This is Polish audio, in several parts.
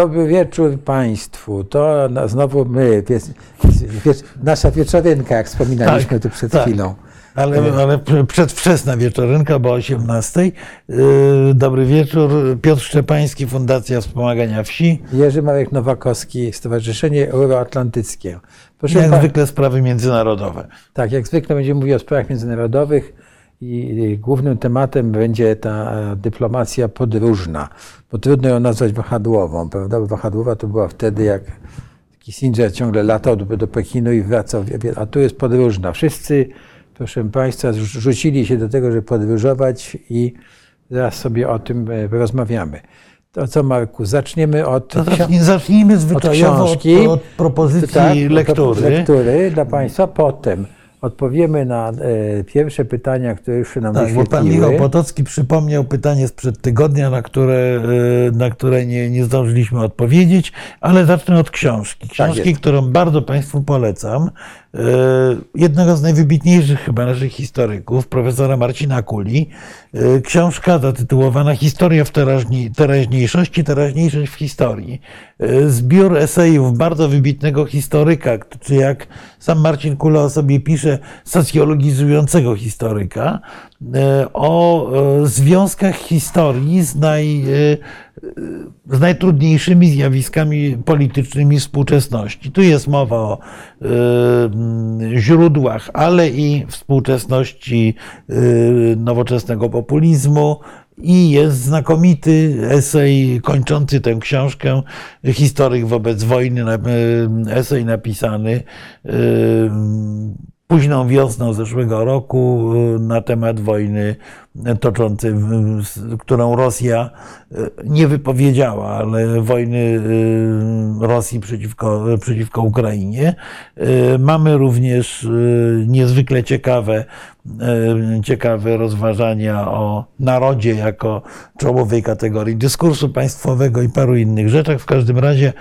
Dobry wieczór Państwu. To na- znowu my, nasza wieczorynka, jak wspominaliśmy Tak, tu przed tak. chwilą. Ale, ale prze- przedwczesna wieczorynka, bo o 18. Yy, Dobry wieczór. Piotr Szczepański, Fundacja Wspomagania Wsi. Jerzy Marek Nowakowski, Stowarzyszenie Euroatlantyckie. Proszę Jak pa- zwykle sprawy międzynarodowe. Tak, jak zwykle będziemy mówić o sprawach międzynarodowych i głównym tematem będzie ta e, dyplomacja podróżna, bo trudno ją nazwać wahadłową, prawda? Bo wahadłowa to była wtedy, jak Kissinger ciągle latał do, do Pekinu i wracał, a tu jest podróżna. Wszyscy, proszę Państwa, rzucili się do tego, żeby podróżować i zaraz sobie o tym e, porozmawiamy. To co, Marku, zaczniemy od... Zacznij, zacznijmy zwyczajowo od, książki. od propozycji tak, lektury. lektury dla Państwa. Potem odpowiemy na e, pierwsze pytania, które już się nam Tak, bo pan wyświetliły. Michał Potocki przypomniał pytanie sprzed tygodnia, na które, e, na które nie, nie zdążyliśmy odpowiedzieć, ale zacznę od książki. Książki, Tak którą bardzo Państwu polecam. E, Jednego z najwybitniejszych chyba naszych historyków, profesora Marcina Kuli. E, Książka zatytułowana Historia w teraźni- teraźniejszości, teraźniejszość w historii. E, Zbiór esejów bardzo wybitnego historyka, czy jak sam Marcin Kula o sobie pisze, socjologizującego historyka, o e, związkach historii z, naj, e, z najtrudniejszymi zjawiskami politycznymi współczesności. Tu jest mowa o e, źródłach, ale i współczesności e, nowoczesnego populizmu. I jest znakomity esej kończący tę książkę, Historyk wobec wojny, e, esej napisany e, późną wiosną zeszłego roku e, na temat wojny toczącej, którą Rosja e, nie wypowiedziała, ale wojny e, Rosji przeciwko, przeciwko Ukrainie. Mamy również niezwykle ciekawe, ciekawe rozważania o narodzie jako czołowej kategorii dyskursu państwowego i paru innych rzeczach. W każdym razie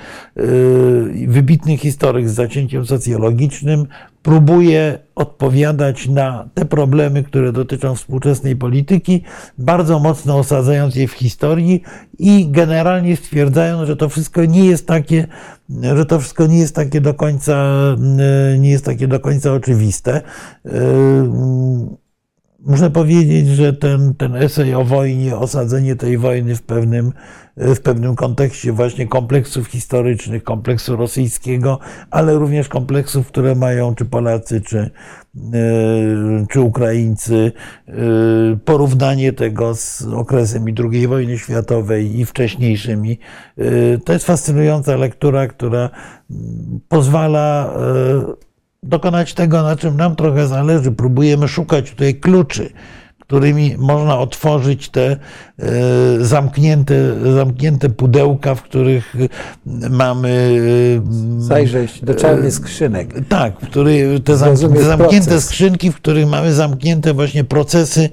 wybitny historyk z zacięciem socjologicznym próbuje odpowiadać na te problemy, które dotyczą współczesnej polityki, bardzo mocno osadzając je w historii i generalnie stwierdzając, że to wszystko nie jest takie, że to wszystko nie jest takie do końca, nie jest takie do końca oczywiste. Muszę powiedzieć, że ten, ten esej o wojnie, osadzenie tej wojny w pewnym, w pewnym kontekście właśnie kompleksów historycznych, kompleksu rosyjskiego, ale również kompleksów, które mają czy Polacy, czy, e, czy Ukraińcy, e, porównanie tego z okresem II wojny światowej i wcześniejszymi. E, To jest fascynująca lektura, która mm, pozwala dokonać tego, na czym nam trochę zależy. Próbujemy szukać tutaj kluczy, którymi można otworzyć te e, zamknięte, zamknięte pudełka, w których mamy. e, Zajrzeć do czarnych skrzynek. tak, który, te, zam, Zrozumieć te zamknięte proces. skrzynki, w których mamy zamknięte właśnie procesy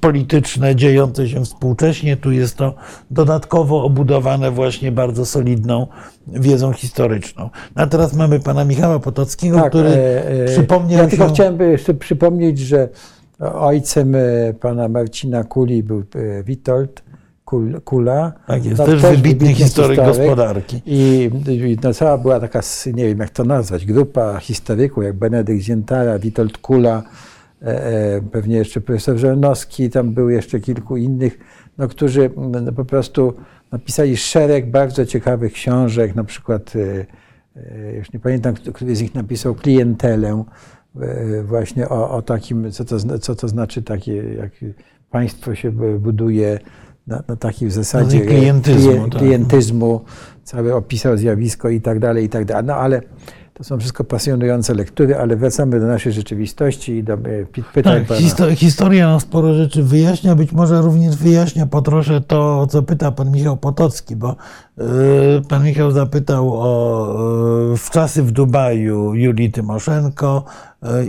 polityczne dziejące się współcześnie. Tu jest to dodatkowo obudowane właśnie bardzo solidną wiedzą historyczną. No A teraz mamy pana Michała Potockiego, który e, e, przypomniał Ja tylko się... chciałem jeszcze przypomnieć, że ojcem e, pana Marcina Kuli był e, Witold Kul- Kula. Tak jest, No, też wybitny historyk gospodarki. I, i no, cała była taka, nie wiem jak to nazwać, grupa historyków, jak Benedykt Ziętara, Witold Kula, e, e, pewnie jeszcze profesor Żelnowski, tam był jeszcze kilku innych, no, którzy no, po prostu napisali szereg bardzo ciekawych książek, na przykład, e, już nie pamiętam, który z nich napisał, Klientelę, właśnie o, o takim, co to, co to znaczy takie, jak państwo się bu- buduje na, na takiej zasadzie klientyzmu, klien- tak. klientyzmu, cały opisał zjawisko i tak dalej, i tak dalej. No ale to są wszystko pasjonujące lektury, ale wracamy do naszej rzeczywistości i do e, py- pytań Tak, histo- historia nam sporo rzeczy wyjaśnia, być może również wyjaśnia po trosze to, o co pyta pan Michał Potocki, bo y, pan Michał zapytał o y, w czasy w Dubaju Julii Tymoszenko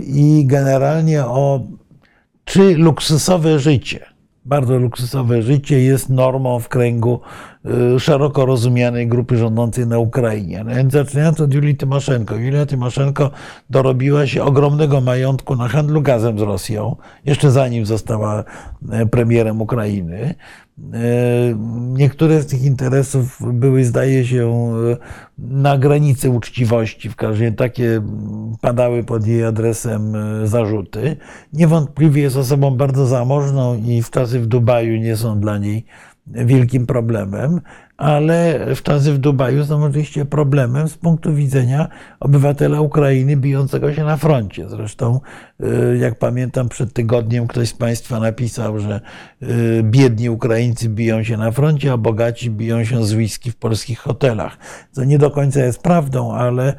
i generalnie o czy luksusowe życie, bardzo luksusowe życie jest normą w kręgu szeroko rozumianej grupy rządzącej na Ukrainie. No zaczynając od Julii Tymoszenko. Julia Tymoszenko dorobiła się ogromnego majątku na handlu gazem z Rosją, jeszcze zanim została e, premierem Ukrainy. Niektóre z tych interesów były, zdaje się, na granicy uczciwości. W każdym razie takie padały pod jej adresem zarzuty. Niewątpliwie jest osobą bardzo zamożną i w czasy w Dubaju nie są dla niej wielkim problemem, ale czasy w Dubaju są oczywiście problemem z punktu widzenia obywatela Ukrainy bijącego się na froncie. Zresztą, y, jak pamiętam, przed tygodniem ktoś z Państwa napisał, że y, biedni Ukraińcy biją się na froncie, a bogaci biją się z whisky w polskich hotelach. Co nie do końca jest prawdą, ale,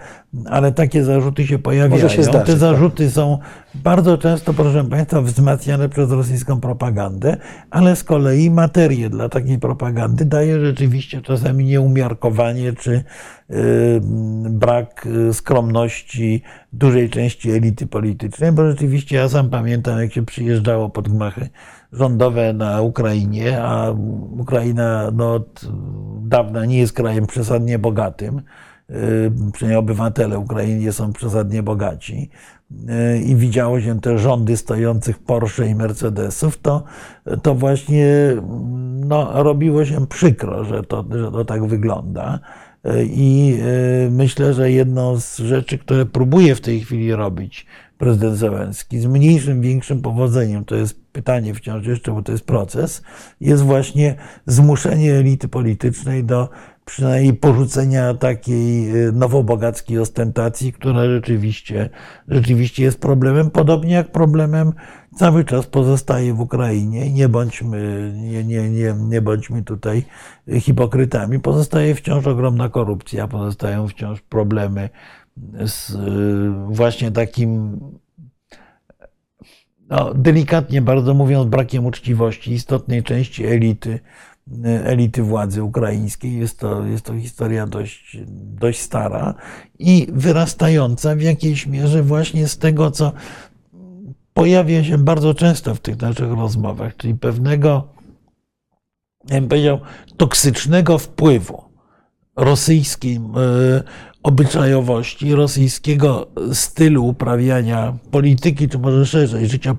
ale takie zarzuty się pojawiają. Się zdarzyć, Te tak. zarzuty są bardzo często, proszę Państwa, wzmacniane przez rosyjską propagandę, ale z kolei materię dla takiej propagandy daje rzeczywiście czasami nieumiarkowanie czy y, brak y, skromności dużej części elity politycznej, bo rzeczywiście ja sam pamiętam, jak się przyjeżdżało pod gmachy rządowe na Ukrainie, a Ukraina no, od dawna nie jest krajem przesadnie bogatym przynajmniej obywatele Ukrainy są przesadnie bogaci i widziało się te rządy stojących Porsche i Mercedesów, to, to właśnie no, robiło się przykro, że to, że to tak wygląda. I myślę, że jedną z rzeczy, które próbuje w tej chwili robić prezydent Zełenski z mniejszym, większym powodzeniem, to jest pytanie wciąż jeszcze, bo to jest proces, jest właśnie zmuszenie elity politycznej do przynajmniej porzucenia takiej nowobogackiej ostentacji, która rzeczywiście, rzeczywiście jest problemem, podobnie jak problemem cały czas pozostaje w Ukrainie. Nie bądźmy, nie, nie, nie, nie bądźmy tutaj hipokrytami. Pozostaje wciąż ogromna korupcja, pozostają wciąż problemy z właśnie takim no, delikatnie bardzo mówiąc, brakiem uczciwości istotnej części elity, elity władzy ukraińskiej. Jest to, jest to historia dość, dość stara i wyrastająca w jakiejś mierze właśnie z tego, co pojawia się bardzo często w tych naszych rozmowach, czyli pewnego, ja bym powiedział, toksycznego wpływu rosyjskiej obyczajowości, rosyjskiego stylu uprawiania polityki, czy może szerzej, życia,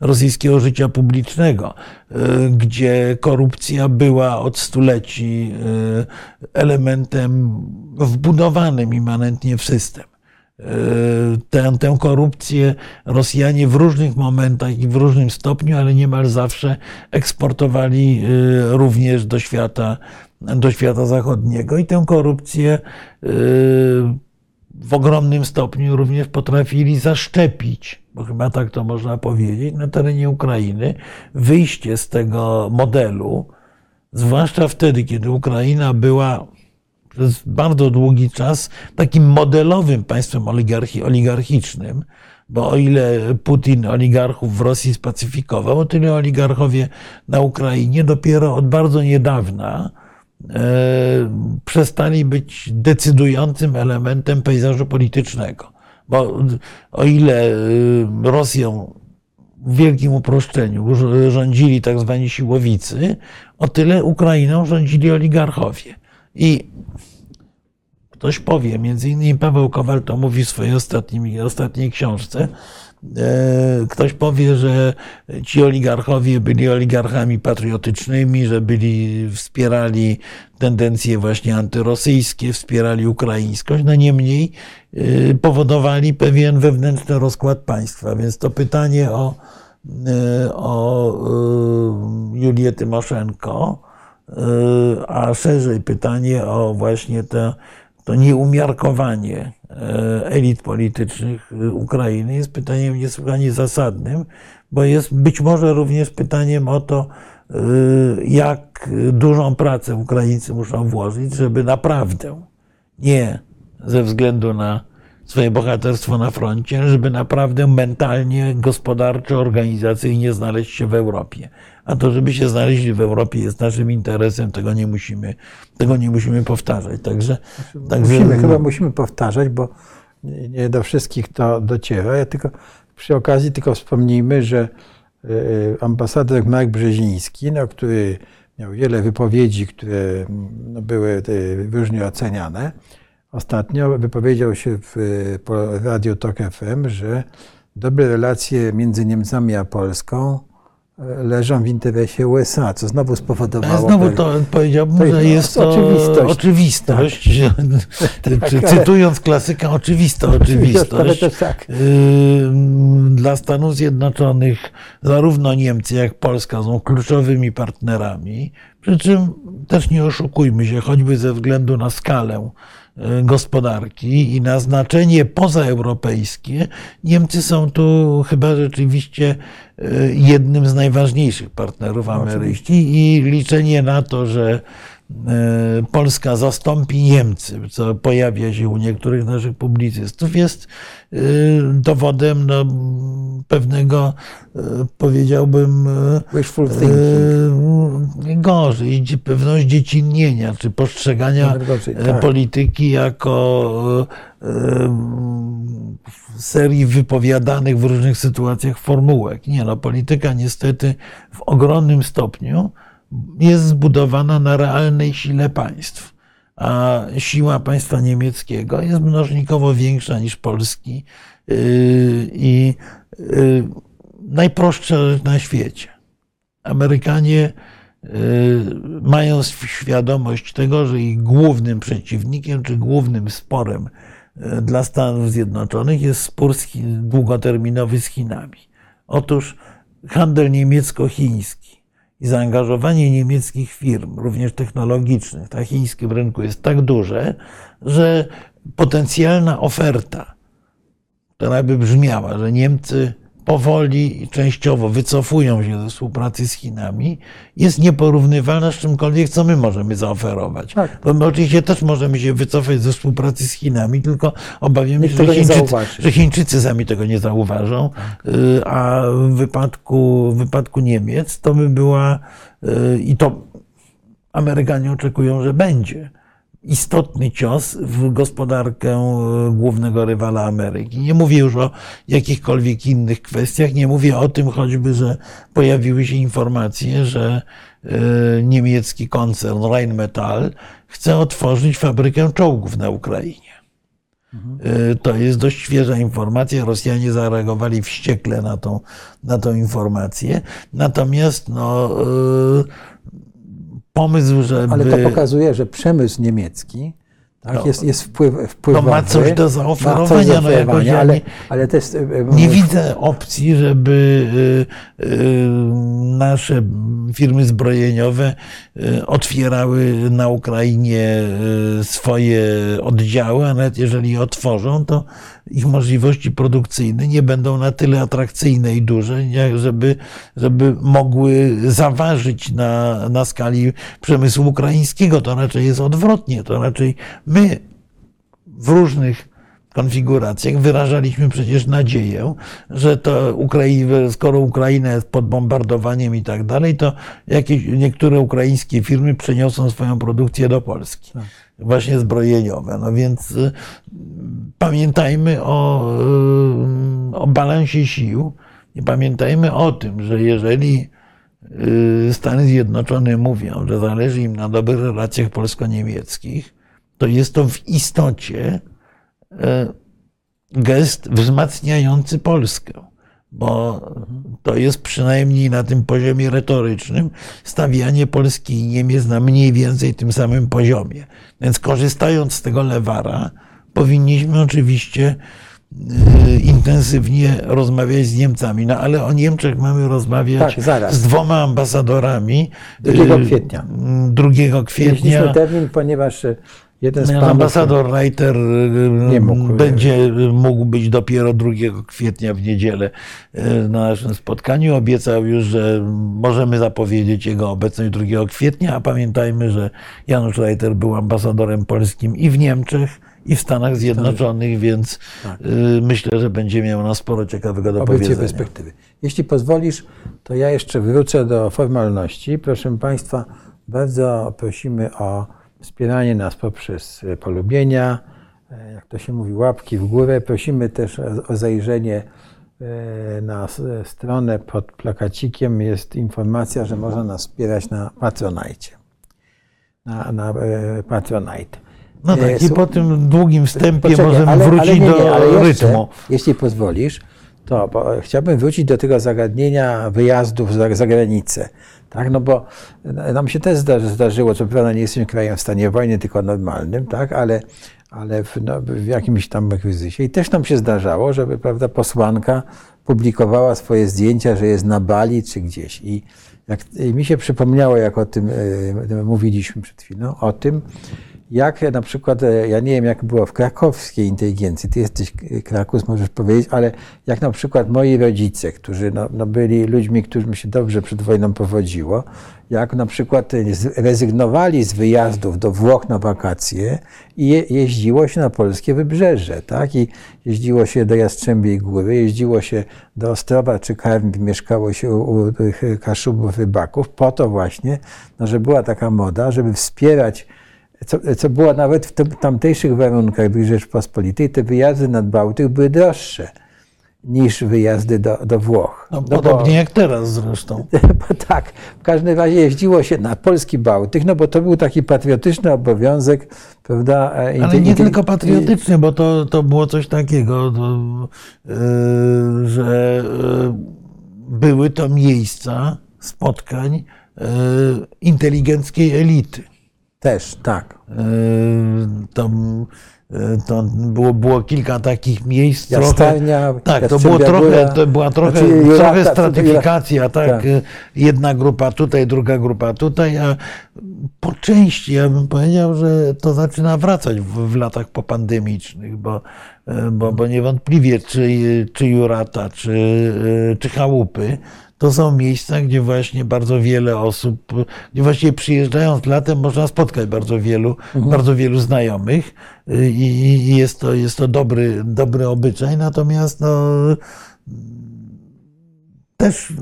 rosyjskiego życia publicznego, gdzie korupcja była od stuleci elementem wbudowanym immanentnie w system. Tę, tę korupcję Rosjanie w różnych momentach i w różnym stopniu, ale niemal zawsze eksportowali również do świata do świata zachodniego i tę korupcję w ogromnym stopniu również potrafili zaszczepić, bo chyba tak to można powiedzieć, na terenie Ukrainy. Wyjście z tego modelu, zwłaszcza wtedy, kiedy Ukraina była przez bardzo długi czas takim modelowym państwem oligarchi, oligarchicznym, bo o ile Putin oligarchów w Rosji spacyfikował, o tyle oligarchowie na Ukrainie dopiero od bardzo niedawna przestali być decydującym elementem pejzażu politycznego. Bo o ile Rosją w wielkim uproszczeniu rządzili tak zwani siłowicy, o tyle Ukrainą rządzili oligarchowie. I ktoś powie, między innymi Paweł Kowal to mówi w swojej ostatniej, ostatniej książce, Ktoś powie, że ci oligarchowie byli oligarchami patriotycznymi, że byli, wspierali tendencje właśnie antyrosyjskie, wspierali ukraińskość, no niemniej powodowali pewien wewnętrzny rozkład państwa. Więc to pytanie o, o Julię Tymoszenko, a szerzej pytanie o właśnie to, to nieumiarkowanie elit politycznych Ukrainy jest pytaniem niesłychanie zasadnym, bo jest być może również pytaniem o to, jak dużą pracę Ukraińcy muszą włożyć, żeby naprawdę nie ze względu na swoje bohaterstwo na froncie, żeby naprawdę mentalnie, gospodarczo, organizacyjnie znaleźć się w Europie. A to, żeby się znaleźli w Europie jest naszym interesem, tego nie musimy, tego nie musimy powtarzać. Także, także... Musimy, chyba musimy powtarzać, bo nie, do wszystkich to dociera. Ja tylko przy okazji tylko wspomnijmy, że ambasador Mark Brzeziński, no, który miał wiele wypowiedzi, które no, były różnie oceniane, ostatnio wypowiedział się w po Radio Tok FM, że dobre relacje między Niemcami a Polską leżą w interesie USA, co znowu spowodowało... znowu pewne- to powiedziałbym, To jest że jest to oczywistość. oczywistość. Cy- ale- Cytując klasyka, oczywista Ale oczywistość. też tak. Dla Stanów Zjednoczonych zarówno Niemcy, jak Polska są kluczowymi partnerami. Przy czym też nie oszukujmy się, choćby ze względu na skalę gospodarki i na znaczenie pozaeuropejskie, Niemcy są tu chyba rzeczywiście y, jednym z najważniejszych partnerów Ameryki i liczenie na to, że Polska zastąpi Niemcy, co pojawia się u niektórych naszych publicystów, jest y, dowodem no, pewnego, y, powiedziałbym, Wishful thinking. Gorzej, pewność dziecinnienia, czy postrzegania e, tak. polityki jako e, e, serii wypowiadanych w różnych sytuacjach formułek. Nie no, polityka niestety w ogromnym stopniu jest zbudowana na realnej sile państw. A siła państwa niemieckiego jest mnożnikowo większa niż Polski yy, i yy, najprostsza rzecz na świecie. Amerykanie y, mają świadomość tego, że ich głównym przeciwnikiem czy głównym sporem dla Stanów Zjednoczonych jest spór długoterminowy z Chinami. Otóż handel niemiecko-chiński i zaangażowanie niemieckich firm, również technologicznych, na chińskim rynku jest tak duże, że potencjalna oferta która by brzmiała, że Niemcy powoli i częściowo wycofują się ze współpracy z Chinami, jest nieporównywalna z czymkolwiek, co my możemy zaoferować. Tak. Bo my oczywiście też możemy się wycofać ze współpracy z Chinami, tylko obawiamy się, że Chińczycy, że Chińczycy sami tego nie zauważą, Y, a w wypadku, w wypadku Niemiec to by była, y, i to Amerykanie oczekują, że będzie istotny cios w gospodarkę e, głównego rywala Ameryki. Nie mówię już o jakichkolwiek innych kwestiach, nie mówię o tym choćby, że pojawiły się informacje, że e, niemiecki koncern Rheinmetall chce otworzyć fabrykę czołgów na Ukrainie. E, To jest dość świeża informacja. Rosjanie zareagowali wściekle na tą, na tą informację. Natomiast no, pomysł, żeby... Ale to pokazuje, że przemysł niemiecki tak, No. jest, jest wpływ, wpływowy. ma coś do zaoferowania, coś do no jakoś zaoferowania, ja ale, nie- ale to jest... e, Nie widzę opcji, żeby y, y, nasze firmy zbrojeniowe y, otwierały na Ukrainie swoje oddziały, a nawet jeżeli otworzą, to ich możliwości produkcyjne nie będą na tyle atrakcyjne i duże, jak żeby, żeby mogły zaważyć na, na skali przemysłu ukraińskiego. To raczej jest odwrotnie. To raczej my w różnych konfiguracjach wyrażaliśmy przecież nadzieję, że to Ukraina, skoro Ukraina jest pod bombardowaniem i tak dalej, to jakieś, niektóre ukraińskie firmy przeniosą swoją produkcję do Polski. Właśnie zbrojeniowe. No więc y, pamiętajmy o, y, o balansie sił i pamiętajmy o tym, że jeżeli y, Stany Zjednoczone mówią, że zależy im na dobrych relacjach polsko-niemieckich, to jest to w istocie e, gest wzmacniający Polskę, bo to jest przynajmniej na tym poziomie retorycznym stawianie Polski i Niemiec na mniej więcej tym samym poziomie. Więc korzystając z tego lewara, powinniśmy oczywiście e, intensywnie rozmawiać z Niemcami. No ale o Niemczech mamy rozmawiać Tak, z dwoma ambasadorami. 2 e, kwietnia. 2 kwietnia. Mieliśmy termin, ponieważ jeden z panów... ambasador Reiter Nie mógł. będzie mógł być dopiero 2 kwietnia w niedzielę e, na naszym spotkaniu. Obiecał już, że możemy zapowiedzieć jego obecność 2 kwietnia, a pamiętajmy, że Janusz Reiter był ambasadorem polskim i w Niemczech, i w Stanach Zjednoczonych, więc Tak. e, myślę, że będzie miał nam sporo ciekawego do obydwie powiedzenia. perspektywy. Jeśli pozwolisz, to ja jeszcze wrócę do formalności. Proszę Państwa, bardzo prosimy o wspieranie nas poprzez e, polubienia, e, jak to się mówi, łapki w górę. Prosimy też o, zajrzenie e, na stronę pod plakacikiem. Jest informacja, że można nas wspierać na Patronite. Na, na Patronite. No tak, i po tym długim wstępie Poczekaj, możemy ale- wrócić ale nie, nie, do ale jeszcze, rytmu. Jeśli pozwolisz, to, chciałbym wrócić do tego zagadnienia wyjazdów za, za granicę. Tak, no bo nam się też zdarzy, zdarzyło, co prawda nie jesteśmy krajem w stanie wojny, tylko normalnym, tak, ale, ale w, no, w jakimś tam kryzysie. I też nam się zdarzało, żeby prawda, posłanka publikowała swoje zdjęcia, że jest na Bali czy gdzieś. I jak, i mi się przypomniało, jak o tym e, mówiliśmy przed chwilą, o tym, jak na przykład, e, ja nie wiem, jak było w krakowskiej inteligencji, ty jesteś Krakus, możesz powiedzieć, ale jak na przykład moi rodzice, którzy no, no byli ludźmi, którym się dobrze przed wojną powodziło, jak na przykład rezygnowali z wyjazdów do Włoch na wakacje i je, jeździło się na polskie wybrzeże, tak? I jeździło się do Jastrzębiej Góry, jeździło się do Ostrowa czy Karmp, mieszkało się u, u tych Kaszubów, Rybaków, po to właśnie, no, że była taka moda, żeby wspierać co, co było nawet w tamtejszych warunkach w Rzeczpospolitej, te wyjazdy nad Bałtyk były droższe niż wyjazdy do, do Włoch. No, no podobnie bo, jak teraz zresztą. Bo tak, w każdym razie jeździło się na polski Bałtyk, no bo to był taki patriotyczny obowiązek, prawda? E, Ale nie tylko patriotyczny, bo to, to było coś takiego, yy, że yy, były to miejsca spotkań inteligenckiej elity. Też, tak. To, to było, było kilka takich miejsc. Jastarnia, tak, to, było trochę, to była trochę, znaczy, trochę stratyfikacja. Tak, tak, Jedna grupa tutaj, druga grupa tutaj, a po części ja bym powiedział, że to zaczyna wracać w, w latach popandemicznych, bo, bo, bo niewątpliwie czy, czy Jurata, czy, czy Chałupy to są miejsca, gdzie właśnie bardzo wiele osób, gdzie właściwie przyjeżdżając latem można spotkać bardzo wielu, mhm. bardzo wielu znajomych i, i, jest to, jest to dobry, dobry obyczaj, natomiast no, też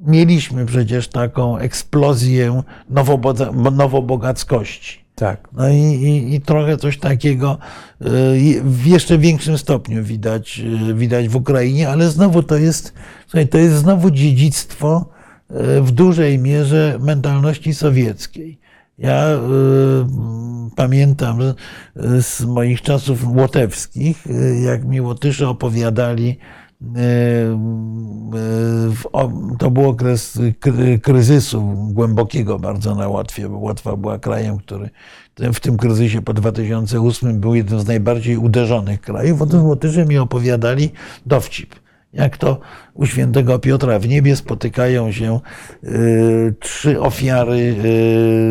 mieliśmy przecież taką eksplozję nowobogackości. Tak. No i, i, i, trochę coś takiego y, w jeszcze większym stopniu widać, y, widać w Ukrainie, ale znowu to jest, to jest znowu dziedzictwo y, w dużej mierze mentalności sowieckiej. Ja y, pamiętam z moich czasów łotewskich, jak mi Łotysze opowiadali, to był okres kryzysu głębokiego bardzo na Łotwie, bo Łotwa była krajem, który w tym kryzysie po 2008 był jednym z najbardziej uderzonych krajów. O tym Łotysze mi opowiadali dowcip. Jak to u świętego Piotra w niebie spotykają się y, trzy ofiary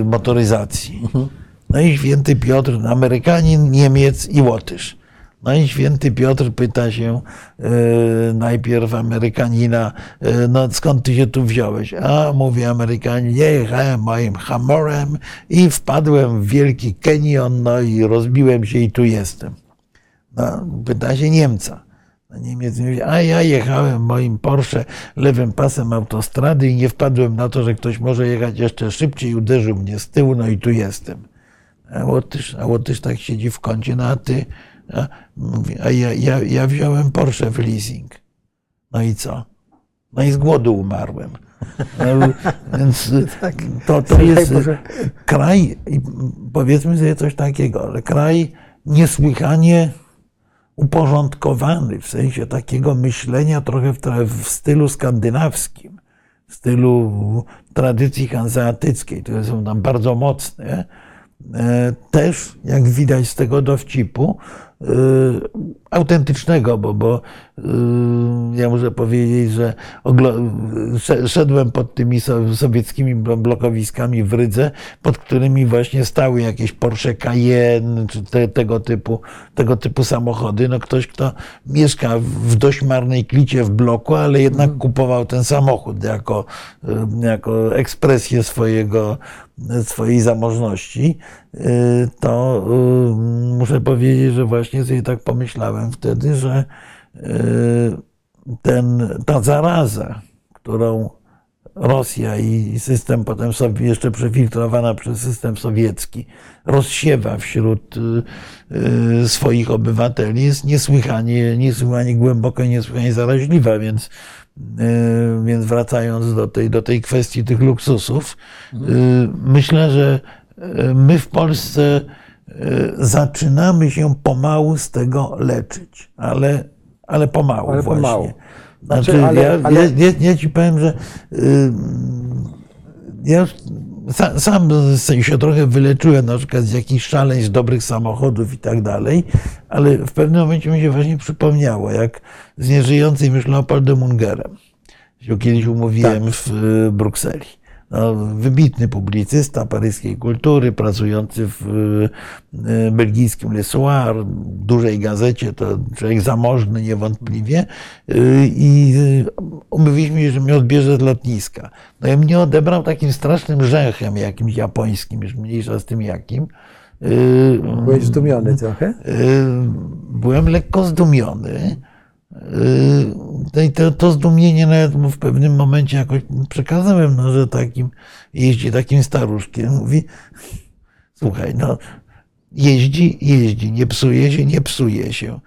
y, motoryzacji. Mhm. No i święty Piotr, Amerykanin, Niemiec i Łotysz. No i święty Piotr pyta się e, najpierw Amerykanina, e, no skąd ty się tu wziąłeś? A mówi Amerykanin, jechałem moim hamorem i wpadłem w wielki kenion, no i rozbiłem się i tu jestem. No, pyta się Niemca. No Niemiec mówi, a ja jechałem moim Porsche lewym pasem autostrady i nie wpadłem na to, że ktoś może jechać jeszcze szybciej, uderzył mnie z tyłu, no i tu jestem. A Łotysz, a Łotysz tak siedzi w kącie, no a ty a, a ja, ja, ja wziąłem Porsche w leasing. No i co? No i z głodu umarłem. No, więc tak. to, to jest kraj, powiedzmy sobie coś takiego, ale kraj niesłychanie uporządkowany w sensie takiego myślenia trochę w, w stylu skandynawskim, w stylu tradycji hanzeatyckiej, które są tam bardzo mocne. E, też, jak widać z tego dowcipu, Y, autentycznego, bo, bo y, ja muszę powiedzieć, że szedłem pod tymi sowieckimi blokowiskami w Rydze, pod którymi właśnie stały jakieś Porsche Cayenne, czy te, tego, typu, tego typu samochody. No ktoś, kto mieszka w dość marnej klicie w bloku, ale jednak mhm. kupował ten samochód jako, jako ekspresję swojego, swojej zamożności, to muszę powiedzieć, że właśnie sobie tak pomyślałem wtedy, że ten, ta zaraza, którą Rosja i system potem jeszcze przefiltrowana przez system sowiecki rozsiewa wśród y, swoich obywateli jest niesłychanie, niesłychanie głęboko i niesłychanie zaraźliwa, więc, y, więc wracając do tej, do tej kwestii tych luksusów, y, myślę, że my w Polsce zaczynamy się pomału z tego leczyć, ale ale pomału Ale właśnie. pomału. Znaczy, Znaczy, ale- ja, ale- Ja, ja, ja ci powiem, że y, ja już sa, sam się trochę wyleczyłem na przykład z jakichś szaleństw dobrych samochodów i tak dalej, ale w pewnym momencie mi się właśnie przypomniało, jak z nieżyjącym już Leopoldem Ungerem się kiedyś umówiłem w y, Brukseli. No, wybitny publicysta paryskiej kultury, pracujący w y, belgijskim Le Soir, dużej gazecie, to człowiek zamożny niewątpliwie. Y, I y, umówiliśmy się, że mnie odbierze z lotniska. No i mnie odebrał takim strasznym rzęchem jakimś japońskim, już mniejsza z tym jakim. Y, Byłeś zdumiony trochę? Y, byłem lekko zdumiony. Y, No i to, to zdumienie nawet w pewnym momencie jakoś przekazałem, no, że takim jeździ takim staruszkiem. Mówi, słuchaj, no jeździ, jeździ, nie psuje się, nie psuje się.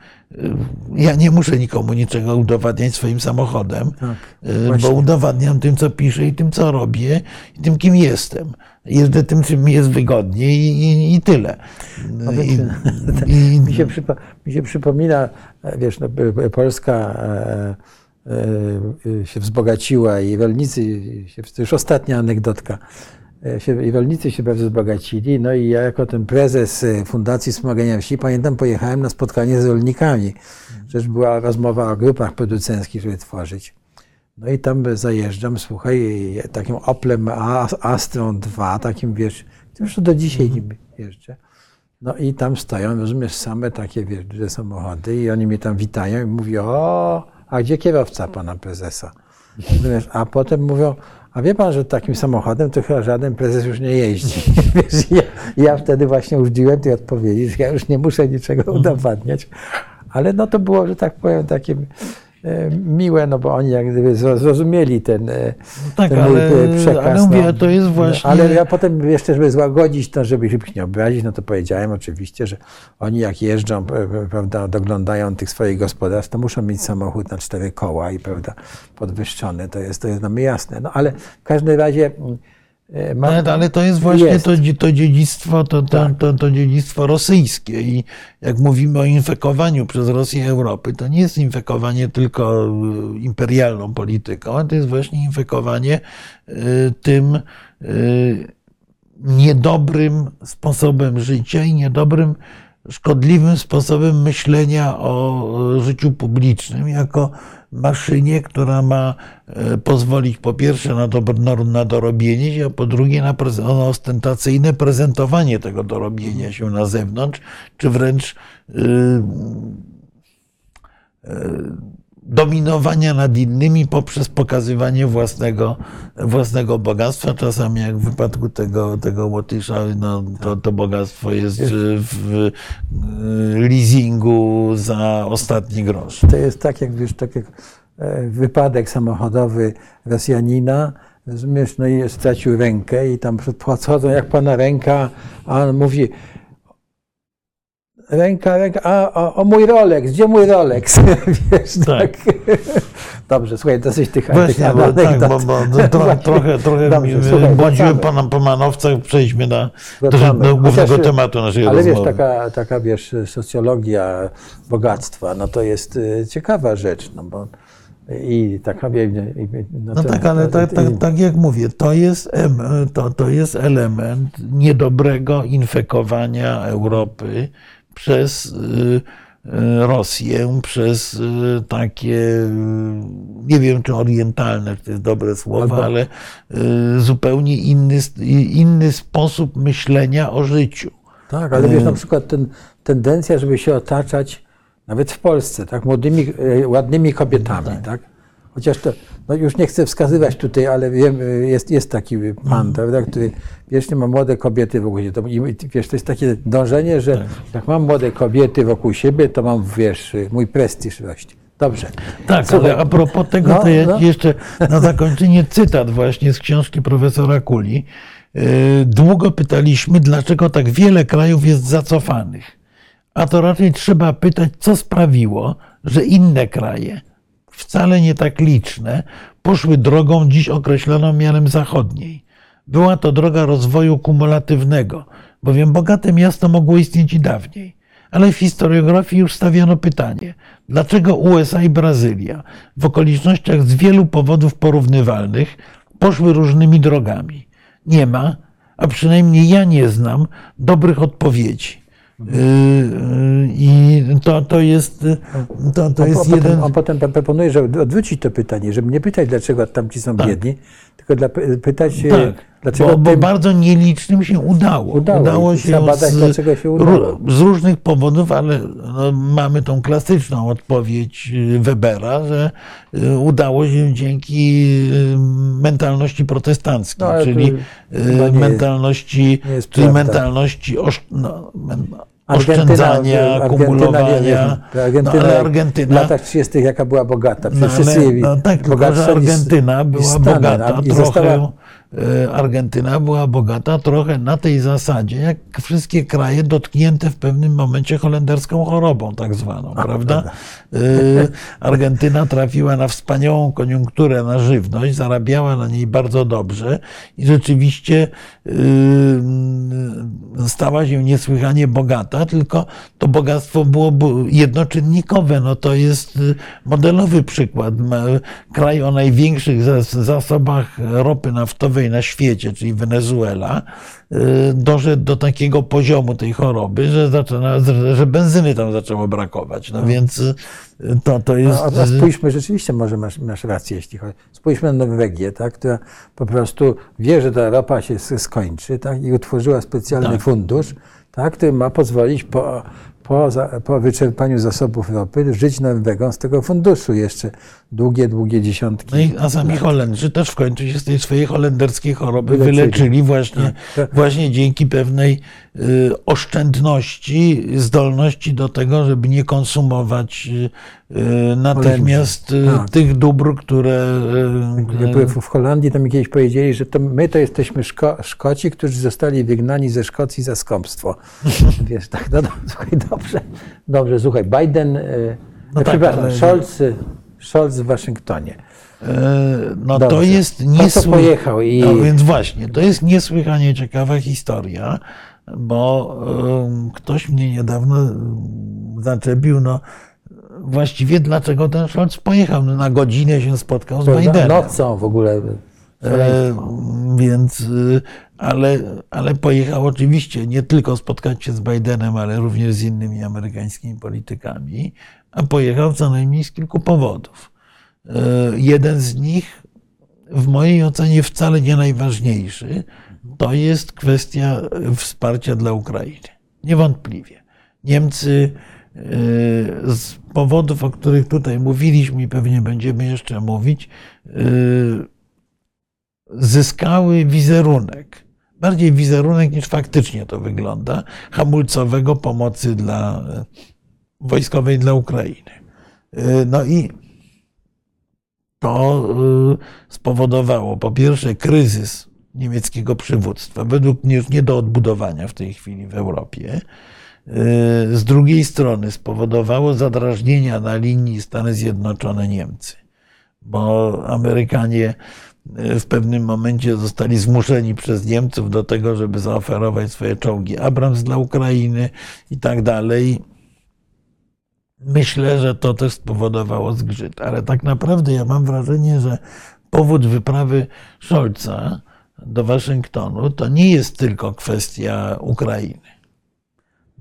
Ja nie muszę nikomu niczego udowadniać swoim samochodem, Tak, y, bo udowadniam tym, co piszę i tym, co robię i tym, kim jestem. Jeżdżę tym, czym mi jest wygodnie i, i, i tyle. I, i, Mi się, przypo, mi się przypomina, e, wiesz, no, Polska e, e, się wzbogaciła i rolnicy, się, to już ostatnia anegdotka, się, i rolnicy się bardzo wzbogacili, no i ja jako ten prezes e, Fundacji Wspomagania Wsi, pamiętam, pojechałem na spotkanie z rolnikami. Przecież była rozmowa o grupach producenckich, żeby tworzyć. No i tam zajeżdżam, słuchaj, takim Oplem Astrą 2, takim wiesz, już do dzisiaj nim jeżdżę. No i tam stoją, rozumiesz, same takie wiesz, duże samochody i oni mnie tam witają i mówią, o, a gdzie kierowca pana prezesa? Rozumiesz, a potem mówią, a wie pan, że takim samochodem to chyba żaden prezes już nie jeździ. Wiesz, ja, ja wtedy właśnie użyłem tej odpowiedzi, że ja już nie muszę niczego udowadniać. Ale no to było, że tak powiem, takie e, miłe, no bo oni jak gdyby zro- zrozumieli ten, e, tak, ten ale- e, przekaz. ale mówię, no. to jest właśnie- Ale ja potem jeszcze, żeby złagodzić to, żeby ich nie obrazić, no to powiedziałem oczywiście, że oni jak jeżdżą, prawda, doglądają tych swoich gospodarstw, to muszą mieć samochód na cztery koła i prawda, podwyższony, to jest, to jest nam jasne. No ale w każdym razie mm, e, mam, Ale, ale to jest właśnie Jest. Tak. To, to dziedzictwo, to, to, to, to dziedzictwo rosyjskie. I jak mówimy o infekowaniu przez Rosję Europy, to nie jest infekowanie tylko y, imperialną polityką, ale to jest właśnie infekowanie y, tym niedobrym sposobem życia i niedobrym, szkodliwym sposobem myślenia o życiu publicznym jako maszynie, która ma e, pozwolić po pierwsze na, dobro, na- dorobienie się, a po drugie na, na ostentacyjne prezentowanie tego dorobienia się na zewnątrz, czy wręcz y, dominowania nad innymi poprzez pokazywanie własnego, własnego bogactwa. Czasami, jak w wypadku tego, tego Łotysza, no, to, to bogactwo jest w y, leasingu za ostatni grosz. To jest tak, jak wiesz, tak jak e, wypadek samochodowy Rosjanina, rozumiesz, no i stracił rękę i tam podchodzą jak pana ręka, a on mówi ręka, ręka, a o, o mój Rolex, gdzie mój Rolex? Wiesz, tak. Dobrze, słuchaj, dosyć tych Właśnie, bo, tak, bo, bo tro, trochę, trochę Dobrze, mi- słuchaj, błądziłem pana po manowcach, przejdźmy na, do, Wracamy. do głównego Chociaż, tematu naszej Ale wiesz, rozmowy. taka, taka wiesz, socjologia bogactwa, no to jest y, ciekawa rzecz, no bo i taka i- No to- tak, ale tak, tak, tak jak mówię, to jest, to, to jest element niedobrego infekowania Europy przez y, y, Rosję, przez y, takie, nie wiem czy orientalne, czy to jest dobre słowo, ale zupełnie inny, inny sposób myślenia o życiu. Tak, ale wiesz, na przykład ten, tendencja, żeby się otaczać, nawet w Polsce, tak, młodymi, e, ładnymi kobietami, tak? Chociaż to, no już nie chcę wskazywać tutaj, ale wiem, jest, jest taki pan, prawda, który wiecznie ma młode kobiety wokół siebie. To, i, wiesz, to jest takie dążenie, że jak mam młode kobiety wokół siebie, to mam, wiesz, mój prestiż rośnie. Dobrze. Tak, Słuchaj, ale a propos tego, no, to ja no. jeszcze na zakończenie cytat właśnie z książki profesora Kuli. Yy, Długo pytaliśmy, dlaczego tak wiele krajów jest zacofanych. A to raczej trzeba pytać, co sprawiło, że inne kraje, wcale nie tak liczne, poszły drogą dziś określoną miarem zachodniej. Była to droga rozwoju kumulatywnego, bowiem bogate miasto mogło istnieć i dawniej. ale w historiografii już stawiano pytanie, dlaczego USA i Brazylia w okolicznościach z wielu powodów porównywalnych poszły różnymi drogami. Nie ma, a przynajmniej ja nie znam dobrych odpowiedzi. Yy, yy, I to, to jest, to, to On, jest on, jeden. potem, on potem proponuje, żeby odwrócić to pytanie, żeby nie pytać, dlaczego tamci są Tak. biedni, tylko dla, pytać, Tak, dlaczego bo, bo tym- bardzo nielicznym się udało. Udało i się badać, z, dlaczego się udało. z różnych powodów, ale no, mamy tą klasyczną odpowiedź y, Webera, że y, udało się dzięki y, mentalności protestanckiej, No, czyli mentalności, jest mentalności osz, no, men, Argentyna- oszczędzania, Argentyna, nie wiem, to Argentyna, no, ale w Argentyna latach 30. jaka była bogata. no, Przecież ale, no tak, tylko bogatsza Argentyna była Stany, bogata trochę. została- Argentyna była bogata trochę na tej zasadzie, jak wszystkie kraje dotknięte w pewnym momencie holenderską chorobą, tak zwaną, prawda? E, Argentyna trafiła na wspaniałą koniunkturę na żywność, zarabiała na niej bardzo dobrze i rzeczywiście e, stała się niesłychanie bogata, tylko to bogactwo było jednoczynnikowe. No to jest modelowy przykład. Kraj o największych zas- zasobach ropy naftowej na świecie, czyli Wenezuela, y, doszedł do takiego poziomu tej choroby, że, zaczyna, że benzyny tam zaczęło brakować. No więc y, to, to jest... A, a spójrzmy, rzeczywiście może masz, masz rację, jeśli chodzi. Spójrzmy na Norwegię, tak, która po prostu wie, że ta ropa się skończy tak, i utworzyła specjalny Tak. fundusz, tak, który ma pozwolić po, po, za, po wyczerpaniu zasobów ropy żyć Norwegom z tego funduszu jeszcze długie, długie dziesiątki. No i, a sami Holendrzy też w końcu się z tej swojej holenderskiej choroby Wyleczyli. wyleczyli właśnie, Tak. właśnie dzięki pewnej y, oszczędności, zdolności do tego, żeby nie konsumować y, y, natychmiast y, Tak. tych dóbr, które. y, w Holandii to mi kiedyś powiedzieli, że to my to jesteśmy Szko Szkoci, którzy zostali wygnani ze Szkocji za skąpstwo. Wiesz, tak, no, no słuchaj, dobrze, dobrze, słuchaj, Biden, e, No e, tak, przepraszam, ale- Scholz, e, Scholz w Waszyngtonie. y, no to Dobrze. jest Po co niesły... pojechał i No więc właśnie, to jest niesłychanie ciekawa historia, bo y, ktoś mnie niedawno zaczepił, no właściwie dlaczego ten Scholz pojechał? No, na godzinę się spotkał z Bidenem. nocą w ogóle. E, więc, y, ale, ale pojechał oczywiście nie tylko spotkać się z Bidenem, ale również z innymi amerykańskimi politykami, a pojechał co najmniej z kilku powodów. E, Jeden z nich, w mojej ocenie wcale nie najważniejszy, to jest kwestia wsparcia dla Ukrainy. Niewątpliwie. Niemcy e, z powodów, o których tutaj mówiliśmy i pewnie będziemy jeszcze mówić, e, zyskały wizerunek, bardziej wizerunek niż faktycznie to wygląda, hamulcowego pomocy dla wojskowej dla Ukrainy. E, No i to e, spowodowało po pierwsze kryzys niemieckiego przywództwa, według mnie już nie do odbudowania w tej chwili w Europie. E, Z drugiej strony spowodowało zadrażnienia na linii Stany Zjednoczone-Niemcy, bo Amerykanie e, w pewnym momencie zostali zmuszeni przez Niemców do tego, żeby zaoferować swoje czołgi Abrams dla Ukrainy i tak dalej. Myślę, że to też spowodowało zgrzyt, ale tak naprawdę ja mam wrażenie, że powód wyprawy Scholza do Waszyngtonu to nie jest tylko kwestia Ukrainy.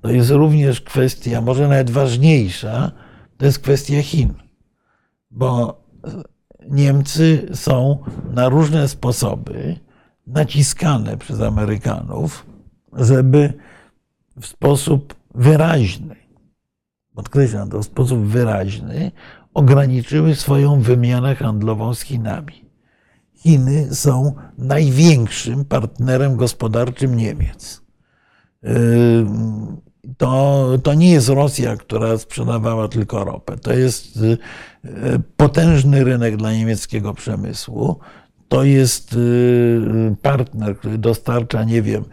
To jest również kwestia, może nawet ważniejsza, to jest kwestia Chin. Bo Niemcy są na różne sposoby naciskane przez Amerykanów, żeby w sposób wyraźny, podkreślam to w sposób wyraźny, ograniczyły swoją wymianę handlową z Chinami. Chiny są największym partnerem gospodarczym Niemiec. To, to nie jest Rosja, która sprzedawała tylko ropę. To jest y, potężny rynek dla niemieckiego przemysłu. To jest y, partner, który dostarcza, nie wiem,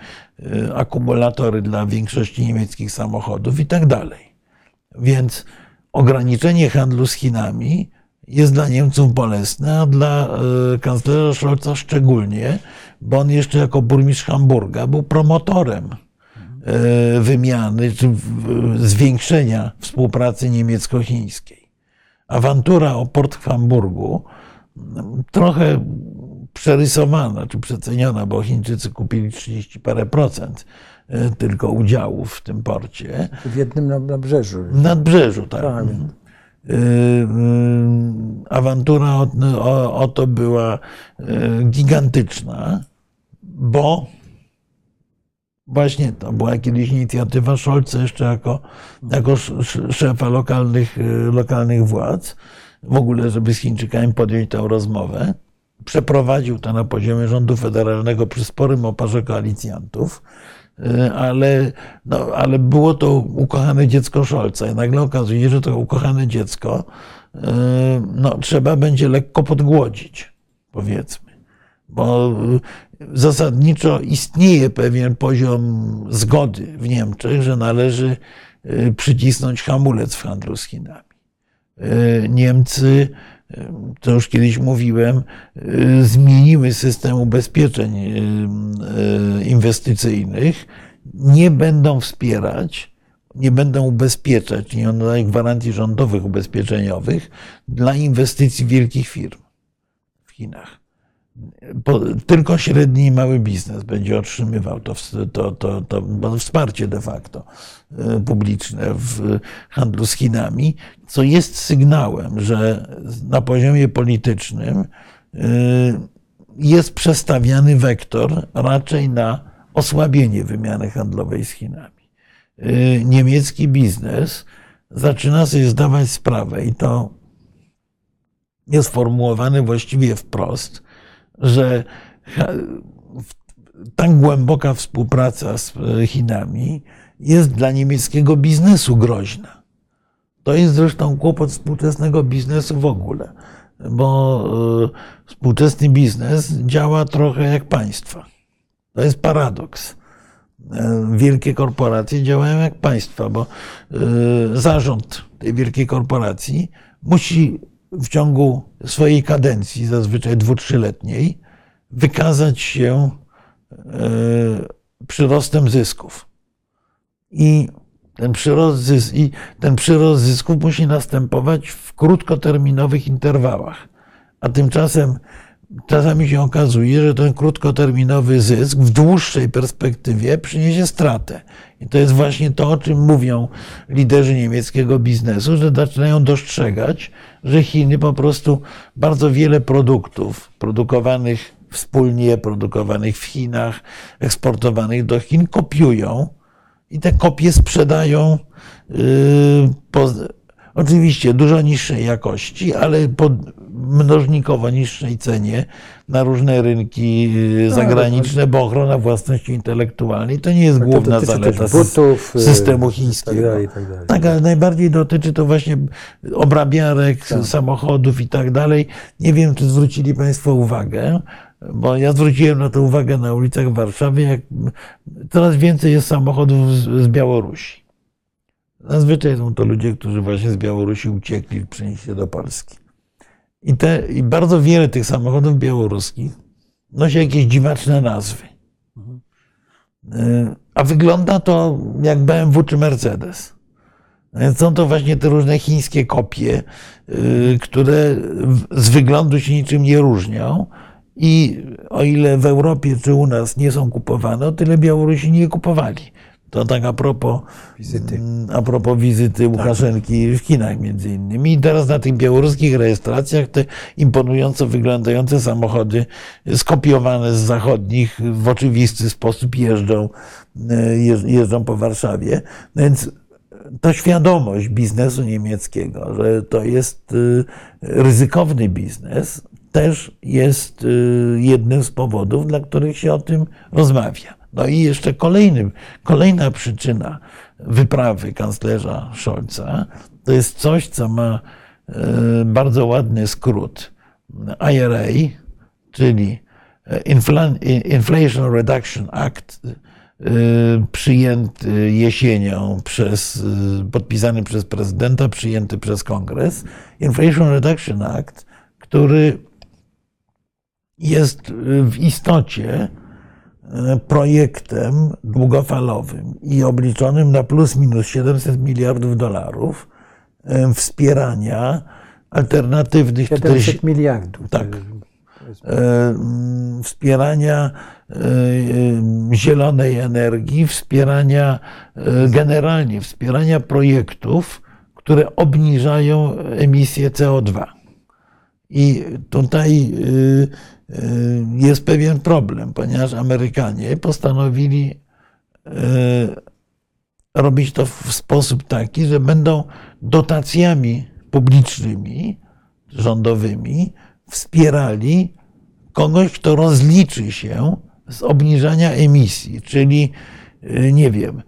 y, akumulatory dla większości niemieckich samochodów i tak dalej. Więc ograniczenie handlu z Chinami jest dla Niemców bolesne, a dla y, kanclerza Scholza szczególnie, bo on jeszcze jako burmistrz Hamburga był promotorem wymiany czy w- zwiększenia współpracy niemiecko-chińskiej. Awantura o port w Hamburgu mm, trochę przerysowana czy przeceniona, bo Chińczycy kupili 30 parę procent e, tylko udziałów w tym porcie. W jednym na- nabrzeżu. W nadbrzeżu, tak. Tak, Y, y, Awantura o, o, o to była gigantyczna, bo właśnie to była kiedyś inicjatywa Scholza jeszcze jako, jako sz- sz- szefa lokalnych, y, lokalnych władz, w ogóle, żeby z Chińczykami podjąć tę rozmowę. Przeprowadził to na poziomie rządu federalnego przy sporym oparze koalicjantów, y, ale, no, ale było to ukochane dziecko Scholza i nagle okazuje się, że to ukochane dziecko y, no, trzeba będzie lekko podgłodzić, powiedzmy bo y, zasadniczo istnieje pewien poziom zgody w Niemczech, że należy y, przycisnąć hamulec w handlu z Chinami. Y, Niemcy, to już kiedyś mówiłem, zmieniły system ubezpieczeń inwestycyjnych, nie będą wspierać, nie będą ubezpieczać, nie dawać gwarancji rządowych ubezpieczeniowych dla inwestycji wielkich firm w Chinach tylko średni i mały biznes będzie otrzymywał to, to, to, to wsparcie de facto e, publiczne w handlu z Chinami, co jest sygnałem, że na poziomie politycznym e, jest przestawiany wektor raczej na osłabienie wymiany handlowej z Chinami. E, Niemiecki biznes zaczyna sobie zdawać sprawę i to jest formułowane właściwie wprost, że w- tak głęboka współpraca z e, Chinami jest dla niemieckiego biznesu groźna. To jest zresztą kłopot współczesnego biznesu w ogóle, bo e, współczesny biznes działa trochę jak państwa. To jest paradoks. E, Wielkie korporacje działają jak państwa, bo e, zarząd tej wielkiej korporacji musi w ciągu swojej kadencji, zazwyczaj dwu, trzyletniej, wykazać się e, przyrostem zysków. I ten przyrost, I ten przyrost zysków musi następować w krótkoterminowych interwałach. A tymczasem czasami się okazuje, że ten krótkoterminowy zysk w dłuższej perspektywie przyniesie stratę. I to jest właśnie to, o czym mówią liderzy niemieckiego biznesu, że zaczynają dostrzegać, że Chiny po prostu bardzo wiele produktów produkowanych wspólnie, produkowanych w Chinach, eksportowanych do Chin, kopiują i te kopie sprzedają yy, po, oczywiście dużo niższej jakości, ale po mnożnikowo niższej cenie na różne rynki yy, zagraniczne, bo ochrona własności intelektualnej to nie jest To główna zaleta butów, y, systemu tak chińskiego. dalej, i tak dalej. Tak, ale najbardziej dotyczy to właśnie obrabiarek, Tak. samochodów i tak dalej. Nie wiem, czy zwrócili Państwo uwagę, bo ja zwróciłem na to uwagę na ulicach Warszawy, jak coraz więcej jest samochodów z, z Białorusi. Zazwyczaj są to ludzie, którzy właśnie z Białorusi uciekli, przenieśli się do Polski. I, te, I bardzo wiele tych samochodów białoruskich nosi jakieś dziwaczne nazwy. Y, A wygląda to jak BMW czy Mercedes. Więc są to właśnie te różne chińskie kopie, y, które z wyglądu się niczym nie różnią. I o ile w Europie czy u nas nie są kupowane, o tyle Białorusini nie kupowali. To tak a propos Wizyty. Mm, A propos wizyty Łukaszenki w Chinach między innymi. I teraz na tych białoruskich rejestracjach te imponująco wyglądające samochody skopiowane z zachodnich w oczywisty sposób jeżdżą, e, jeż- jeżdżą po Warszawie. No Więc ta świadomość biznesu niemieckiego, że to jest y, ryzykowny biznes, też jest y, jednym z powodów, dla których się o tym rozmawia. No i jeszcze kolejnym, kolejna przyczyna wyprawy kanclerza Scholza to jest coś, co ma y, bardzo ładny skrót IRA, czyli Infla- Inflation Reduction Act, przyjęty jesienią przez, podpisany przez prezydenta, przyjęty przez kongres. Inflation Reduction Act, który jest w istocie e, projektem długofalowym i obliczonym na plus minus 700 miliardów dolarów e, wspierania alternatywnych 700 miliardów. Tak. e, wspierania e, e, zielonej energii, wspierania e, generalnie wspierania projektów, które obniżają emisję CO2. I tutaj y, y, jest pewien problem, ponieważ Amerykanie postanowili y, robić to w sposób taki, że będą dotacjami publicznymi, rządowymi wspierali kogoś, kto rozliczy się z obniżania emisji, czyli nie wiem,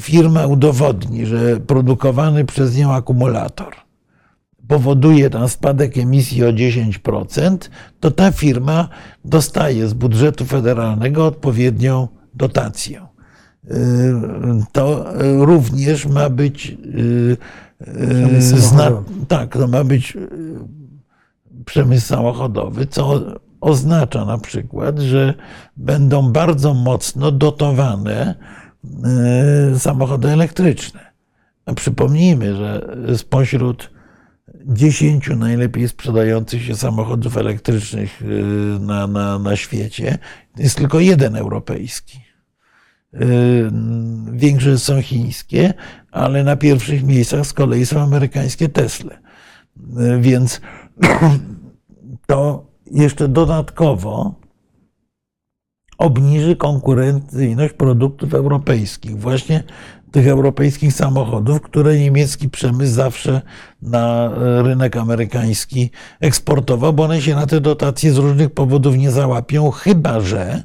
firma udowodni, że produkowany przez nią akumulator powoduje tam spadek emisji o 10%, to ta firma dostaje z budżetu federalnego odpowiednią dotację. To również ma być zna, tak, to ma być przemysł samochodowy, co oznacza na przykład, że będą bardzo mocno dotowane samochody elektryczne. A przypomnijmy, że spośród 10 najlepiej sprzedających się samochodów elektrycznych na, na, na świecie jest tylko jeden europejski. Większe są chińskie, ale na pierwszych miejscach z kolei są amerykańskie Tesla. Więc to jeszcze dodatkowo obniży konkurencyjność produktów europejskich, właśnie tych europejskich samochodów, które niemiecki przemysł zawsze na rynek amerykański eksportował, bo one się na te dotacje z różnych powodów nie załapią, chyba że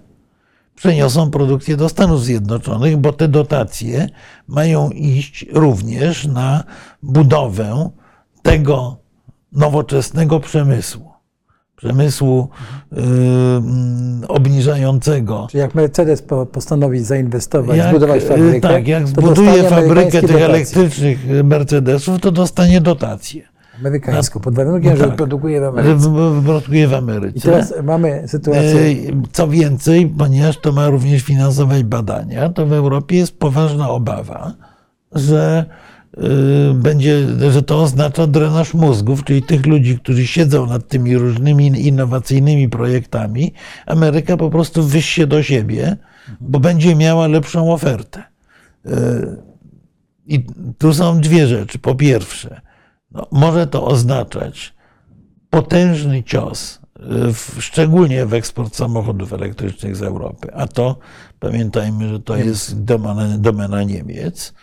przeniosą produkcję do Stanów Zjednoczonych, bo te dotacje mają iść również na budowę tego nowoczesnego przemysłu przemysłu yy, obniżającego. Czyli jak Mercedes postanowi zainwestować, jak, zbudować fabrykę, tak, jak zbuduje fabrykę tych elektrycznych Mercedesów, to dostanie dotację. Amerykańską, pod warunkiem, no tak, że produkuje w Ameryce. Produkuje w Ameryce. I teraz mamy sytuację. Co więcej, ponieważ to ma również finansować badania, to w Europie jest poważna obawa, że Y, będzie, że to oznacza drenaż mózgów, czyli tych ludzi, którzy siedzą nad tymi różnymi innowacyjnymi projektami, Ameryka po prostu wyście do siebie, bo będzie miała lepszą ofertę. Y, I tu są dwie rzeczy. Po pierwsze, no, może to oznaczać potężny cios, y, w, szczególnie w eksport samochodów elektrycznych z Europy, a to pamiętajmy, że to jest domena, domena Niemiec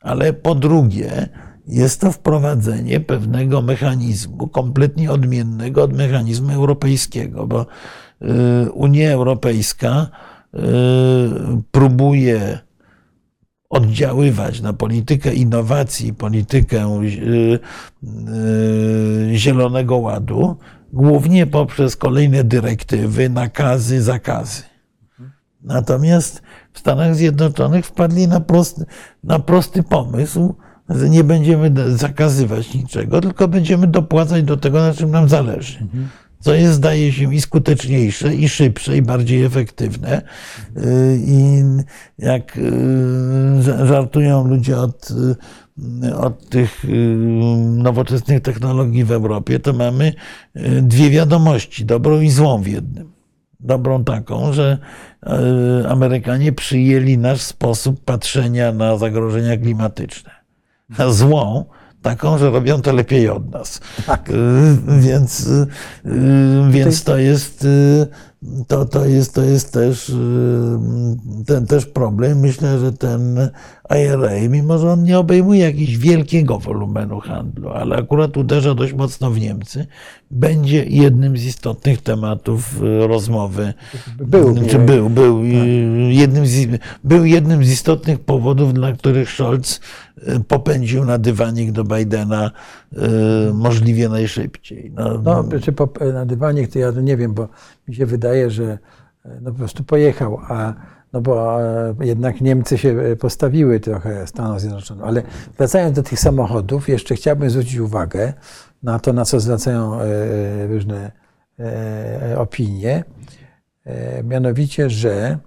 ale po drugie, jest to wprowadzenie pewnego mechanizmu kompletnie odmiennego od mechanizmu europejskiego, bo y, Unia Europejska y, próbuje oddziaływać na politykę innowacji, politykę y, Zielonego Ładu, głównie poprzez kolejne dyrektywy, nakazy, zakazy. Natomiast w Stanach Zjednoczonych wpadli na prosty, na prosty pomysł, że nie będziemy zakazywać niczego, tylko będziemy dopłacać do tego, na czym nam zależy. Co jest, zdaje się, i skuteczniejsze, i szybsze, i bardziej efektywne. I jak y, żartują ludzie od, y, od tych y, nowoczesnych technologii w Europie, to mamy dwie wiadomości, dobrą i złą w jednym dobrą taką, że e, Amerykanie przyjęli nasz sposób patrzenia na zagrożenia klimatyczne. A złą taką, że robią to lepiej od nas. Tak. E, więc, e, więc to jest to, to, jest, to jest też ten też problem. Myślę, że ten IRA, mimo że on nie obejmuje jakiegoś wielkiego wolumenu handlu, ale akurat uderza dość mocno w Niemcy, będzie jednym z istotnych tematów y, rozmowy. Był, czy był, był, tak. jednym z, był jednym z istotnych powodów, dla których Scholz y, popędził na dywanik do Bidena y, możliwie najszybciej. No, no czy po, na dywanik to ja nie wiem, bo mi się wydaje, że no, po prostu pojechał, a no bo e, jednak Niemcy się e, postawiły trochę Stanów Zjednoczonych. Ale wracając do tych samochodów, jeszcze chciałbym zwrócić uwagę na to, na co zwracają e, różne opinie. Mianowicie, że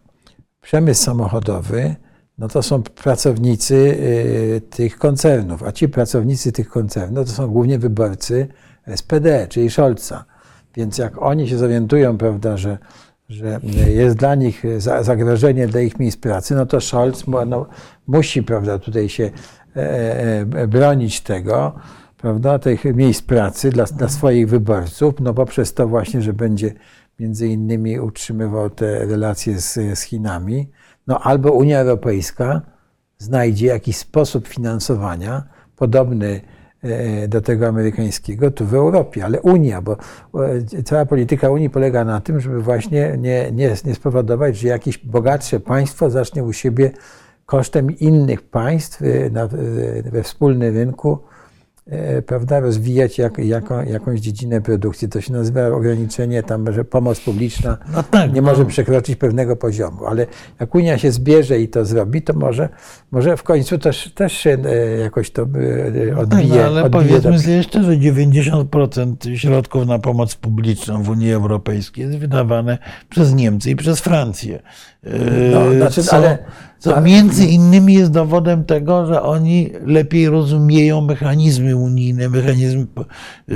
przemysł samochodowy, no to są pracownicy y, tych koncernów, a ci pracownicy tych koncernów to są głównie wyborcy SPD, czyli Scholza. Więc jak oni się zorientują, prawda, że, że jest dla nich zagrożenie dla ich miejsc pracy, no to Scholz no, musi, prawda, tutaj się e, e, bronić tego, prawda, tych miejsc pracy dla, dla swoich wyborców, no poprzez to właśnie, że będzie między innymi utrzymywał te relacje z, z Chinami, no albo Unia Europejska znajdzie jakiś sposób finansowania podobny e, do tego amerykańskiego tu w Europie, ale Unia, bo e, cała polityka Unii polega na tym, żeby właśnie nie, nie, nie spowodować, że jakieś bogatsze państwo zacznie u siebie kosztem innych państw e, na, we wspólnym rynku prawda, rozwijać jak, jako, jakąś dziedzinę produkcji. To się nazywa ograniczenie, tam, że pomoc publiczna no tak, nie no. może przekroczyć pewnego poziomu. Ale jak Unia się zbierze i to zrobi, to może, może w końcu też, też się e, jakoś to odbije. No tak, no, ale odbije powiedzmy sobie jeszcze, że 90% środków na pomoc publiczną w Unii Europejskiej jest wydawane przez Niemcy i przez Francję. No, znaczy, co, ale, co między innymi jest dowodem tego, że oni lepiej rozumieją mechanizmy unijne, mechanizmy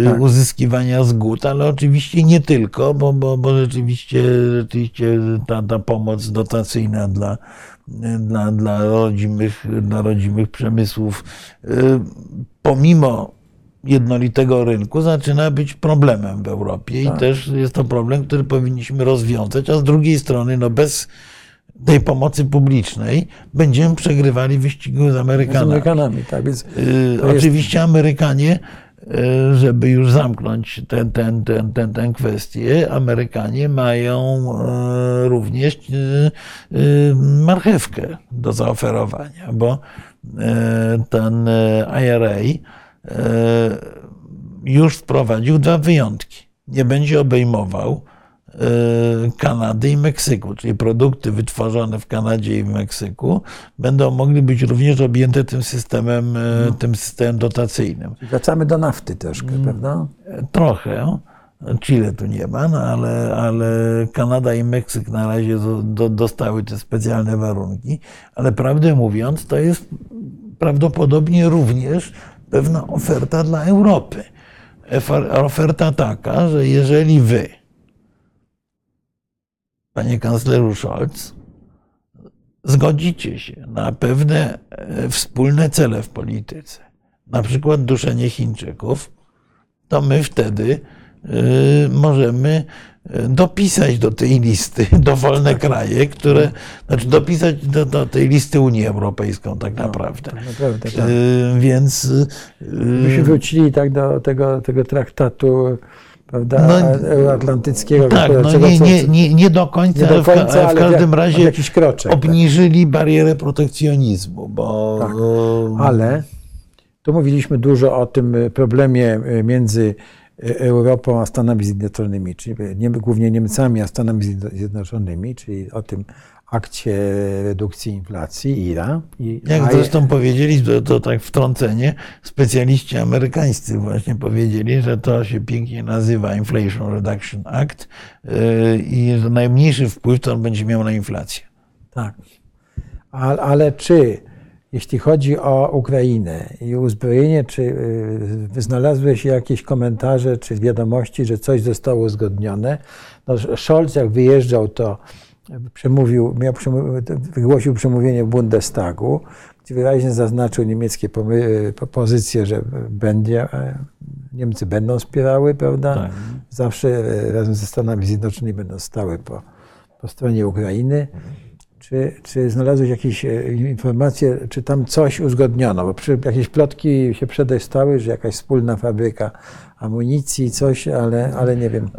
tak. uzyskiwania zgód, ale oczywiście nie tylko, bo, bo, bo rzeczywiście, rzeczywiście ta, ta pomoc dotacyjna dla, dla, dla, rodzimych, dla rodzimych przemysłów, y, pomimo jednolitego rynku zaczyna być problemem w Europie tak. i też jest to problem, który powinniśmy rozwiązać, a z drugiej strony no bez tej pomocy publicznej będziemy przegrywali wyścigu z Amerykanami. Z Amerykanami tak, więc y, Oczywiście jest... Amerykanie, y, żeby już zamknąć tę ten, ten, ten, ten kwestię, Amerykanie mają y, również marchewkę do zaoferowania, bo ten IRA już wprowadził dwa wyjątki. Nie będzie obejmował Kanady i Meksyku, czyli produkty wytworzone w Kanadzie i w Meksyku będą mogli być również objęte tym systemem, e, no. tym systemem dotacyjnym. Wracamy do nafty troszkę, mm, prawda? Trochę. Chile tu nie ma, no ale, ale Kanada i Meksyk na razie do, dostały te specjalne warunki, ale prawdę mówiąc, to jest prawdopodobnie również pewna oferta dla Europy. Oferta taka, że jeżeli wy panie kanclerzu Scholz, zgodzicie się na pewne e, wspólne cele w polityce, na przykład duszenie Chińczyków, to my wtedy e, możemy e, dopisać do tej listy dowolne kraje, które, znaczy dopisać do, do tej listy Unii Europejską tak no, naprawdę. No, naprawdę tak. Więc myśmy wrócili tak do tego, tego traktatu prawda, no, euroatlantyckiego. Tak, no nie, nie, nie, nie do końca, nie do końca ale w, każdym razie jakiś kroczek, tak. obniżyli tak. barierę protekcjonizmu. Bo... Tak. Ale tu mówiliśmy dużo o tym problemie między Europą a Stanami Zjednoczonymi, czyli głównie Niemcami a Stanami Zjednoczonymi, czyli o tym akcie redukcji inflacji IRA. I Jak zresztą powiedzieli, to, to tak wtrącenie, specjaliści amerykańscy właśnie powiedzieli, że to się pięknie nazywa Inflation Reduction Act yy, i że najmniejszy wpływ to on będzie miał na inflację. Tak. Ale, ale czy jeśli chodzi o Ukrainę i uzbrojenie, czy yy, znalazły się jakieś komentarze czy wiadomości, że coś zostało uzgodnione? No, Scholz jak wyjeżdżał, to przemówił, miał, wygłosił przemówienie w Bundestagu, gdzie wyraźnie zaznaczył niemieckie pozycje, że będzie, e, Niemcy będą wspierały, prawda? Tak. Zawsze e, razem ze Stanami Zjednoczonymi będą stały po, po stronie Ukrainy. Czy, czy znalazłeś jakieś e, informacje, czy tam coś uzgodniono? Bo przy, jakieś plotki się przedestały, że jakaś wspólna fabryka amunicji, coś, ale, ale nie wiem.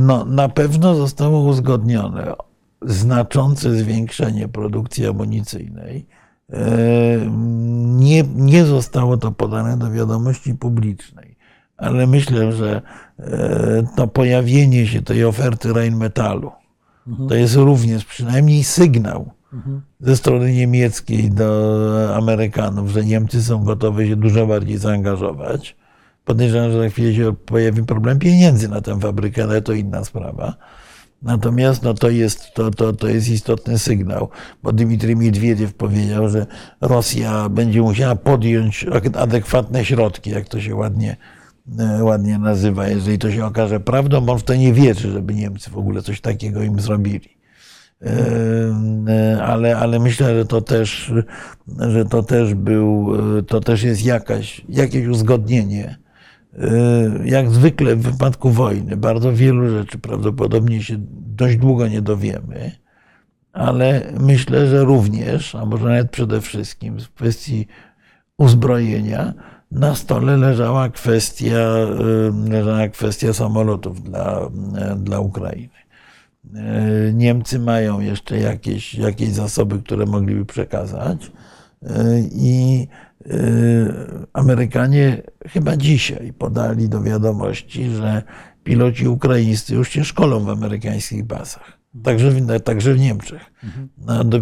No, na pewno zostało uzgodnione znaczące zwiększenie produkcji amunicyjnej. E, nie, nie zostało to podane do wiadomości publicznej, ale myślę, że e, to pojawienie się tej oferty Rheinmetallu mhm. to jest również przynajmniej sygnał mhm. ze strony niemieckiej do Amerykanów, że Niemcy są gotowi się dużo bardziej zaangażować. Podejrzewam, że za chwilę się pojawi problem pieniędzy na tę fabrykę, ale to inna sprawa. Natomiast no, to, jest, to, to, to jest istotny sygnał, bo Dmitrij Miedwiediew powiedział, że Rosja będzie musiała podjąć adekwatne środki, jak to się ładnie, e, ładnie nazywa, jeżeli to się okaże prawdą, bo on w to nie wierzy, żeby Niemcy w ogóle coś takiego im zrobili. E, Ale, ale myślę, że to też, że to też był, to też jest jakaś, jakieś uzgodnienie. E, Jak zwykle w wypadku wojny, bardzo wielu rzeczy prawdopodobnie się dość długo nie dowiemy, ale myślę, że również, a może nawet przede wszystkim w kwestii uzbrojenia, na stole leżała kwestia, e, leżała kwestia samolotów dla, dla Ukrainy. Niemcy mają jeszcze jakieś, jakieś zasoby, które mogliby przekazać. I Amerykanie chyba dzisiaj podali do wiadomości, że piloci ukraińscy już się szkolą w amerykańskich bazach. Także w, także w Niemczech.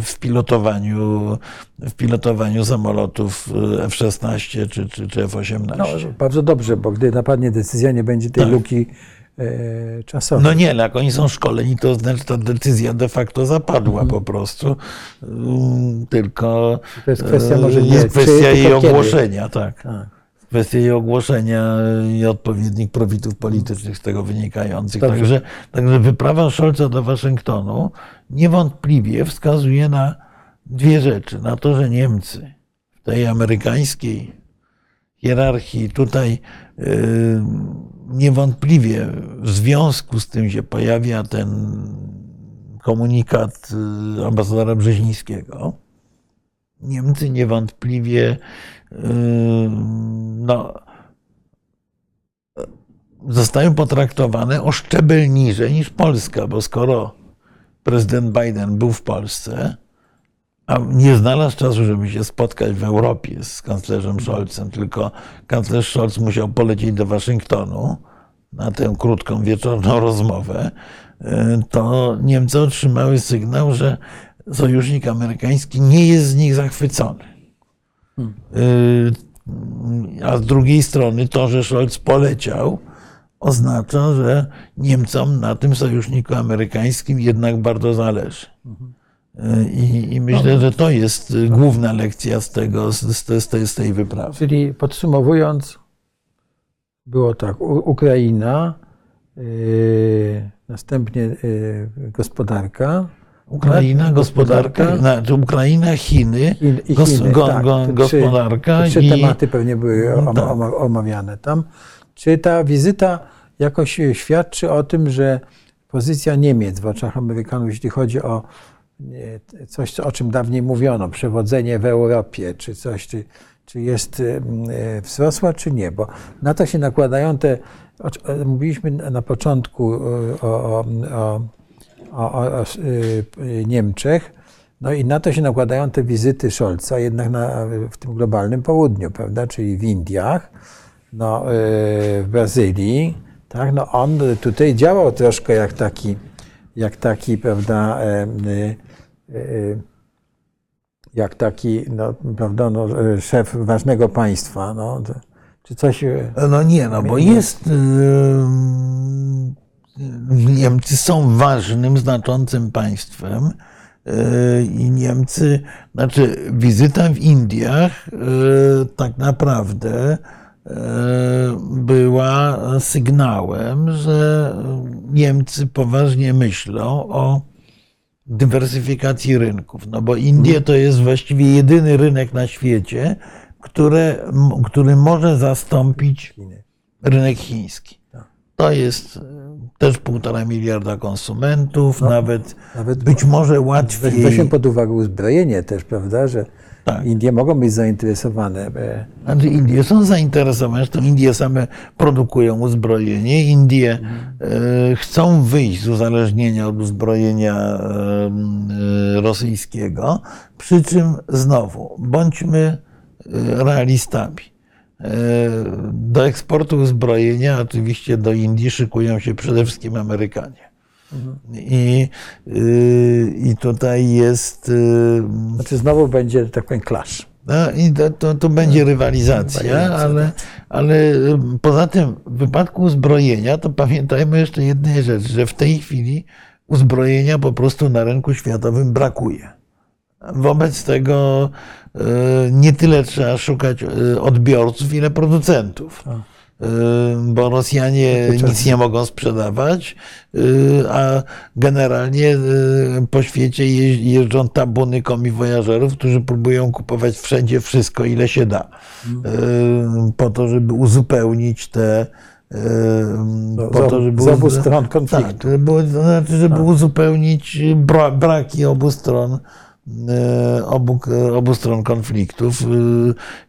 W, pilotowaniu, w pilotowaniu samolotów F-16 czy, czy, czy F-18. No, bardzo dobrze, bo gdy napadnie decyzja, nie będzie tej Tak. luki e, czasowej. No nie, jak oni są szkoleni, to znaczy ta decyzja de facto zapadła po prostu. Mm, Tylko To jest kwestia może e, nie jest kwestia jej ogłoszenia, tak. Tak. Kwestia jej ogłoszenia i odpowiednich profitów politycznych z tego wynikających. Dobrze. Także, także wyprawa Scholza do Waszyngtonu niewątpliwie wskazuje na dwie rzeczy. Na to, że Niemcy w tej amerykańskiej hierarchii tutaj y, niewątpliwie w związku z tym się pojawia ten komunikat y, ambasadora Brzezińskiego. Niemcy niewątpliwie y, no, zostają potraktowane o szczebel niżej niż Polska, bo skoro prezydent Biden był w Polsce, a nie znalazł czasu, żeby się spotkać w Europie z kanclerzem Scholzem, tylko kanclerz Scholz musiał polecieć do Waszyngtonu na tę krótką wieczorną rozmowę, y, to Niemcy otrzymały sygnał, że sojusznik amerykański nie jest z nich zachwycony. Y, A z drugiej strony to, że Scholz poleciał, oznacza, że Niemcom na tym sojuszniku amerykańskim jednak bardzo zależy. Y, I, i myślę, że to jest y, główna lekcja z, tego, z, z, tej- z tej wyprawy. Czyli podsumowując, było tak, Ukraina, yy, następnie yy, gospodarka, Ukraina, tak? gospodarka, znaczy Ukraina, Chiny, i, gos, Chiny, go, tak, go, te gospodarka Trzy, te trzy i tematy pewnie były No om, tak. om, omawiane tam. Czy ta wizyta jakoś świadczy o tym, że pozycja Niemiec w oczach Amerykanów, jeśli chodzi o coś, o czym dawniej mówiono, przewodzenie w Europie, czy coś, czy, czy jest y, y, wzrosła, czy nie? Bo na to się nakładają te, mówiliśmy na początku o, o, o, o, Niemczech, no i na to się nakładają te wizyty Scholza jednak na, w tym globalnym południu, prawda? Czyli w Indiach, no, w Brazylii, tak? No on tutaj działał troszkę jak taki, jak taki, prawda, jak taki, no, prawda, no, y, szef ważnego państwa, no, czy coś... y, No nie, no bo jest. Niemcy są ważnym, znaczącym państwem. I Niemcy, znaczy wizyta w Indiach tak naprawdę była sygnałem, że Niemcy poważnie myślą o dywersyfikacji rynków. No bo Indie to jest właściwie jedyny rynek na świecie, które, który może zastąpić rynek chiński. To jest e, też półtora miliarda konsumentów, nawet, Nawet być może łatwiej. Weźmy pod uwagę uzbrojenie też, prawda, że Tak. Indie mogą być zainteresowane. e, Znaczy Indie są zainteresowane, zresztą Indie same produkują uzbrojenie. Indie e, chcą wyjść z uzależnienia od uzbrojenia e, rosyjskiego, przy czym znowu bądźmy realistami. Do eksportu uzbrojenia oczywiście do Indii szykują się przede wszystkim Amerykanie. I, y, I tutaj jest y, Znaczy znowu będzie, tak powiem, clash. no i to, to, to będzie rywalizacja, Rywalizacja, ale, ale poza tym w wypadku uzbrojenia to pamiętajmy jeszcze jednej rzeczy, że w tej chwili uzbrojenia po prostu na rynku światowym brakuje. Wobec tego nie tyle trzeba szukać odbiorców, ile producentów. Tak. E, Bo Rosjanie nic nie mogą sprzedawać, e, a generalnie e, po świecie je- jeżdżą tabuny komiwojażerów, którzy próbują kupować wszędzie wszystko, ile się da. E, Po to, żeby uzupełnić te. Po z- to, żeby z obu stron konfliktu. Tak, to znaczy, żeby uzupełnić bra, braki obu stron, obu, obu stron konfliktów. e,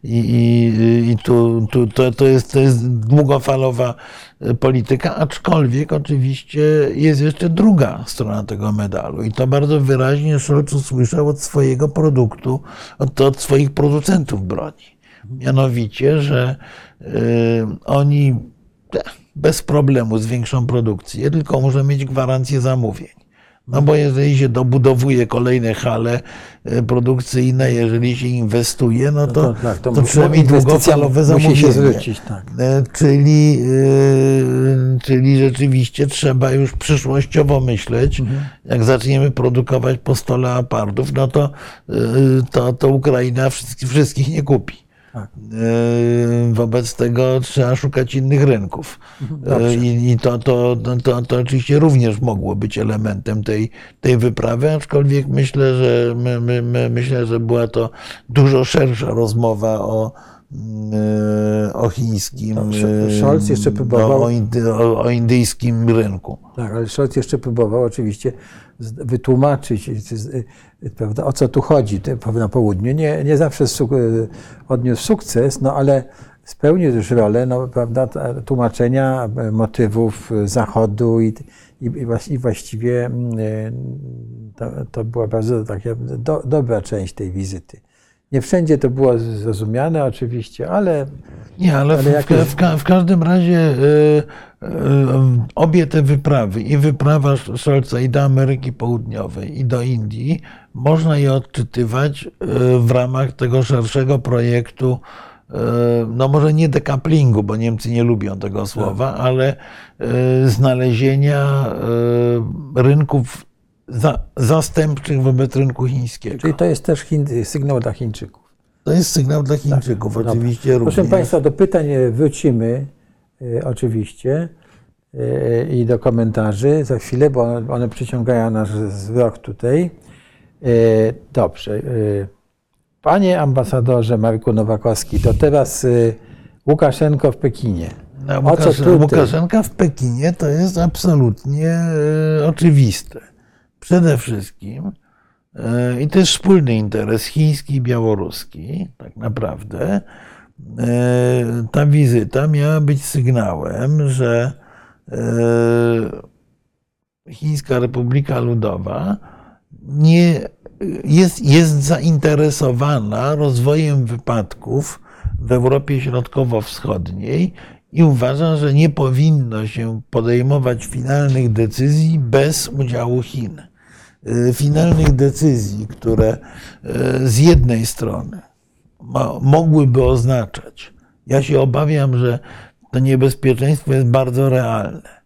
I, i, i tu, tu, to, to, jest, to jest długofalowa e, polityka, aczkolwiek oczywiście jest jeszcze druga strona tego medalu. I to bardzo wyraźnie Scholz usłyszał od swojego produktu, od, od swoich producentów broni. Mianowicie, że e, oni bez problemu zwiększą produkcję, tylko muszą mieć gwarancję zamówień. No bo jeżeli się dobudowuje kolejne hale e, produkcyjne, jeżeli się inwestuje, no to, to tak, to to, mieć inwestycja długofalowe musi zamówienie. się zwrócić, tak. E, Czyli, e, czyli rzeczywiście trzeba już przyszłościowo myśleć. Mhm. Jak zaczniemy produkować po 100 leopardów, no to, to, to Ukraina wszystkich, wszystkich nie kupi. Tak. E, Wobec tego trzeba szukać innych rynków. Dobrze. E, I, i to, to, to, to, oczywiście również mogło być elementem tej, tej wyprawy, aczkolwiek myślę, że my, my, my, myślę, że była to dużo szersza rozmowa o, e, o chińskim, Scholz jeszcze próbował- o, indy, o, o indyjskim rynku. Tak, ale Scholz jeszcze próbował oczywiście wytłumaczyć, prawda, o co tu chodzi na południu. Nie, nie zawsze suk- odniósł sukces, no ale spełnił też rolę no, prawda, tłumaczenia e, motywów Zachodu i, i, i właś- i właściwie mm, e, to, to była bardzo taka do, dobra część tej wizyty. Nie wszędzie to było zrozumiane oczywiście, ale Nie, ale, Ale w, jakoś- w, ka- w każdym razie e, e, obie te wyprawy, i wyprawa Scholza i do Ameryki Południowej, i do Indii, można je odczytywać e, w ramach tego szerszego projektu, e, no może nie dekaplingu, bo Niemcy nie lubią tego słowa, ale e, znalezienia e, rynków za, zastępczych wobec rynku chińskiego. czyli to jest też Chin, sygnał dla Chińczyków. To jest sygnał dla Chińczyków, oczywiście również. Proszę Państwa, do pytań e, wrócimy e, oczywiście e, i do komentarzy za chwilę, bo one, one przyciągają nasz wzrok tutaj. E, Dobrze. Panie ambasadorze Marku Nowakowski, to teraz Łukaszenko w Pekinie. No, Łukasz? Łukaszenka w Pekinie to jest absolutnie oczywiste. Przede wszystkim, i to jest wspólny interes chiński i białoruski, tak naprawdę, ta wizyta miała być sygnałem, że e, Chińska Republika Ludowa nie jest, jest zainteresowana rozwojem wypadków w Europie Środkowo-Wschodniej i uważa, że nie powinno się podejmować finalnych decyzji bez udziału Chin. Y, Finalnych decyzji, które z jednej strony mogłyby oznaczać, ja się obawiam, że to niebezpieczeństwo jest bardzo realne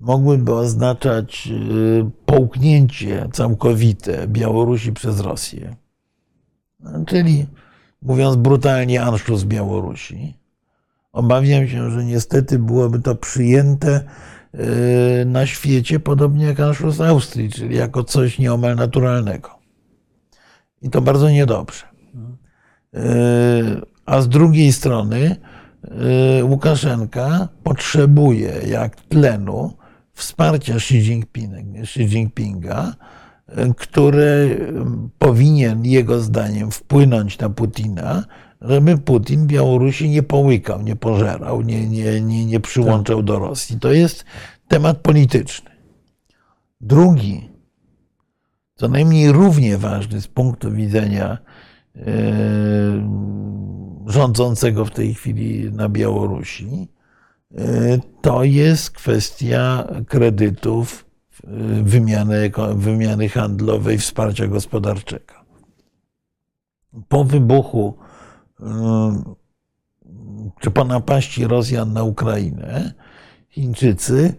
mogłyby oznaczać y, połknięcie całkowite Białorusi przez Rosję. Czyli, mówiąc brutalnie, Anschluss Białorusi. Obawiam się, że niestety byłoby to przyjęte y, na świecie, podobnie jak Anschluss Austrii, czyli jako coś nieomal naturalnego. I to bardzo niedobrze. Y, A z drugiej strony y, Łukaszenka potrzebuje jak tlenu wsparcia Xi, Jinping, Xi Jinpinga, y, który powinien jego zdaniem wpłynąć na Putina, żeby Putin Białorusi nie połykał, nie pożerał, nie, nie, nie, nie przyłączał do Rosji. To jest temat polityczny. Drugi, co najmniej równie ważny z punktu widzenia e, rządzącego w tej chwili na Białorusi, e, to jest kwestia kredytów, e, wymiany, wymiany handlowej, wsparcia gospodarczego. Po wybuchu e, czy po napaści Rosjan na Ukrainę, Chińczycy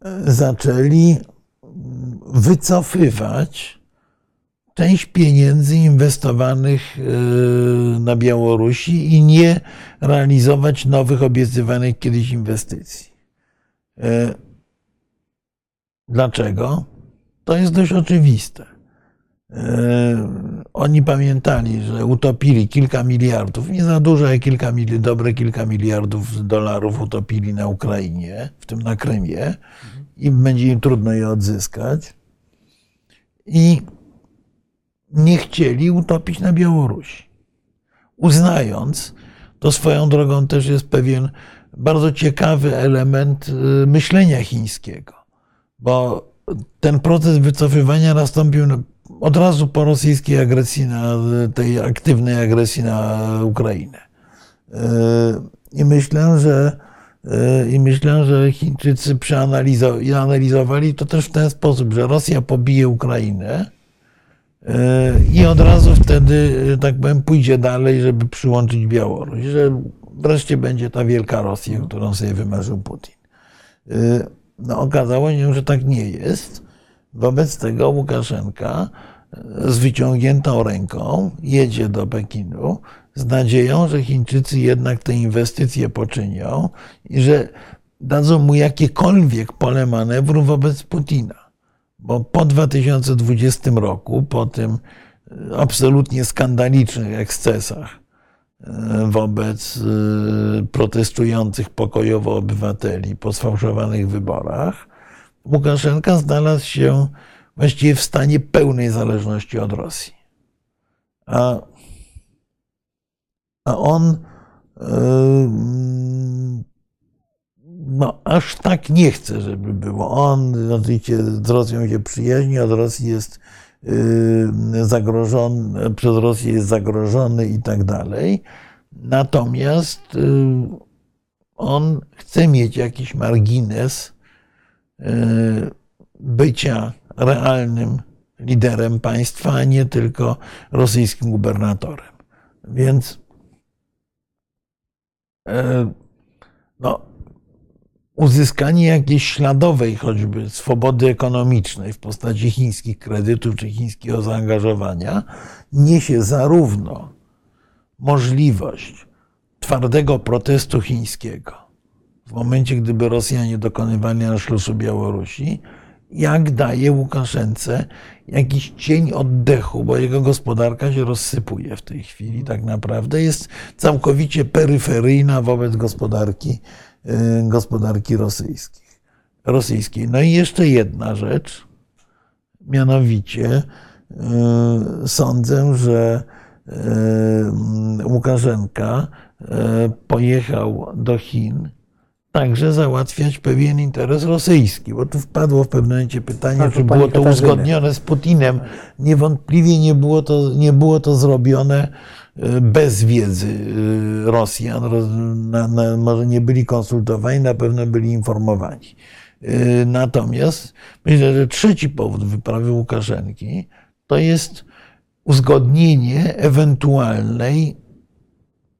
e, zaczęli mm, wycofywać część pieniędzy inwestowanych e, na Białorusi i nie realizować nowych obiecywanych kiedyś inwestycji. E, dlaczego? To jest dość oczywiste. E, oni pamiętali, że utopili kilka miliardów, nie za dużo, ale kilka, dobre kilka miliardów dolarów utopili na Ukrainie, w tym na Krymie, i będzie im trudno je odzyskać. I nie chcieli utopić na Białorusi. Uznając, to swoją drogą też jest pewien bardzo ciekawy element y, myślenia chińskiego, bo ten proces wycofywania nastąpił od razu po rosyjskiej agresji, na, tej aktywnej agresji na Ukrainę. Y, I myślę, że y, i myślę, że Chińczycy przeanalizowali to też w ten sposób, że Rosja pobije Ukrainę, i od razu wtedy, tak powiem, pójdzie dalej, żeby przyłączyć Białoruś, że wreszcie będzie ta wielka Rosja, którą sobie wymarzył Putin. No, okazało się, że tak nie jest. Wobec tego Łukaszenka z wyciągniętą ręką jedzie do Pekinu z nadzieją, że Chińczycy jednak te inwestycje poczynią i że dadzą mu jakiekolwiek pole manewru wobec Putina. Bo po 2020 roku, po tym e, absolutnie skandalicznych ekscesach e, wobec e, protestujących pokojowo obywateli po sfałszowanych wyborach, Łukaszenka znalazł się właściwie w stanie pełnej zależności od Rosji. A, a on no, aż tak nie chce, żeby było. On oczywiście z Rosją się przyjaźni, od Rosji jest y, zagrożony, przez Rosję jest zagrożony i tak dalej. Natomiast y, on chce mieć jakiś margines y, bycia realnym liderem państwa, a nie tylko rosyjskim gubernatorem. Więc no, uzyskanie jakiejś śladowej choćby swobody ekonomicznej w postaci chińskich kredytów czy chińskiego zaangażowania niesie zarówno możliwość twardego protestu chińskiego w momencie, gdyby Rosjanie dokonywali anszlusu Białorusi, jak daje Łukaszence jakiś cień oddechu, bo jego gospodarka się rozsypuje w tej chwili tak naprawdę, jest całkowicie peryferyjna wobec gospodarki gospodarki rosyjskiej. rosyjskiej. No i jeszcze jedna rzecz, mianowicie y, sądzę, że y, Łukaszenka pojechał do Chin także załatwiać pewien interes rosyjski, bo tu wpadło w pewnym momencie pytanie, tak, czy było to uzgodnione z Putinem. Niewątpliwie nie było to, nie było to zrobione bez wiedzy y, Rosjan, na, na, może nie byli konsultowani, na pewno byli informowani. Y, natomiast myślę, że trzeci powód wyprawy Łukaszenki to jest uzgodnienie ewentualnej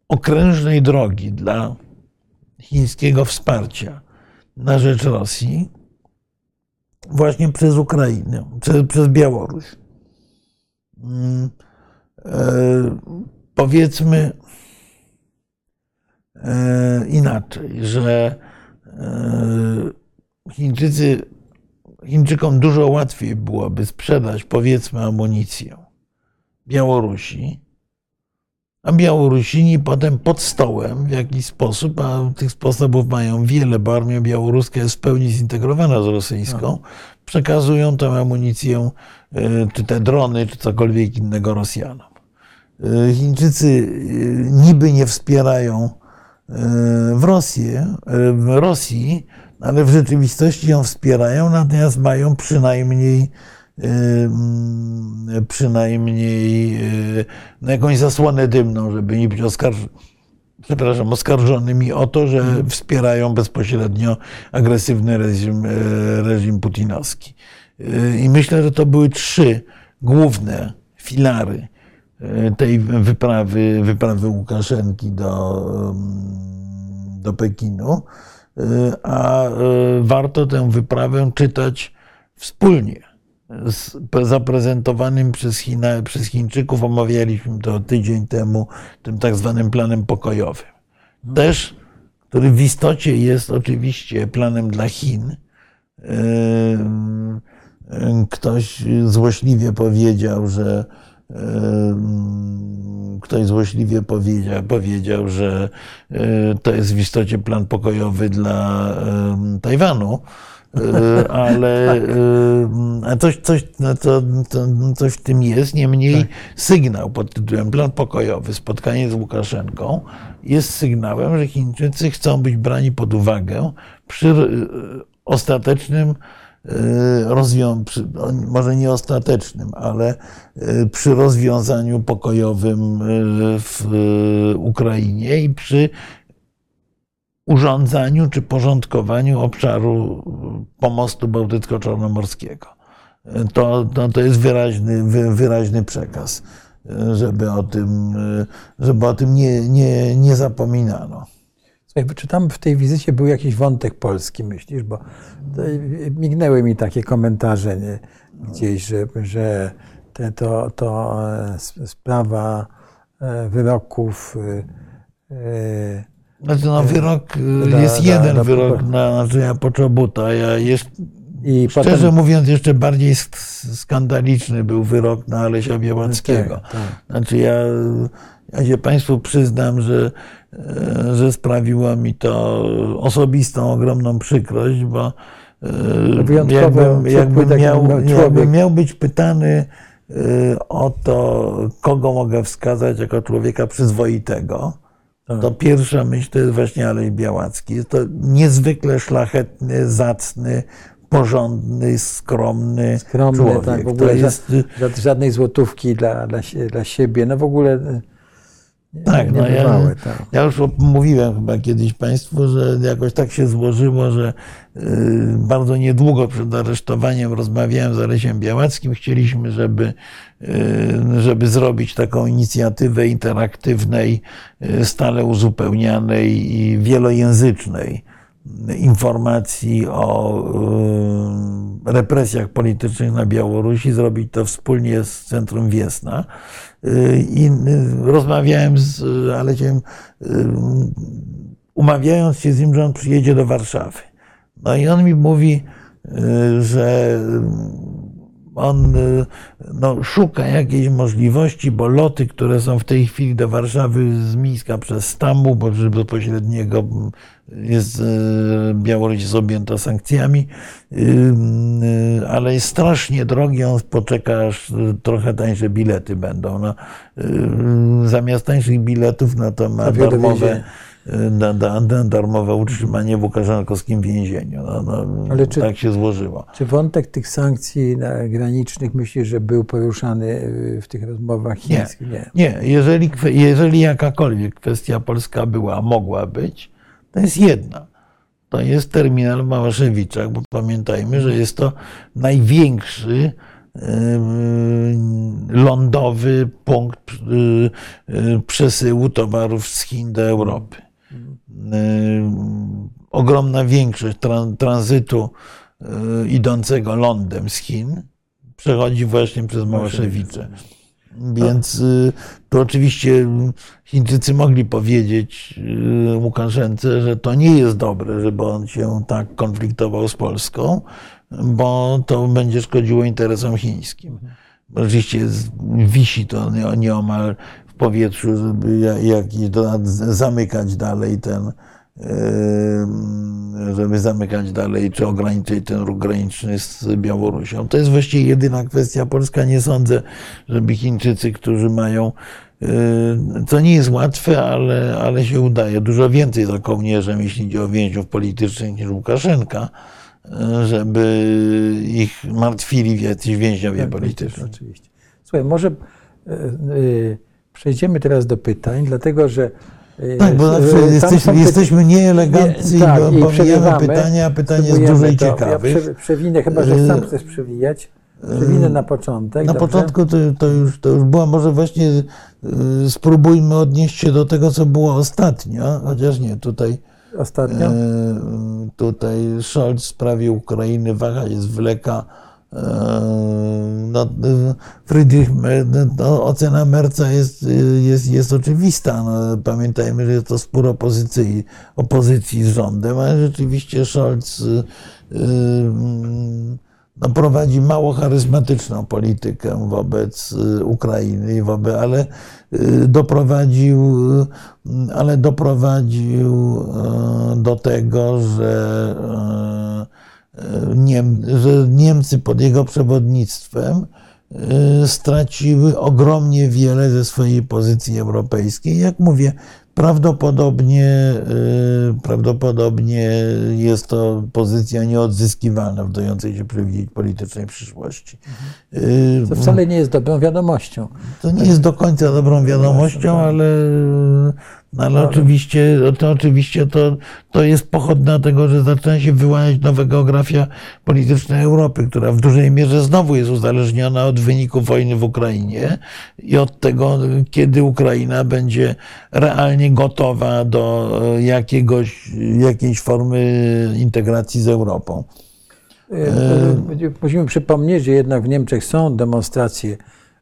okrężnej drogi dla chińskiego wsparcia na rzecz Rosji właśnie przez Ukrainę, przez, przez Białoruś. Powiedzmy e, inaczej, że e, Chińczycy, Chińczykom dużo łatwiej byłoby sprzedać, powiedzmy, amunicję Białorusi, a Białorusini potem pod stołem w jakiś sposób, a tych sposobów mają wiele, bo armia białoruska jest w pełni zintegrowana z rosyjską, przekazują tę amunicję, e, czy te drony, czy cokolwiek innego Rosjanom. E, Chińczycy e, niby nie wspierają e, w Rosję, w Rosji, ale w rzeczywistości ją wspierają, natomiast mają przynajmniej mm, przynajmniej no jakąś zasłonę dymną, żeby nie być przepraszam, oskarżonymi o to, że wspierają bezpośrednio agresywny reżim, reżim putinowski. I myślę, że to były trzy główne filary tej wyprawy, wyprawy Łukaszenki do, do Pekinu, a e, warto tę wyprawę czytać wspólnie z, zaprezentowanym przez, China, przez Chińczyków, omawialiśmy to tydzień temu, tym tak zwanym planem pokojowym. Też, który w istocie jest oczywiście planem dla Chin. Ktoś złośliwie powiedział, że ktoś złośliwie powiedział, powiedział, że to jest w istocie plan pokojowy dla Tajwanu ale coś, coś, no to, to, coś w tym jest. Niemniej tak. sygnał pod tytułem Plan Pokojowy, spotkanie z Łukaszenką, jest sygnałem, że Chińczycy chcą być brani pod uwagę przy ostatecznym rozwiązaniu, może nie ostatecznym, ale przy rozwiązaniu pokojowym w Ukrainie i przy urządzaniu czy porządkowaniu obszaru pomostu bałtycko-czarnomorskiego. To, to, to jest wyraźny, wyraźny przekaz, żeby o tym, żeby o tym nie, nie, nie zapominano. Czy tam w tej wizycie był jakiś wątek polski, myślisz? Bo mignęły mi takie komentarze nie? gdzieś, że, że te, to, to e, sprawa e, wyroków e, znaczy, no, wyrok da, jest da, jeden da, wyrok na Andrzeja Poczobuta. Ja jest, I szczerze potem... mówiąc, jeszcze bardziej skandaliczny był wyrok na Alesia Białackiego. Tak, tak. Znaczy, ja, ja się Państwu przyznam, że, e, że sprawiło mi to osobistą, ogromną przykrość, bo e, jakbym, jakbym, miał, jakbym miał być pytany e, o to, kogo mogę wskazać jako człowieka przyzwoitego, tak. To pierwsza myśl to jest właśnie Alej Białacki. Jest to niezwykle szlachetny, zacny, porządny, skromny, skromny człowiek. Tak, w ogóle to jest... żadnej złotówki dla, dla, dla siebie. No w ogóle tak, no ja, tak. ja już mówiłem chyba kiedyś Państwu, że jakoś tak się złożyło, że y, bardzo niedługo przed aresztowaniem rozmawiałem z Alesiem Białackim. Chcieliśmy, żeby, y, żeby zrobić taką inicjatywę interaktywnej, y, stale uzupełnianej i wielojęzycznej informacji o represjach politycznych na Białorusi, zrobić to wspólnie z Centrum Wiesna. I rozmawiałem z Aleciem, umawiając się z nim, że on przyjedzie do Warszawy. No i on mi mówi, że on no, szuka jakiejś możliwości, bo loty, które są w tej chwili do Warszawy z Mińska przez Stambuł, bo bezpośredniego jest, e, Białoruś jest objęta sankcjami, e, ale jest strasznie drogi, on poczeka, aż trochę tańsze bilety będą. No, zamiast tańszych biletów, no to ma darmowe, da, da, darmowe utrzymanie w Łukaszenkowskim więzieniu. No, no, Ale czy, tak się złożyło. Czy wątek tych sankcji granicznych myślisz, że był poruszany w tych rozmowach chińskich? Nie. nie. Jeżeli, jeżeli jakakolwiek kwestia polska była, mogła być, to jest jedna. To jest terminal w Małaszewiczach, bo pamiętajmy, że jest to największy lądowy punkt y, y, przesyłu towarów z Chin do Europy. Ogromna większość tranzytu y, idącego lądem z Chin przechodzi właśnie przez Małaszewicze. Więc y, to oczywiście Chińczycy mogli powiedzieć y, Łukaszence, że to nie jest dobre, żeby on się tak konfliktował z Polską, bo to będzie szkodziło interesom chińskim. Oczywiście wisi to nieomal w powietrzu, żeby jak, zamykać dalej ten, żeby zamykać dalej, czy ograniczyć ten ruch graniczny z Białorusią. To jest właściwie jedyna kwestia polska. Nie sądzę, żeby Chińczycy, którzy mają, co nie jest łatwe, ale, ale się udaje, dużo więcej za kołnierzem, jeśli chodzi o więźniów politycznych niż Łukaszenka, żeby ich martwili jacyś więźniowie tak, polityczni. Oczywiście. Słuchaj, może przejdziemy teraz do pytań, dlatego że tak, bo zawsze jesteśmy, jesteśmy nieeleganccy tak, i pomijamy pytania, a pytanie jest dużej ciekawych. Ja przewinę, chyba że sam chcesz przewijać. Przewinę na początek. Na dobrze? początku to, to, już, to już była, może właśnie y, spróbujmy odnieść się do tego, co było ostatnio, chociaż nie, tutaj Ostatnio? Y, tutaj Scholz w sprawie Ukrainy waha jest wleka no, Friedrich, no, ocena Merca jest, jest, jest oczywista. No, pamiętajmy, że jest to spór opozycji, opozycji z rządem, ale rzeczywiście Scholz no, prowadzi mało charyzmatyczną politykę wobec Ukrainy, wobec, ale doprowadził, ale doprowadził do tego, że Niem, że Niemcy pod jego przewodnictwem y, straciły ogromnie wiele ze swojej pozycji europejskiej. Jak mówię, prawdopodobnie, y, prawdopodobnie jest to pozycja nieodzyskiwalna w dającej się przewidzieć politycznej przyszłości. To wcale nie jest dobrą wiadomością. To nie jest do końca dobrą wiadomością, ale no ale oczywiście, to, oczywiście to, to jest pochodne tego, że zaczyna się wyłaniać nowa geografia polityczna Europy, która w dużej mierze znowu jest uzależniona od wyniku wojny w Ukrainie i od tego, kiedy Ukraina będzie realnie gotowa do jakiegoś, jakiejś formy integracji z Europą. E, musimy przypomnieć, że jednak w Niemczech są demonstracje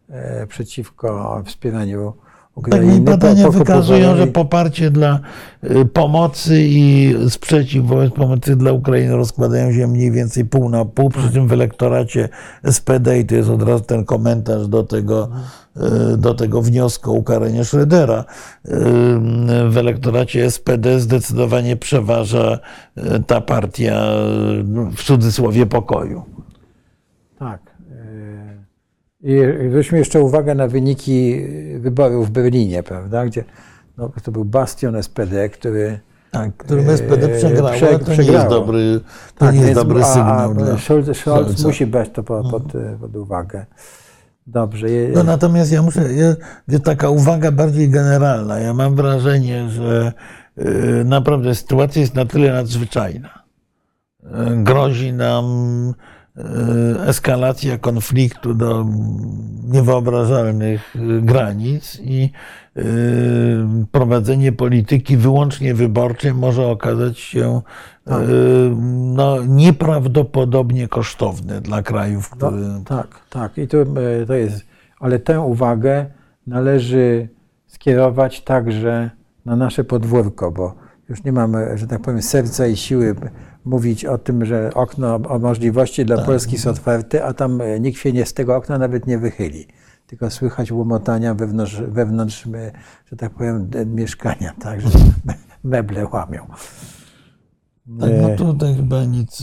e, przeciwko wspieraniu Ukrainy. Tak, badania po, po, wykazują, że poparcie dla y, pomocy i sprzeciw wobec pomocy dla Ukrainy rozkładają się mniej więcej pół na pół, przy czym w elektoracie SPD, i to jest od razu ten komentarz do tego, y, do tego wniosku o ukaranie Schrödera, y, w elektoracie SPD zdecydowanie przeważa ta partia w cudzysłowie pokoju. Tak. I weźmy jeszcze uwagę na wyniki wyborów w Berlinie, prawda, gdzie no, to był bastion SPD, który tak, którym SPD przegrało, prze, to nie jest dobry, to tak, nie jest dobry sygnał. A, Scholz, Scholz musi brać to pod, pod, pod uwagę. Dobrze. No natomiast ja muszę, ja, taka uwaga bardziej generalna. Ja mam wrażenie, że y, naprawdę sytuacja jest na tyle nadzwyczajna. Y, grozi nam E, eskalacja konfliktu do niewyobrażalnych granic i e, prowadzenie polityki wyłącznie wyborczej może okazać się tak. E, no, nieprawdopodobnie kosztowne dla krajów, no, które. No, tak, tak. I to, to jest. Ale tę uwagę należy skierować także na nasze podwórko, bo już nie mamy, że tak powiem, serca i siły mówić o tym, że okno o możliwości dla tak. Polski jest otwarte, a tam e, nikt się nie z tego okna nawet nie wychyli. Tylko słychać łomotania wewnątrz, wewnątrz e, że tak powiem, mieszkania, tak, że meble łamią. Tak, no e, tutaj chyba nic.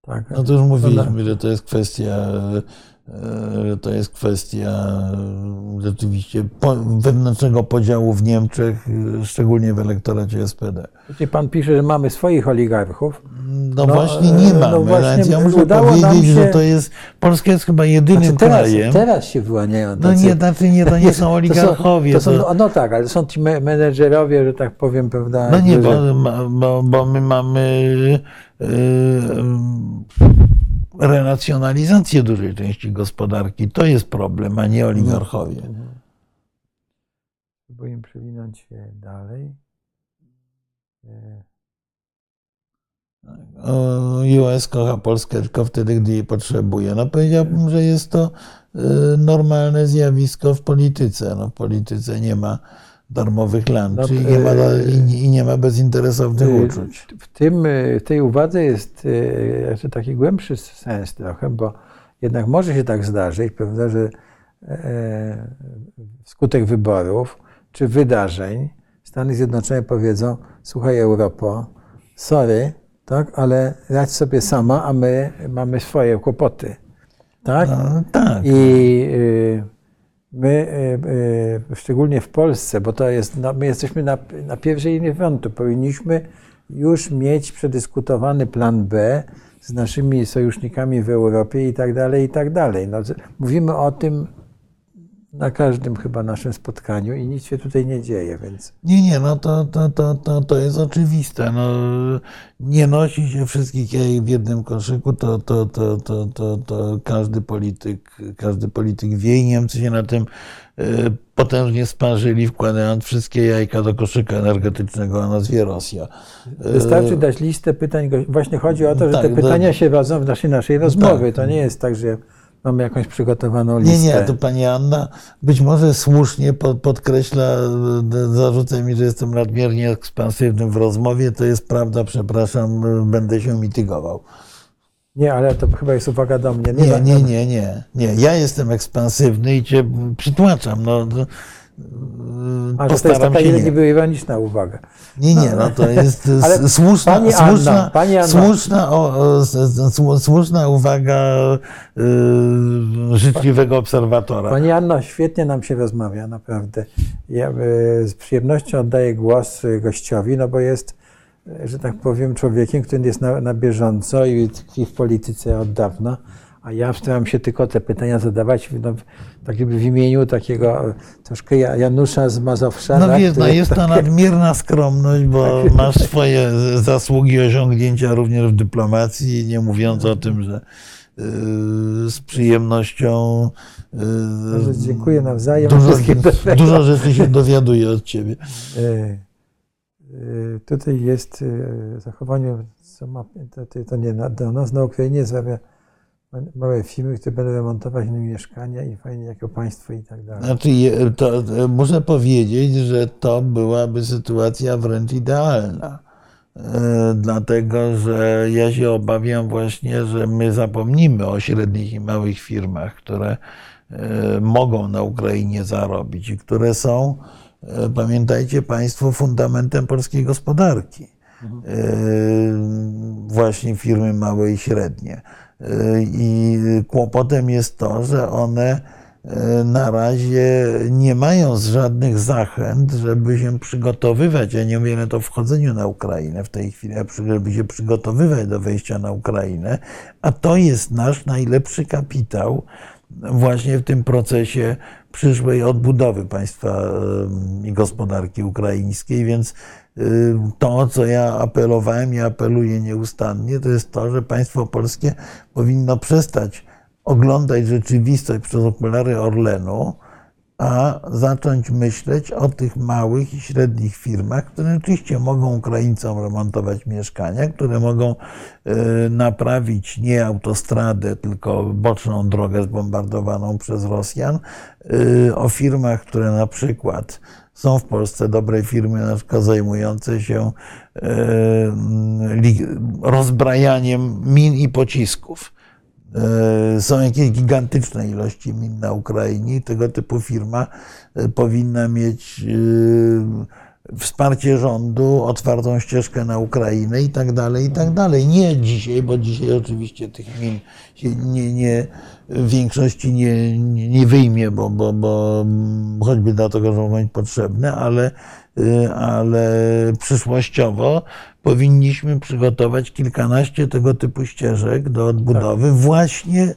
Tak. No to już mówiliśmy, że to jest kwestia to jest kwestia e, rzeczywiście wewnętrznego podziału w Niemczech, e, szczególnie w elektoracie SPD. Pan pisze, że mamy swoich oligarchów. No, no właśnie nie mamy. No właśnie ja muszę powiedzieć, się... że to jest, Polska jest chyba jedynym znaczy teraz, krajem. Teraz się wyłaniają. Tacy... No nie, znaczy nie, to nie są oligarchowie. To są, to są, no tak, ale są ci menedżerowie, że tak powiem, prawda? No nie, bo, bo, bo my mamy yy, renacjonalizację dużej części gospodarki. To jest problem, a nie oligarchowie. Spróbuję mhm. przewinąć się dalej. US kocha Polskę tylko wtedy, gdy jej potrzebuje. No powiedziałbym, że jest to y, normalne zjawisko w polityce. No, w polityce nie ma darmowych lunch i, nie ma, i, nie ma bezinteresownych y, uczuć. W, tym, y, w tej uwadze jest jeszcze taki głębszy sens trochę, bo jednak może się tak zdarzyć, prawda, że e, wskutek wyborów czy wydarzeń Stany Zjednoczone powiedzą, słuchaj Europo, sorry, tak, ale radź sobie sama, a my mamy swoje kłopoty. Tak? No, tak. I y, my, y, y, szczególnie w Polsce, bo to jest, no, my jesteśmy na, na pierwszej linii frontu, powinniśmy już mieć przedyskutowany plan B z naszymi sojusznikami w Europie i tak dalej, i tak dalej. No, mówimy o tym na każdym chyba naszym spotkaniu i nic się tutaj nie dzieje, więc Nie, nie, no to, to, to, to, to jest oczywiste. No, nie nosi się wszystkich jajek w jednym koszyku, to, to, to, to, to, to każdy polityk, każdy polityk wie i Niemcy się na tym e, potężnie sparzyli, wkładając wszystkie jajka do koszyka energetycznego o nazwie Rosja. E, wystarczy dać listę pytań. Właśnie chodzi o to, że tak, te do- pytania się rodzą w naszej, naszej rozmowie. Tak. To nie jest tak, że mamy jakąś przygotowaną Nie, listę. nie, to pani Anna być może słusznie pod- podkreśla, e, zarzuca mi, że jestem nadmiernie ekspansywny w rozmowie. To jest prawda, przepraszam, e, będę się mitygował. Nie, ale to chyba jest uwaga do mnie. Nie, ma- nie, nie, nie, nie. Ja jestem ekspansywny i cię przytłaczam. No, A, że to jest taka się nie. niby ironiczna uwaga. Nie, nie, no to jest Ale s- słuszna, pani Anna, słuszna, pani Anna. słuszna, o, słuszna uwaga y, życzliwego obserwatora. Pani Anno, świetnie nam się rozmawia, naprawdę. Ja e, z przyjemnością oddaję głos e, gościowi, no bo jest, e, że tak powiem, człowiekiem, który jest na, na bieżąco i tkwi w polityce od dawna. A ja staram się tylko te pytania zadawać no, tak jakby w imieniu takiego e, troszkę Ja- Janusza z Mazowsza. No tak, wiesz, no jest to nadmierna skromność, bo masz swoje zasługi, osiągnięcia również w dyplomacji, nie mówiąc o tym, że y, z przyjemnością Bardzo dziękuję nawzajem. dużo, dużo rzeczy się dowiaduję od ciebie. E, e, Tutaj jest e, zachowanie, co ma, to, to, nie do nas na Ukrainie zrobię małe firmy, które będą remontować nam mieszkania i fajnie jako państwo i tak dalej. Znaczy, to, e, muszę powiedzieć, że to byłaby sytuacja wręcz idealna. E, Dlatego, że ja się obawiam właśnie, że my zapomnimy o średnich i małych firmach, które e, mogą na Ukrainie zarobić i które są, pamiętajcie Państwo, fundamentem polskiej gospodarki. E, Właśnie firmy małe i średnie. I kłopotem jest to, że one e, na razie nie mają żadnych zachęt, żeby się przygotowywać. Ja nie mówię nawet o wchodzeniu na Ukrainę w tej chwili, żeby się przygotowywać do wejścia na Ukrainę, a to jest nasz najlepszy kapitał właśnie w tym procesie przyszłej odbudowy państwa i gospodarki ukraińskiej, więc to, co ja apelowałem i apeluję nieustannie, to jest to, że państwo polskie powinno przestać oglądać rzeczywistość przez okulary Orlenu, a zacząć myśleć o tych małych i średnich firmach, które oczywiście mogą Ukraińcom remontować mieszkania, które mogą e, naprawić nie autostradę, tylko boczną drogę zbombardowaną przez Rosjan, e, o firmach, które na przykład są w Polsce dobre firmy, na przykład zajmujące się e, rozbrajaniem min i pocisków. E, Są jakieś gigantyczne ilości min na Ukrainie tego typu firma e, powinna mieć wsparcie rządu, otwartą ścieżkę na Ukrainę i tak dalej, i tak dalej. Nie dzisiaj, bo dzisiaj oczywiście tych min się nie, nie, w większości nie, nie, nie wyjmie, bo, bo, bo mm, choćby dlatego, że mogą być potrzebne, ale, y, ale przyszłościowo powinniśmy przygotować kilkanaście tego typu ścieżek do odbudowy właśnie,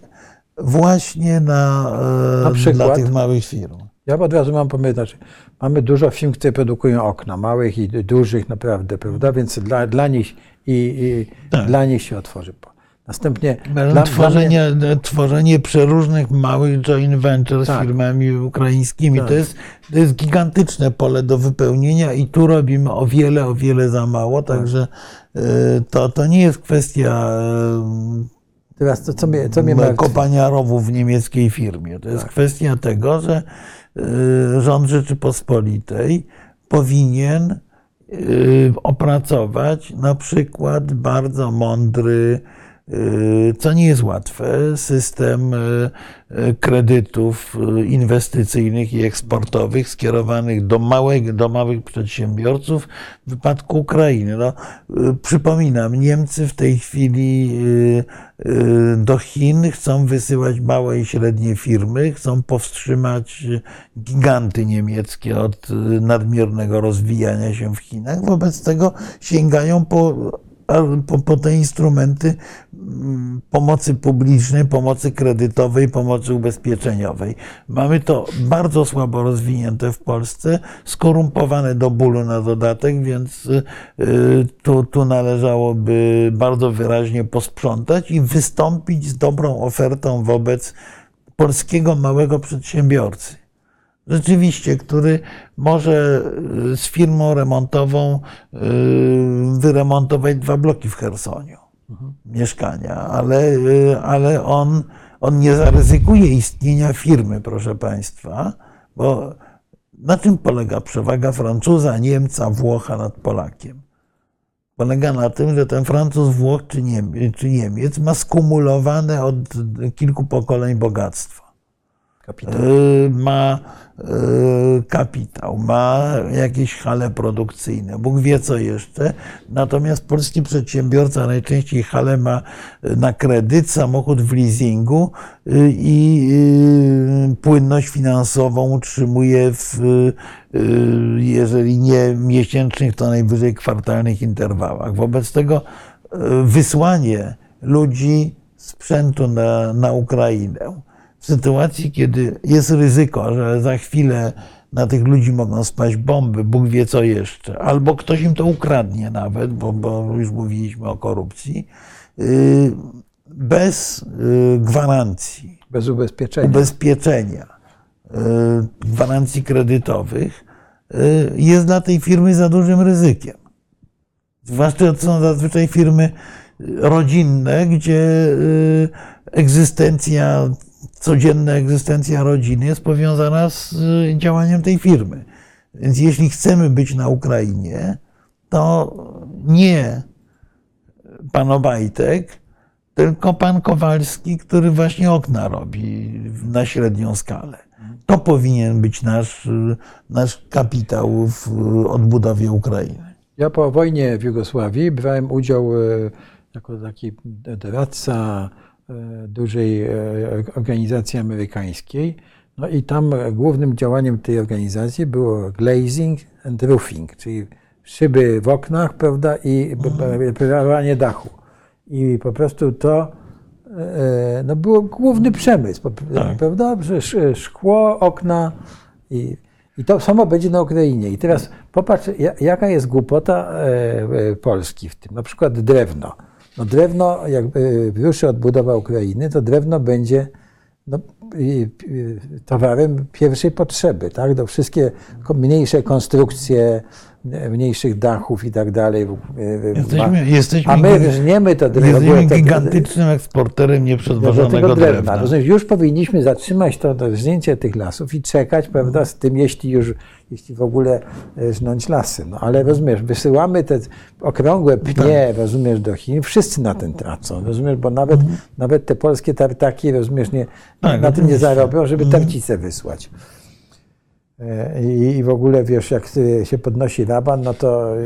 właśnie na, e, Na przykład? dla tych małych firm. Ja od razu mam znaczy, mamy dużo firm, które produkują okna, małych i dużych naprawdę, prawda? Więc dla, dla nich i, i Tak. dla nich się otworzy. Następnie Dla, dla, tworzenie, tworzenie przeróżnych małych joint venture z Tak. firmami ukraińskimi Tak. to, jest, to jest gigantyczne pole do wypełnienia i tu robimy o wiele, o wiele za mało, Tak. także y, to, to nie jest kwestia Teraz to, co mnie, co mnie kopania rowów w niemieckiej firmie. To jest Tak. kwestia tego, że rząd Rzeczypospolitej powinien y, opracować na przykład bardzo mądry, y, co nie jest łatwe, system y, y, kredytów y, inwestycyjnych i eksportowych skierowanych do, małych, do małych przedsiębiorców w wypadku Ukrainy. No, y, przypominam, Niemcy w tej chwili y, y, do Chin chcą wysyłać małe i średnie firmy, chcą powstrzymać giganty niemieckie od y, nadmiernego rozwijania się w Chinach. Wobec tego sięgają po po, po te instrumenty mm, pomocy publicznej, pomocy kredytowej, pomocy ubezpieczeniowej. Mamy to bardzo słabo rozwinięte w Polsce, skorumpowane do bólu na dodatek, więc y, tu, tu należałoby bardzo wyraźnie posprzątać i wystąpić z dobrą ofertą wobec polskiego małego przedsiębiorcy rzeczywiście, który może y, z firmą remontową y, wyremontować dwa bloki w Chersoniu mhm. mieszkania, ale, y, ale on, on nie zaryzykuje istnienia firmy, proszę Państwa, bo na czym polega przewaga Francuza, Niemca, Włocha nad Polakiem? Polega na tym, że ten Francuz, Włoch czy Niemiec, czy Niemiec ma skumulowane od kilku pokoleń bogactwo. Kapitał. Ma E, kapitał, ma jakieś hale produkcyjne, Bóg wie co jeszcze. Natomiast polski przedsiębiorca najczęściej hale ma na kredyt, samochód w leasingu i płynność finansową utrzymuje w, jeżeli nie miesięcznych, to najwyżej kwartalnych interwałach. Wobec tego wysłanie ludzi sprzętu na, na Ukrainę, w sytuacji, kiedy jest ryzyko, że za chwilę na tych ludzi mogą spaść bomby, Bóg wie co jeszcze, albo ktoś im to ukradnie nawet, bo, bo już mówiliśmy o korupcji, y, bez y, gwarancji. Bez ubezpieczenia. Ubezpieczenia, y, gwarancji kredytowych, jest dla tej firmy za dużym ryzykiem. Zwłaszcza to są zazwyczaj firmy rodzinne, gdzie egzystencja codzienna egzystencja rodziny jest powiązana z y, działaniem tej firmy. Więc jeśli chcemy być na Ukrainie, to nie pan Obajtek, tylko pan Kowalski, który właśnie okna robi na średnią skalę. To powinien być nasz, nasz kapitał w odbudowie Ukrainy. Ja po wojnie w Jugosławii brałem udział y, jako taki doradca dużej e, organizacji amerykańskiej. No i tam głównym działaniem tej organizacji było glazing and roofing, czyli szyby w oknach, prawda, i preparowanie dachu. I po prostu to e, no, było główny przemysł, tak. prawda, że szkło, okna i, i to samo będzie na Ukrainie. I teraz popatrz, jaka jest głupota Polski w tym, na przykład drewno. No drewno, jak ruszy odbudowa Ukrainy, to drewno będzie no, towarem pierwszej potrzeby, tak? Do wszystkie mniejsze konstrukcje, mniejszych dachów i tak dalej. Jesteśmy, jesteśmy, A my żniemy to drewno. Jesteśmy gigantycznym eksporterem nieprzetworzonego drewna. drewna. Już powinniśmy zatrzymać to, to tych lasów i czekać, prawda, z tym, jeśli już, jeśli w ogóle e, żnąć lasy. No ale rozumiesz, wysyłamy te okrągłe pnie, tak. rozumiesz, do Chin, wszyscy na tym tracą, rozumiesz, bo nawet, mhm. nawet te polskie tartaki, rozumiesz, nie, tak, na tym nie zarobią, żeby mhm. tarcice wysłać. E, I w ogóle wiesz, jak się podnosi raban, no to e,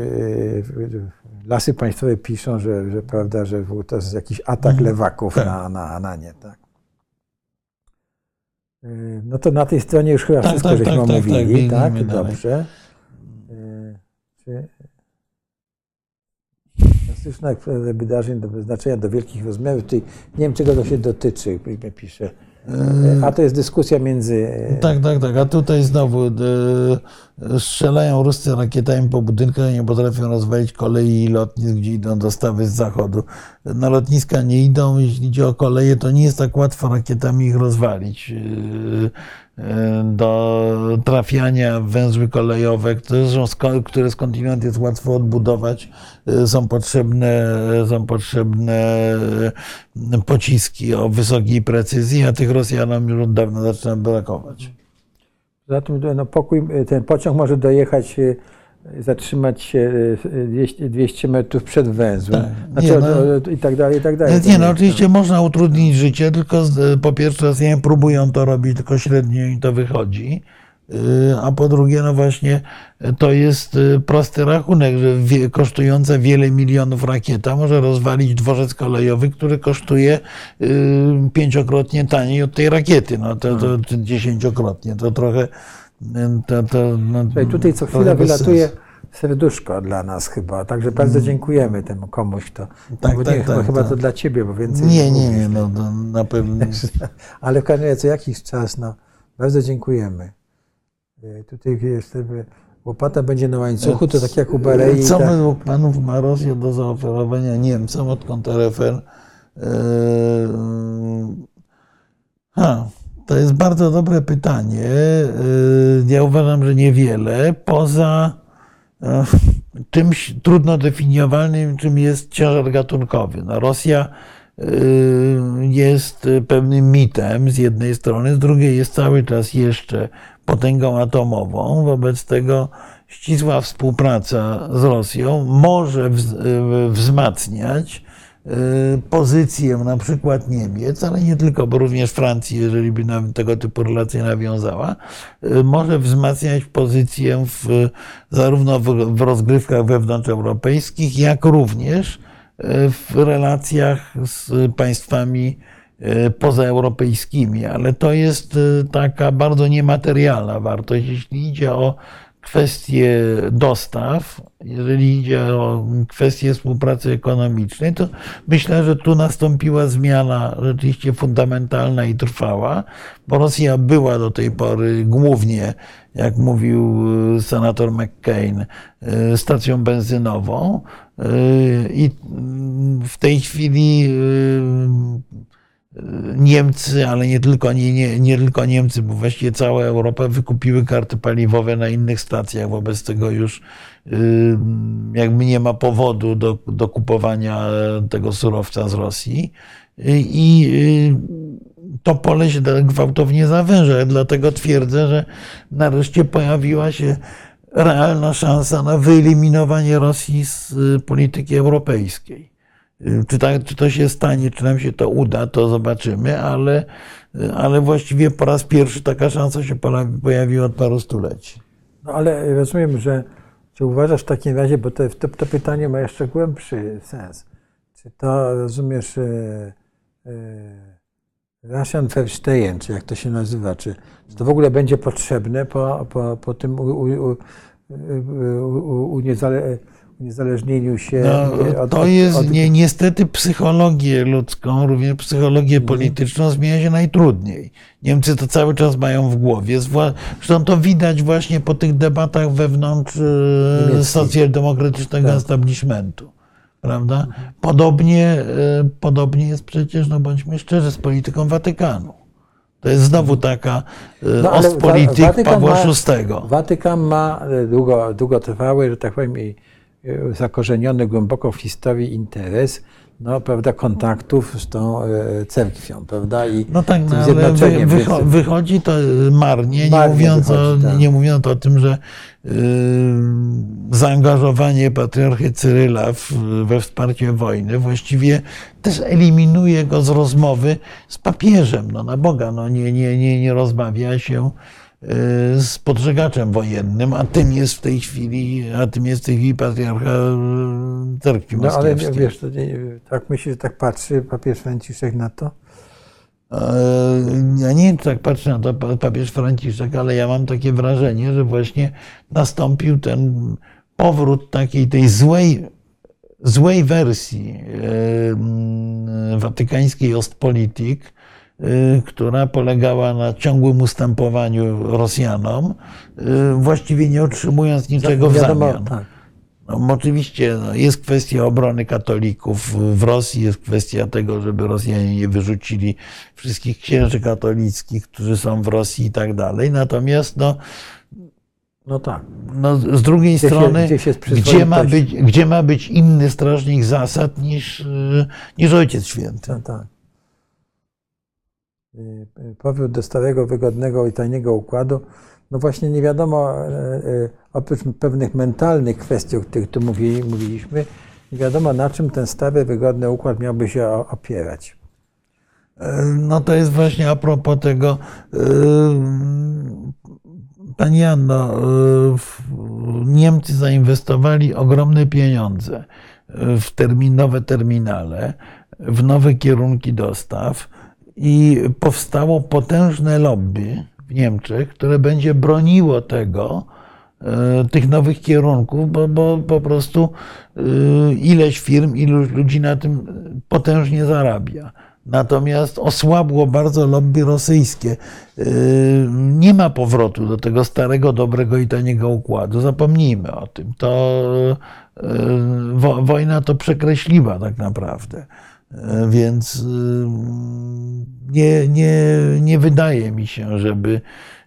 lasy państwowe piszą, że, że prawda, że to jest jakiś atak mhm. lewaków tak. na, na, na nie. Tak? E, no to na tej stronie już chyba tak, wszystko tak, żeśmy tak, tak omówili, tak? tak? Dobrze. Czy, drastycznych wydarzeń do wyznaczenia do wielkich rozmiarów, czyli nie wiem czego to się dotyczy, pisze. A to jest dyskusja między. Tak, tak, tak. A tutaj znowu strzelają Ruscy rakietami po budynkach, nie potrafią rozwalić kolei i lotnisk, gdzie idą dostawy z zachodu. Na lotniska nie idą, jeśli idzie o koleje, to nie jest tak łatwo rakietami ich rozwalić. E, e, do trafiania w węzły kolejowe, które skądinąd jest łatwo odbudować, e, są potrzebne, są potrzebne pociski o wysokiej precyzji, a tych Rosjanom już od dawna zaczyna brakować. Zatem no, pokój, ten pociąg może dojechać, e, zatrzymać się 200, 200 metrów przed węzłem. Tak. Znaczy, no, I tak dalej, i tak dalej. Nie, no oczywiście można utrudnić życie, tylko po pierwsze Rosjanie próbują to robić, tylko średnio im to wychodzi. Y, a po drugie, no właśnie, to jest y, prosty rachunek, że kosztująca wiele milionów rakieta może rozwalić dworzec kolejowy, który kosztuje y, pięciokrotnie taniej od tej rakiety. No to, to, to dziesięciokrotnie. To trochę. To, to, no, tutaj co chwila wylatuje serduszko dla nas chyba. Także bardzo dziękujemy temu komuś, kto. Tak, bo tak, nie, tak, chyba tak. to dla ciebie, bo więcej. Nie, nie, nie, no, to na pewno. Ale w każdym razie co jakiś czas, no, bardzo dziękujemy. Y, Tutaj jest, y, łopata będzie na łańcuchu, to tak jak u Barei. Co tak, według panów ma Rosja do zaoferowania Niemcom, odkąd RFN? Eee, Ha, to jest bardzo dobre pytanie. Ja uważam, że niewiele, poza e, czymś trudno definiowalnym, czym jest ciężar gatunkowy. No, Rosja e, jest pewnym mitem z jednej strony, z drugiej jest cały czas jeszcze potęgą atomową. Wobec tego ścisła współpraca z Rosją może e, wzmacniać e, pozycję na przykład Niemiec, ale nie tylko, bo również Francji, jeżeli by tego typu relacje nawiązała, e, może wzmacniać pozycję w, zarówno w, w rozgrywkach wewnątrzeuropejskich, jak również w relacjach z państwami pozaeuropejskimi, ale to jest e, taka bardzo niematerialna wartość, jeśli idzie o kwestie dostaw, jeżeli idzie o kwestie współpracy ekonomicznej, to myślę, że tu nastąpiła zmiana rzeczywiście fundamentalna i trwała, bo Rosja była do tej pory głównie, jak mówił e, senator McCain, e, stacją benzynową e, i w tej chwili e, Niemcy, ale nie tylko, nie, nie, nie tylko Niemcy, bo właściwie cała Europa wykupiły karty paliwowe na innych stacjach. Wobec tego już y, jakby nie ma powodu do, do kupowania tego surowca z Rosji. Y, I y, to pole się tak gwałtownie zawęża. Dlatego twierdzę, że nareszcie pojawiła się realna szansa na wyeliminowanie Rosji z polityki europejskiej. Czy, tak, czy to się stanie, czy nam się to uda, to zobaczymy, ale, ale właściwie po raz pierwszy taka szansa się pojawiła od paru stuleci. No ale rozumiem, że czy uważasz w takim razie, bo to, to, to pytanie ma jeszcze głębszy sens. Czy to rozumiesz e, e, Russian Verstehen, czy jak to się nazywa, czy, czy to w ogóle będzie potrzebne po, po, po tym u, u, u, u, uniezale, uniezależnieniu się No, od- to jest od- nie, niestety psychologię ludzką, również psychologię polityczną zmienia się najtrudniej. Niemcy to cały czas mają w głowie. Zresztą to widać właśnie po tych debatach wewnątrz e, socjaldemokratycznego Tak. establishmentu. Prawda? Podobnie, e, podobnie jest przecież, no bądźmy szczerzy, z polityką Watykanu. To jest znowu taka e, No, ostpolitik Wa- Watykan Pawła ma- VI. Watykan ma długo, długotrwały, że tak powiem, i zakorzeniony głęboko w historii interes no, prawda, kontaktów z tą e, cerkwią, prawda? I No tak, no, ale wy, wycho, wychodzi to marnie, nie, Marnie mówiąc, wychodzi, o, tak. nie mówiąc o tym, że y, zaangażowanie patriarchy Cyryla w, we wsparcie wojny właściwie też eliminuje go z rozmowy z papieżem. No na Boga, no nie, nie, nie, nie rozmawia się z podżegaczem wojennym, a tym jest w tej chwili, a tym jest w tej chwili patriarcha y, cerkwi No ale wiesz, to nie, tak myślisz, że tak patrzy papież Franciszek na to? Ja nie wiem, czy tak patrzę na to pa- papież Franciszek, ale ja mam takie wrażenie, że właśnie nastąpił ten powrót takiej tej złej, złej wersji mm, watykańskiej Ostpolitik, która polegała na ciągłym ustępowaniu Rosjanom, e, właściwie nie otrzymując niczego w zamian. tak. No, oczywiście no, jest kwestia obrony katolików w Rosji, jest kwestia tego, żeby Rosjanie nie wyrzucili wszystkich księży katolickich, którzy są w Rosji i tak dalej. Natomiast no, No tak. no, z drugiej Gdzieś strony, jest- gdzieś jest gdzie, ma być, gdzie ma być inny strażnik zasad niż, y, niż Ojciec Święty? Tak, tak. Y, Powrót do starego, wygodnego i tajnego układu. No właśnie nie wiadomo, e, e, oprócz pewnych mentalnych kwestii, o których tu mówili, mówiliśmy, nie wiadomo na czym ten stary, wygodny układ miałby się opierać. E, No to jest właśnie a propos tego, Pani Janno, Niemcy zainwestowali ogromne pieniądze w terminowe terminale, w nowe kierunki dostaw i powstało potężne lobby w Niemczech, które będzie broniło tego, e, tych nowych kierunków, bo, bo po prostu e, ileś firm, ilu ludzi na tym potężnie zarabia. Natomiast osłabło bardzo lobby rosyjskie. E, Nie ma powrotu do tego starego, dobrego i taniego układu. Zapomnijmy o tym. To wo- wojna to przekreśliła tak naprawdę. E, Więc y, nie, nie, nie wydaje mi się, żeby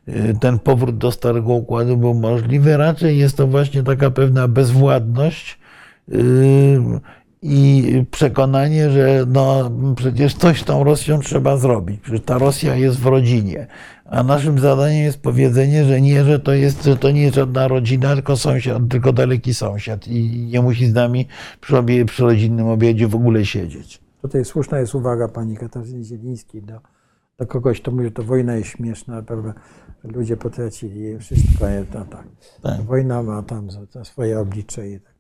y, ten powrót do starego układu był możliwy. Raczej jest to właśnie taka pewna bezwładność y, i przekonanie, że no, przecież coś z tą Rosją trzeba zrobić. Przecież ta Rosja jest w rodzinie. A naszym zadaniem jest powiedzenie, że nie, że to, jest, że to nie jest żadna rodzina, tylko sąsiad, tylko daleki sąsiad i nie musi z nami przy, obie, przy rodzinnym obiedzie w ogóle siedzieć. Tutaj słuszna jest uwaga pani Katarzyny Zielińskiej do, do kogoś, kto mówi, że to wojna jest śmieszna, prawda? ludzie potracili wszystko. nie? To, tak. Tak. Wojna ma tam swoje oblicze. I tak.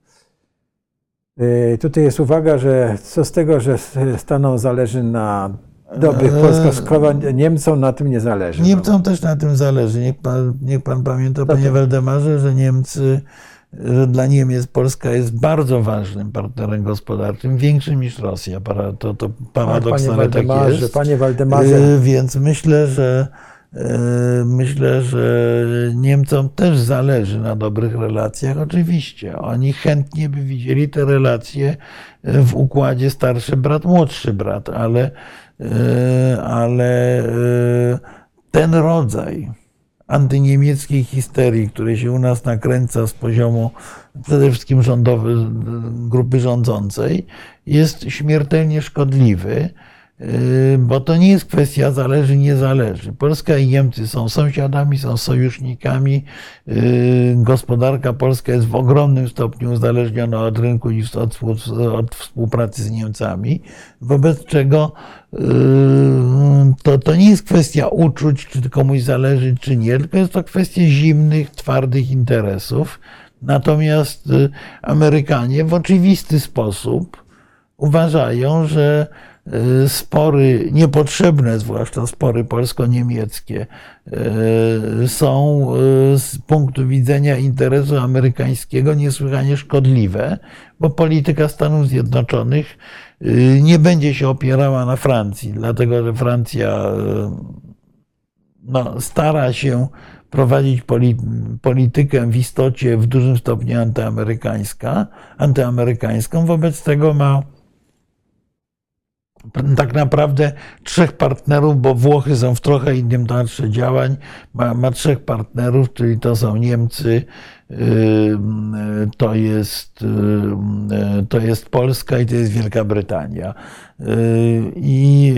Yy, Tutaj jest uwaga, że co z tego, że Stanom zależy na dobrych. Polskach, skoro Niemcom na tym nie zależy. no. Niemcom też na tym zależy. Niech pan, niech pan pamięta, panie tak. Waldemarze, że Niemcy, że dla Niemiec Polska jest bardzo ważnym partnerem gospodarczym, większym niż Rosja. To, to paradoksalnie tak Waldemarze, jest. panie Waldemarze, E, Więc myślę, że e, myślę, że Niemcom też zależy na dobrych relacjach. Oczywiście, oni chętnie by widzieli te relacje w układzie starszy brat, młodszy brat, ale, e, ale ten rodzaj antyniemieckiej histerii, który się u nas nakręca z poziomu przede wszystkim rządowy, grupy rządzącej, jest śmiertelnie szkodliwy, bo to nie jest kwestia zależy, nie zależy. Polska i Niemcy są sąsiadami, są sojusznikami. Yy, Gospodarka polska jest w ogromnym stopniu uzależniona od rynku i od, współ- od współpracy z Niemcami, wobec czego yy, to, to nie jest kwestia uczuć, czy komuś zależy, czy nie, tylko jest to kwestia zimnych, twardych interesów. Natomiast Amerykanie w oczywisty sposób uważają, że spory niepotrzebne, zwłaszcza spory polsko-niemieckie, y, są y, z punktu widzenia interesu amerykańskiego niesłychanie szkodliwe, bo polityka Stanów Zjednoczonych nie będzie się opierała na Francji, dlatego że Francja no, stara się prowadzić poli, politykę w istocie w dużym stopniu antyamerykańska, antyamerykańską. Wobec tego ma tak naprawdę trzech partnerów, bo Włochy są w trochę innym teatrze działań. Ma, ma trzech partnerów, czyli to są Niemcy, yy, to jest, yy, to jest Polska i to jest Wielka Brytania. Yy, I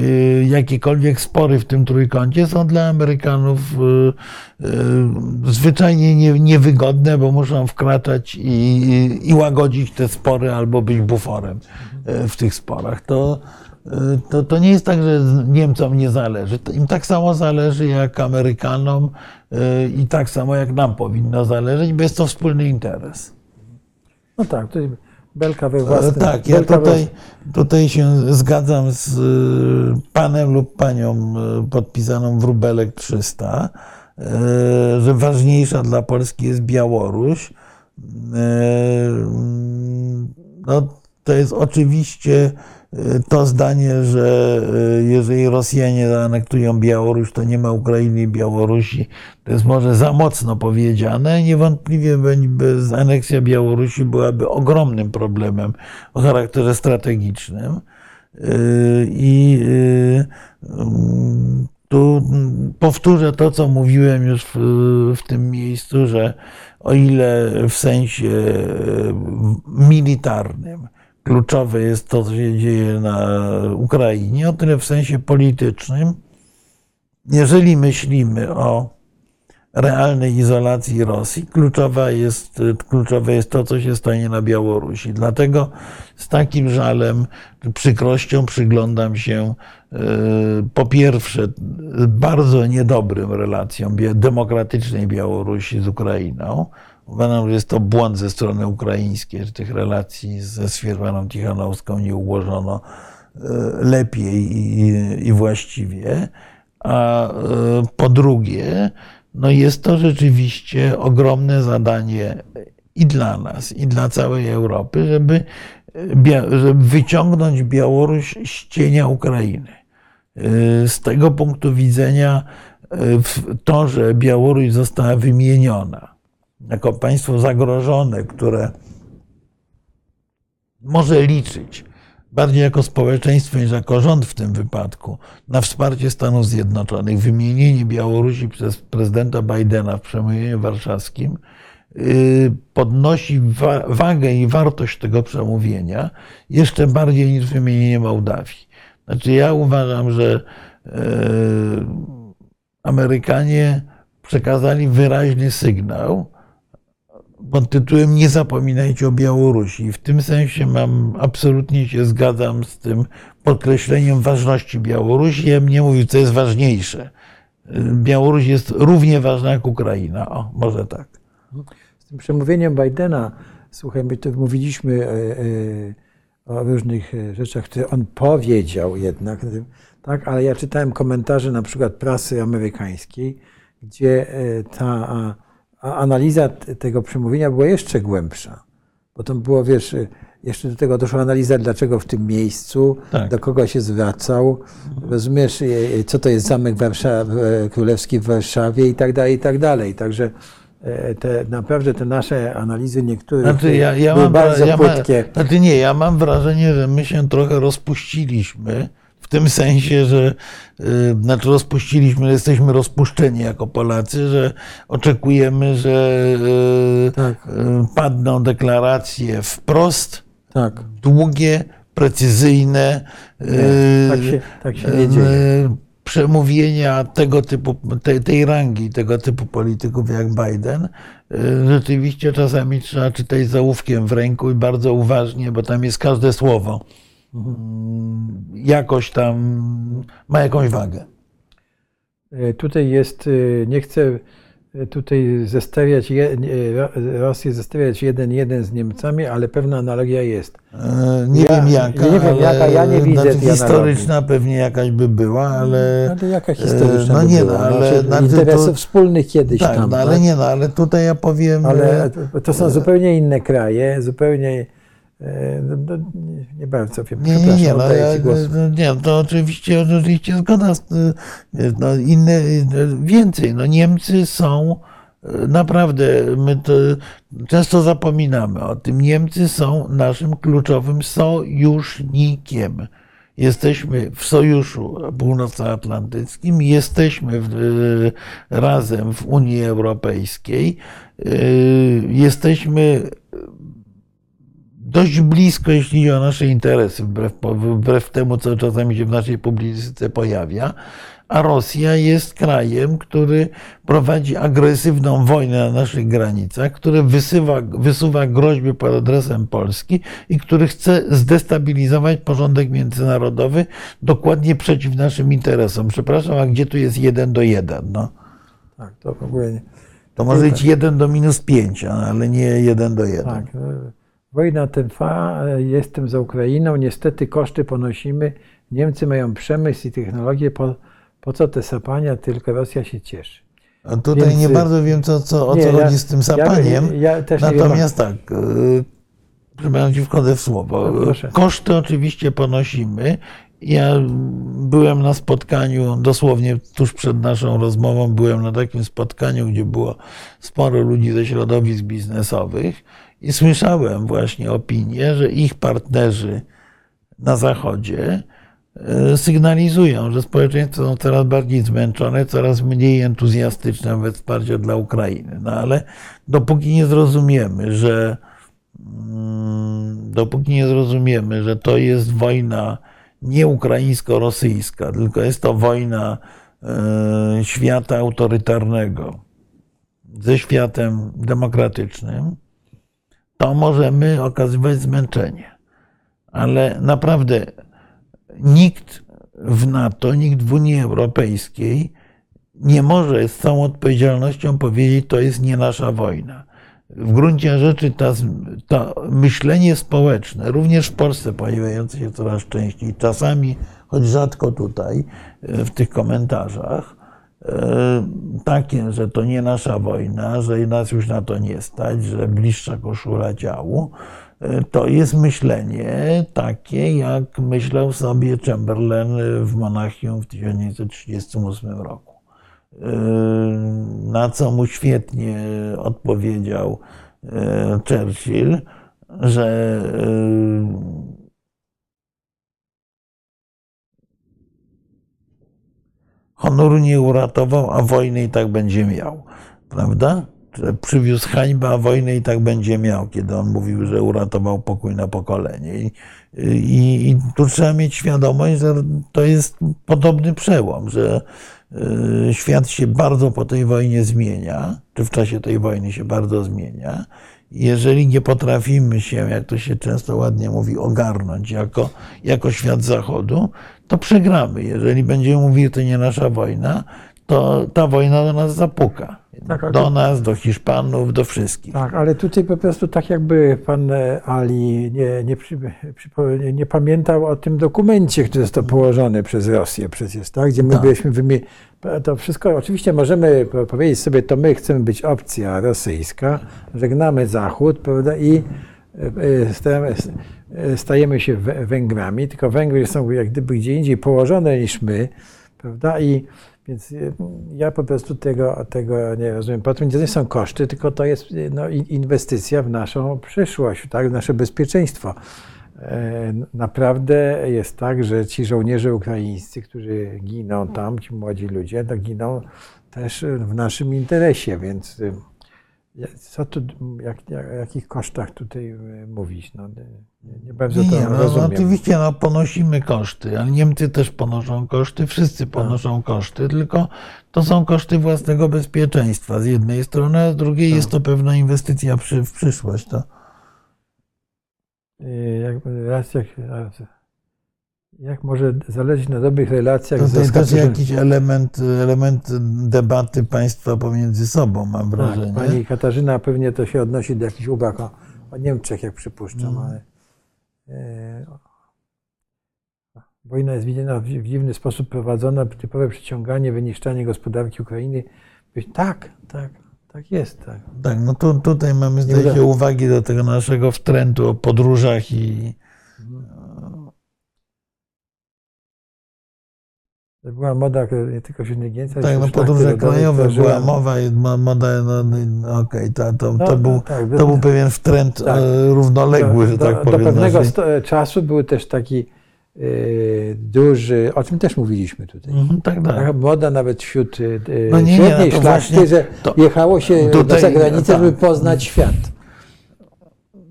jakiekolwiek spory w tym trójkącie są dla Amerykanów zwyczajnie nie- niewygodne, bo muszą wkraczać i, i, łagodzić te spory albo być buforem w tych sporach. To, to, to nie jest tak, że Niemcom nie zależy. To Im tak samo zależy jak Amerykanom yy, i tak samo jak nam powinno zależeć, bo jest to wspólny interes. no tak, tutaj belka we własnym... E, Tak, ja tutaj, tutaj się zgadzam z y, panem lub panią y, podpisaną Wróbelek 300, y, że ważniejsza dla Polski jest Białoruś. Y, No, to jest oczywiście y, to zdanie, że y, jeżeli Rosjanie zaanektują Białoruś, to nie ma Ukrainy i Białorusi. To jest może za mocno powiedziane. Niewątpliwie aneksja Białorusi byłaby ogromnym problemem o charakterze strategicznym. Y, I mm, tu powtórzę to, co mówiłem już w, w tym miejscu, że o ile w sensie militarnym kluczowe jest to, co się dzieje na Ukrainie, o tyle w sensie politycznym, jeżeli myślimy o realnej izolacji Rosji, kluczowa jest, kluczowe jest to, co się stanie na Białorusi. Dlatego z takim żalem, przykrością przyglądam się e, po pierwsze bardzo niedobrym relacjom demokratycznej Białorusi z Ukrainą. Uważam, że jest to błąd ze strony ukraińskiej, że tych relacji ze Swierwaną Tichanowską nie ułożono e, lepiej i, właściwie. A e, po drugie, no jest to rzeczywiście ogromne zadanie i dla nas, i dla całej Europy, żeby, żeby wyciągnąć Białoruś z cienia Ukrainy. Z tego punktu widzenia, to, że Białoruś została wymieniona jako państwo zagrożone, które może liczyć bardziej jako społeczeństwo niż jako rząd w tym wypadku na wsparcie Stanów Zjednoczonych, wymienienie Białorusi przez prezydenta Bidena w przemówieniu warszawskim y, podnosi wagę i wartość tego przemówienia jeszcze bardziej niż wymienienie Mołdawii. Znaczy ja uważam, że y, Amerykanie przekazali wyraźny sygnał, pod tytułem Nie zapominajcie o Białorusi. W tym sensie mam, absolutnie się zgadzam z tym podkreśleniem ważności Białorusi. Ja nie mówię, co jest ważniejsze. Białoruś jest równie ważna jak Ukraina. O, może tak. Z tym przemówieniem Bidena, słuchaj, my mówiliśmy e, e, o różnych e, rzeczach, które on powiedział jednak, tak, ale ja czytałem komentarze na przykład prasy amerykańskiej, gdzie ta a analiza tego przemówienia była jeszcze głębsza. Bo to było, wiesz, jeszcze do tego doszła analiza, dlaczego w tym miejscu, tak. do kogo się zwracał, rozumiesz, co to jest Zamek Królewski w Warszawie i tak dalej, i tak dalej. Także e, te, naprawdę te nasze analizy niektóre znaczy, ja, ja były mam, bardzo ja płytkie. Ma, znaczy nie, ja mam wrażenie, że my się trochę rozpuściliśmy tym sensie, że y, znaczy rozpuściliśmy, jesteśmy rozpuszczeni jako Polacy, że oczekujemy, że y, tak. Y, padną deklaracje wprost, tak. długie, precyzyjne. Nie, tak, się, tak się nie dzieje przemówienia tego typu, tej, tej rangi, tego typu polityków jak Biden, rzeczywiście czasami trzeba czytać z ołówkiem w ręku i bardzo uważnie, bo tam jest każde słowo. Mm, jakoś tam ma jakąś wagę. E, tutaj jest, e, nie chcę e, tutaj zestawiać Rosję zestawiać jeden jeden z Niemcami, ale pewna analogia jest. Nie ja, wiem jaka, nie wiem jaka, ja nie widzę znaczy, historyczna analogii. pewnie jakaś by była, ale... Ale jaka historyczna no nie, no, ale znaczy, interesów to, wspólnych kiedyś tak, tam. No, ale tak? nie, no, ale tutaj ja powiem... Ale to są zupełnie inne kraje, zupełnie no, no, nie, nie bardzo wiem. Nie, nie, nie, no, no, nie, to oczywiście, oczywiście zgoda. No, inne, więcej. No, Niemcy są e, naprawdę, my to często zapominamy o tym. Niemcy są naszym kluczowym sojusznikiem. Jesteśmy w Sojuszu Północnoatlantyckim, jesteśmy w, e, razem w Unii Europejskiej, jesteśmy dość blisko, jeśli chodzi o nasze interesy, wbrew, wbrew temu, co czasami się w naszej publicystyce pojawia. A Rosja jest krajem, który prowadzi agresywną wojnę na naszych granicach, który wysyła, wysuwa groźby pod adresem Polski i który chce zdestabilizować porządek międzynarodowy dokładnie przeciw naszym interesom. Przepraszam, a gdzie tu jest jeden do jeden? No. Tak, to w ogóle nie. To może być jeden do minus pięć, ale nie jeden do jeden. Tak. Wojna trwa, jestem za Ukrainą, niestety koszty ponosimy. Niemcy mają przemysł i technologię, po, po co te sapania, tylko Rosja się cieszy. A tutaj Więc, nie bardzo wiem, co, co, o nie, co ja, chodzi z tym sapaniem. Ja, ja Natomiast tak, y, przepraszam, ci wchodzę w słowo. No, koszty oczywiście ponosimy. Ja byłem na spotkaniu, dosłownie tuż przed naszą rozmową, byłem na takim spotkaniu, gdzie było sporo ludzi ze środowisk biznesowych i słyszałem właśnie opinię, że ich partnerzy na Zachodzie e, sygnalizują, że społeczeństwo są coraz bardziej zmęczone, coraz mniej entuzjastyczne wobec wsparcia dla Ukrainy. No ale dopóki nie zrozumiemy, że mm, dopóki nie zrozumiemy, że to jest wojna nie ukraińsko-rosyjska, tylko jest to wojna e, świata autorytarnego ze światem demokratycznym, to możemy okazywać zmęczenie. Ale naprawdę nikt w NATO, nikt w Unii Europejskiej nie może z całą odpowiedzialnością powiedzieć, to jest nie nasza wojna. W gruncie rzeczy ta, to myślenie społeczne, również w Polsce pojawiające się coraz częściej, czasami, choć rzadko tutaj, w tych komentarzach, takie, że to nie nasza wojna, że nas już na to nie stać, że bliższa koszula działu, e, to jest myślenie takie, jak myślał sobie Chamberlain w Monachium w 1938 roku. E, Na co mu świetnie odpowiedział e, Churchill, że honoru nie uratował, a wojny i tak będzie miał. Prawda? Przywiózł hańbę, a wojnę i tak będzie miał, kiedy on mówił, że uratował pokój na pokolenie. I, i, i tu trzeba mieć świadomość, że to jest podobny przełom, że y, świat się bardzo po tej wojnie zmienia, czy w czasie tej wojny się bardzo zmienia. Jeżeli nie potrafimy się, jak to się często ładnie mówi, ogarnąć jako, jako świat Zachodu, to przegramy. Jeżeli będziemy mówili, że to nie nasza wojna, to ta wojna do nas zapuka. Tak, Do nas, do Hiszpanów, do wszystkich. Tak, ale tutaj po prostu tak jakby pan Ali nie, nie, przy, nie- pamiętał o tym dokumencie, który został położony przez Rosję przecież, tak? Gdzie my Tak. byliśmy. To wszystko, oczywiście możemy po- powiedzieć sobie, to my chcemy być opcja rosyjska, żegnamy Zachód, prawda? I stajemy, się Wę- Węgrami, tylko Węgry są jak gdyby gdzie indziej położone niż my, prawda? I więc y, ja po prostu tego, tego nie rozumiem. Potem to nie są koszty, tylko to jest no, in- inwestycja w naszą przyszłość, tak, w nasze bezpieczeństwo. E, Naprawdę jest tak, że ci żołnierze ukraińscy, którzy giną tam, ci młodzi ludzie, to giną też w naszym interesie, więc y, co tu, jak, jak, o jakich kosztach tutaj y, mówić? No, nie, nie bardzo to Nie, no, rozumiem. oczywiście no, ponosimy koszty, ale Niemcy też ponoszą koszty, wszyscy Tak. ponoszą koszty, tylko to są koszty własnego bezpieczeństwa z jednej strony, a z drugiej Tak. jest to pewna inwestycja przy, w przyszłość. To, Y, jak, relacjach, jak może zależeć na dobrych relacjach to ze jest też Skandynawii- jakiś element, element debaty państwa pomiędzy sobą, mam wrażenie. Tak, pani Katarzyna pewnie to się odnosi do jakichś uwag o, o Niemczech, jak przypuszczam, Mhm. ale e, wojna jest widziana w, w dziwny sposób prowadzona, typowe przyciąganie, wyniszczanie gospodarki Ukrainy. Tak, tak, tak jest. Tak. Tak, no tu, tutaj mamy zdaje się uwagi do tego naszego wtrętu o podróżach i była moda nie tylko ale tak, no krajowe która była mowa, i mo- moda, no, no, okej, to, to, No, to, był, no, tak, to był pewien wtręd Tak. e, równoległy, że do, tak do, powiem. do pewnego sto, czasu był też taki e, duży, o czym też mówiliśmy tutaj. Mhm, tak, tak. Taka moda nawet wśród e, No nie, nie, średniej no to szlachty, że jechało się do tutaj- zagranicy, tak. żeby poznać świat.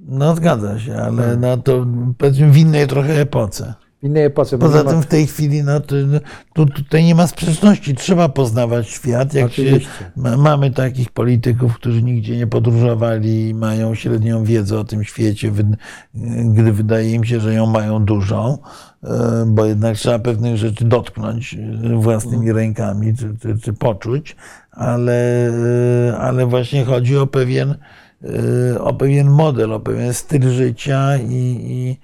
No zgadza się, ale Tak. no, to powiedzmy w innej trochę epoce. Innej epoce. Poza tym w tej chwili no, to, tu, tutaj nie ma sprzeczności, trzeba poznawać świat. Jak się, ma, mamy takich polityków, którzy nigdzie nie podróżowali i mają średnią wiedzę o tym świecie, wy, gdy wydaje im się, że ją mają dużą, e, bo jednak trzeba pewnych rzeczy dotknąć e, własnymi rękami czy, czy, czy poczuć, ale, e, ale właśnie chodzi o pewien, o pewien model, o pewien styl życia i, i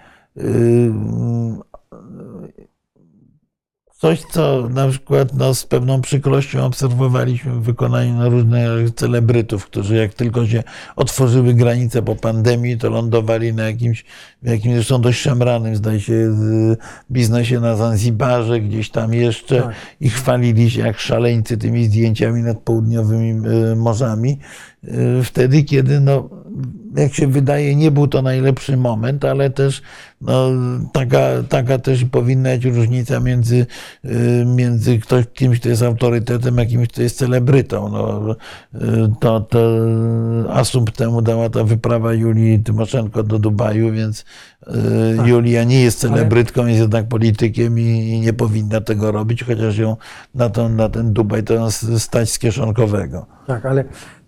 Coś, co na przykład no, z pewną przykrością obserwowaliśmy w wykonaniu na różnych celebrytów, którzy jak tylko się otworzyły granice po pandemii, to lądowali na jakimś, jakimś zresztą dość szemranym, zdaje się, biznesie na Zanzibarze, gdzieś tam jeszcze Tak. i chwalili się jak szaleńcy tymi zdjęciami nad południowymi e, morzami. E, Wtedy, kiedy, no, jak się wydaje, nie był to najlepszy moment, ale też no, taka, taka też powinna być różnica między, y, między ktoś, kimś, kto jest autorytetem, a kimś, kto jest celebrytą. No, y, to, to asumpt temu dała ta wyprawa Julii Tymoszenko do Dubaju, więc y, Julia nie jest celebrytką, jest jednak politykiem i, nie powinna tego robić, chociaż ją na, to, na ten Dubaj to stać z kieszonkowego. Tak, ale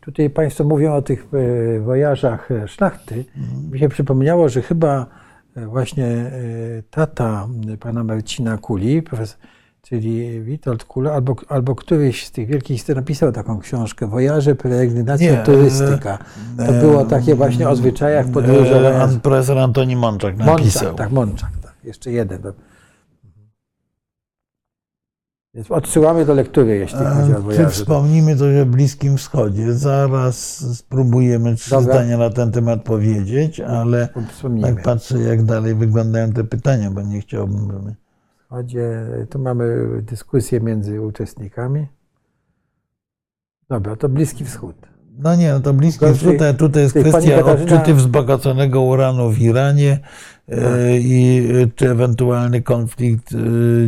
tutaj Państwo mówią o tych e, wojażach e, szlachty. Mhm. Mi się przypomniało, że chyba e, właśnie tata pana Marcina Kuli, profesor, czyli Witold Kula, albo, albo któryś z tych wielkich napisał taką książkę Wojaże, Nie, turystyka. To było takie właśnie o zwyczajach podróżowania. Profesor Antoni Mączak napisał. Mączak, tak, Mączak, tak. Jeszcze jeden. Więc odsyłamy do lektury, jeśli chodzi o Czy wspomnimy coś o Bliskim Wschodzie? Zaraz spróbujemy trzy Dobra. zdania na ten temat powiedzieć, ale Wspomnijmy. tak patrzę, jak dalej wyglądają te pytania, bo nie chciałbym, żeby... Wschodzie, tu mamy dyskusję między uczestnikami. Czy to Bliski Wschód. No nie, no to Bliski Wschód, tutaj jest kwestia Katarzyna- odczyty wzbogaconego uranu w Iranie i e, czy ewentualny konflikt e,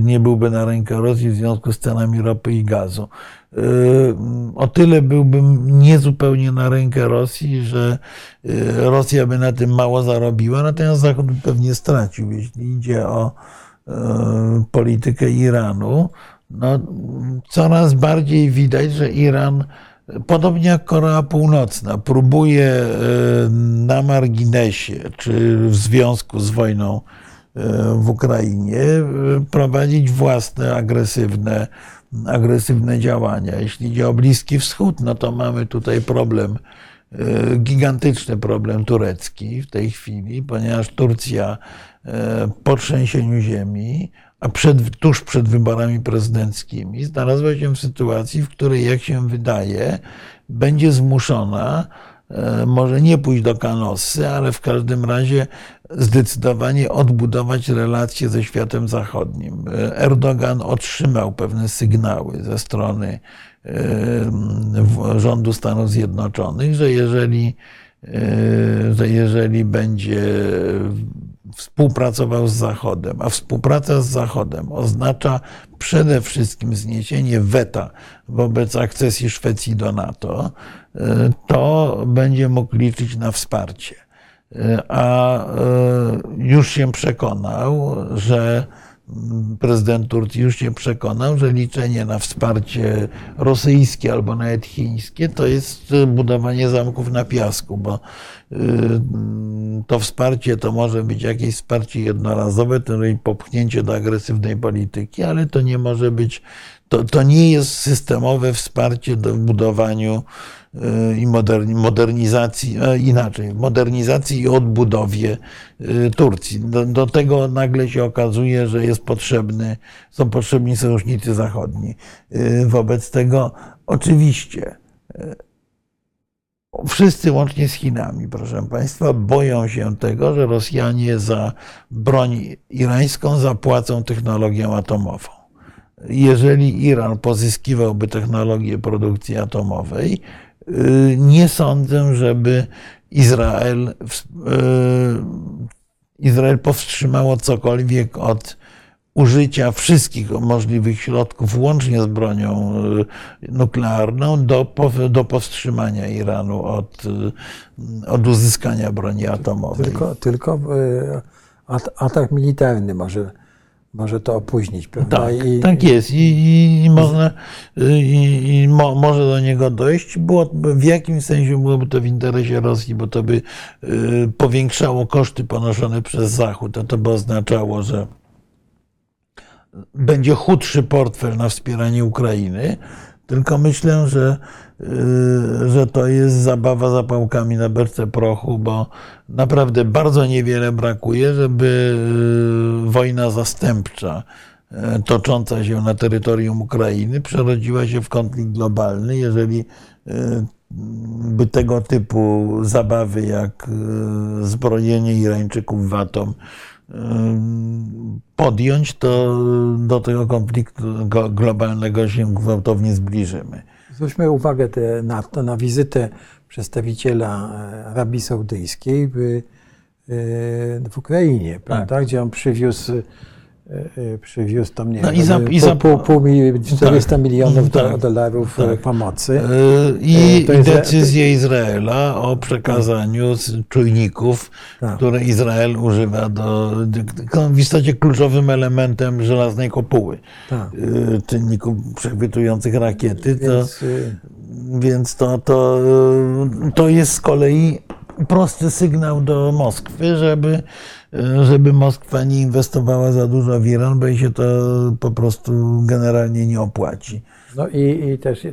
nie byłby na rękę Rosji w związku z cenami ropy i gazu. E, O tyle byłbym niezupełnie na rękę Rosji, że Rosja by na tym mało zarobiła, natomiast Zachód by pewnie stracił, jeśli idzie o politykę Iranu. No, coraz bardziej widać, że Iran, podobnie jak Korea Północna, próbuje e, na marginesie czy w związku z wojną e, w Ukrainie e, prowadzić własne agresywne, agresywne działania. Jeśli idzie o Bliski Wschód, no to mamy tutaj problem, gigantyczny problem turecki w tej chwili, ponieważ Turcja po trzęsieniu ziemi, a przed, tuż przed wyborami prezydenckimi znalazła się w sytuacji, w której, jak się wydaje, będzie zmuszona e, może nie pójść do Kanosy, ale w każdym razie zdecydowanie odbudować relacje ze światem zachodnim. E, Erdogan otrzymał pewne sygnały ze strony e, rządu Stanów Zjednoczonych, że jeżeli, że jeżeli będzie współpracował z Zachodem, a współpraca z Zachodem oznacza przede wszystkim zniesienie weta wobec akcesji Szwecji do NATO, e, to będzie mógł liczyć na wsparcie. E, A e, już się przekonał, że prezydent Turcji już się przekonał, że liczenie na wsparcie rosyjskie albo nawet chińskie to jest e, budowanie zamków na piasku, bo mm, to wsparcie to może być jakieś wsparcie jednorazowe, to popchnięcie do agresywnej polityki, ale to nie może być, to, to nie jest systemowe wsparcie do budowaniu i moderni- modernizacji, e, inaczej, modernizacji i odbudowie y, Turcji. Do, do tego nagle się okazuje, że jest potrzebny, są potrzebni sojusznicy zachodni. Y, Wobec tego oczywiście Wszyscy łącznie z Chinami, proszę Państwa, boją się tego, że Rosjanie za broń irańską zapłacą technologią atomową. Jeżeli Iran pozyskiwałby technologię produkcji atomowej, nie sądzę, żeby Izrael, y, Izrael powstrzymało cokolwiek od użycia wszystkich możliwych środków, łącznie z bronią y, nuklearną, do, do powstrzymania Iranu od, y, od uzyskania broni atomowej. Tylko, tylko at- atak militarny może, może to opóźnić, prawda? Tak, I, tak jest. I, i, można, i, i mo, może do niego dojść. Było, w jakimś sensie byłoby to w interesie Rosji, bo to by y, powiększało koszty ponoszone przez Zachód, a to by oznaczało, że będzie chudszy portfel na wspieranie Ukrainy. Tylko myślę, że, że to jest zabawa zapałkami na berce prochu, bo naprawdę bardzo niewiele brakuje, żeby y, wojna zastępcza y, tocząca się na terytorium Ukrainy przerodziła się w konflikt globalny. Jeżeli y, by tego typu zabawy jak y, zbrojenie Irańczyków w atom y, podjąć, to do tego konfliktu go- globalnego się gwałtownie zbliżymy. Zwróćmy uwagę te, na, to, na wizytę przedstawiciela e, Arabii Saudyjskiej w, e, w Ukrainie, prawda? Gdzie on przywiózł, przywiózł tam, nie No i za- pół, i za- pół, pół, mili- 400 milionów do, tak, dolarów e, tak. pomocy. Y, I E, to jest- decyzję Izraela o przekazaniu czujników, Tak. które Izrael używa do, w istocie kluczowym elementem żelaznej kopuły, Tak. y, czynników przechwytujących rakiety. To, Więc, e, Więc to, to, to jest z kolei prosty sygnał do Moskwy, żeby, żeby Moskwa nie inwestowała za dużo w Iran, bo jej się to po prostu generalnie nie opłaci. no i, i też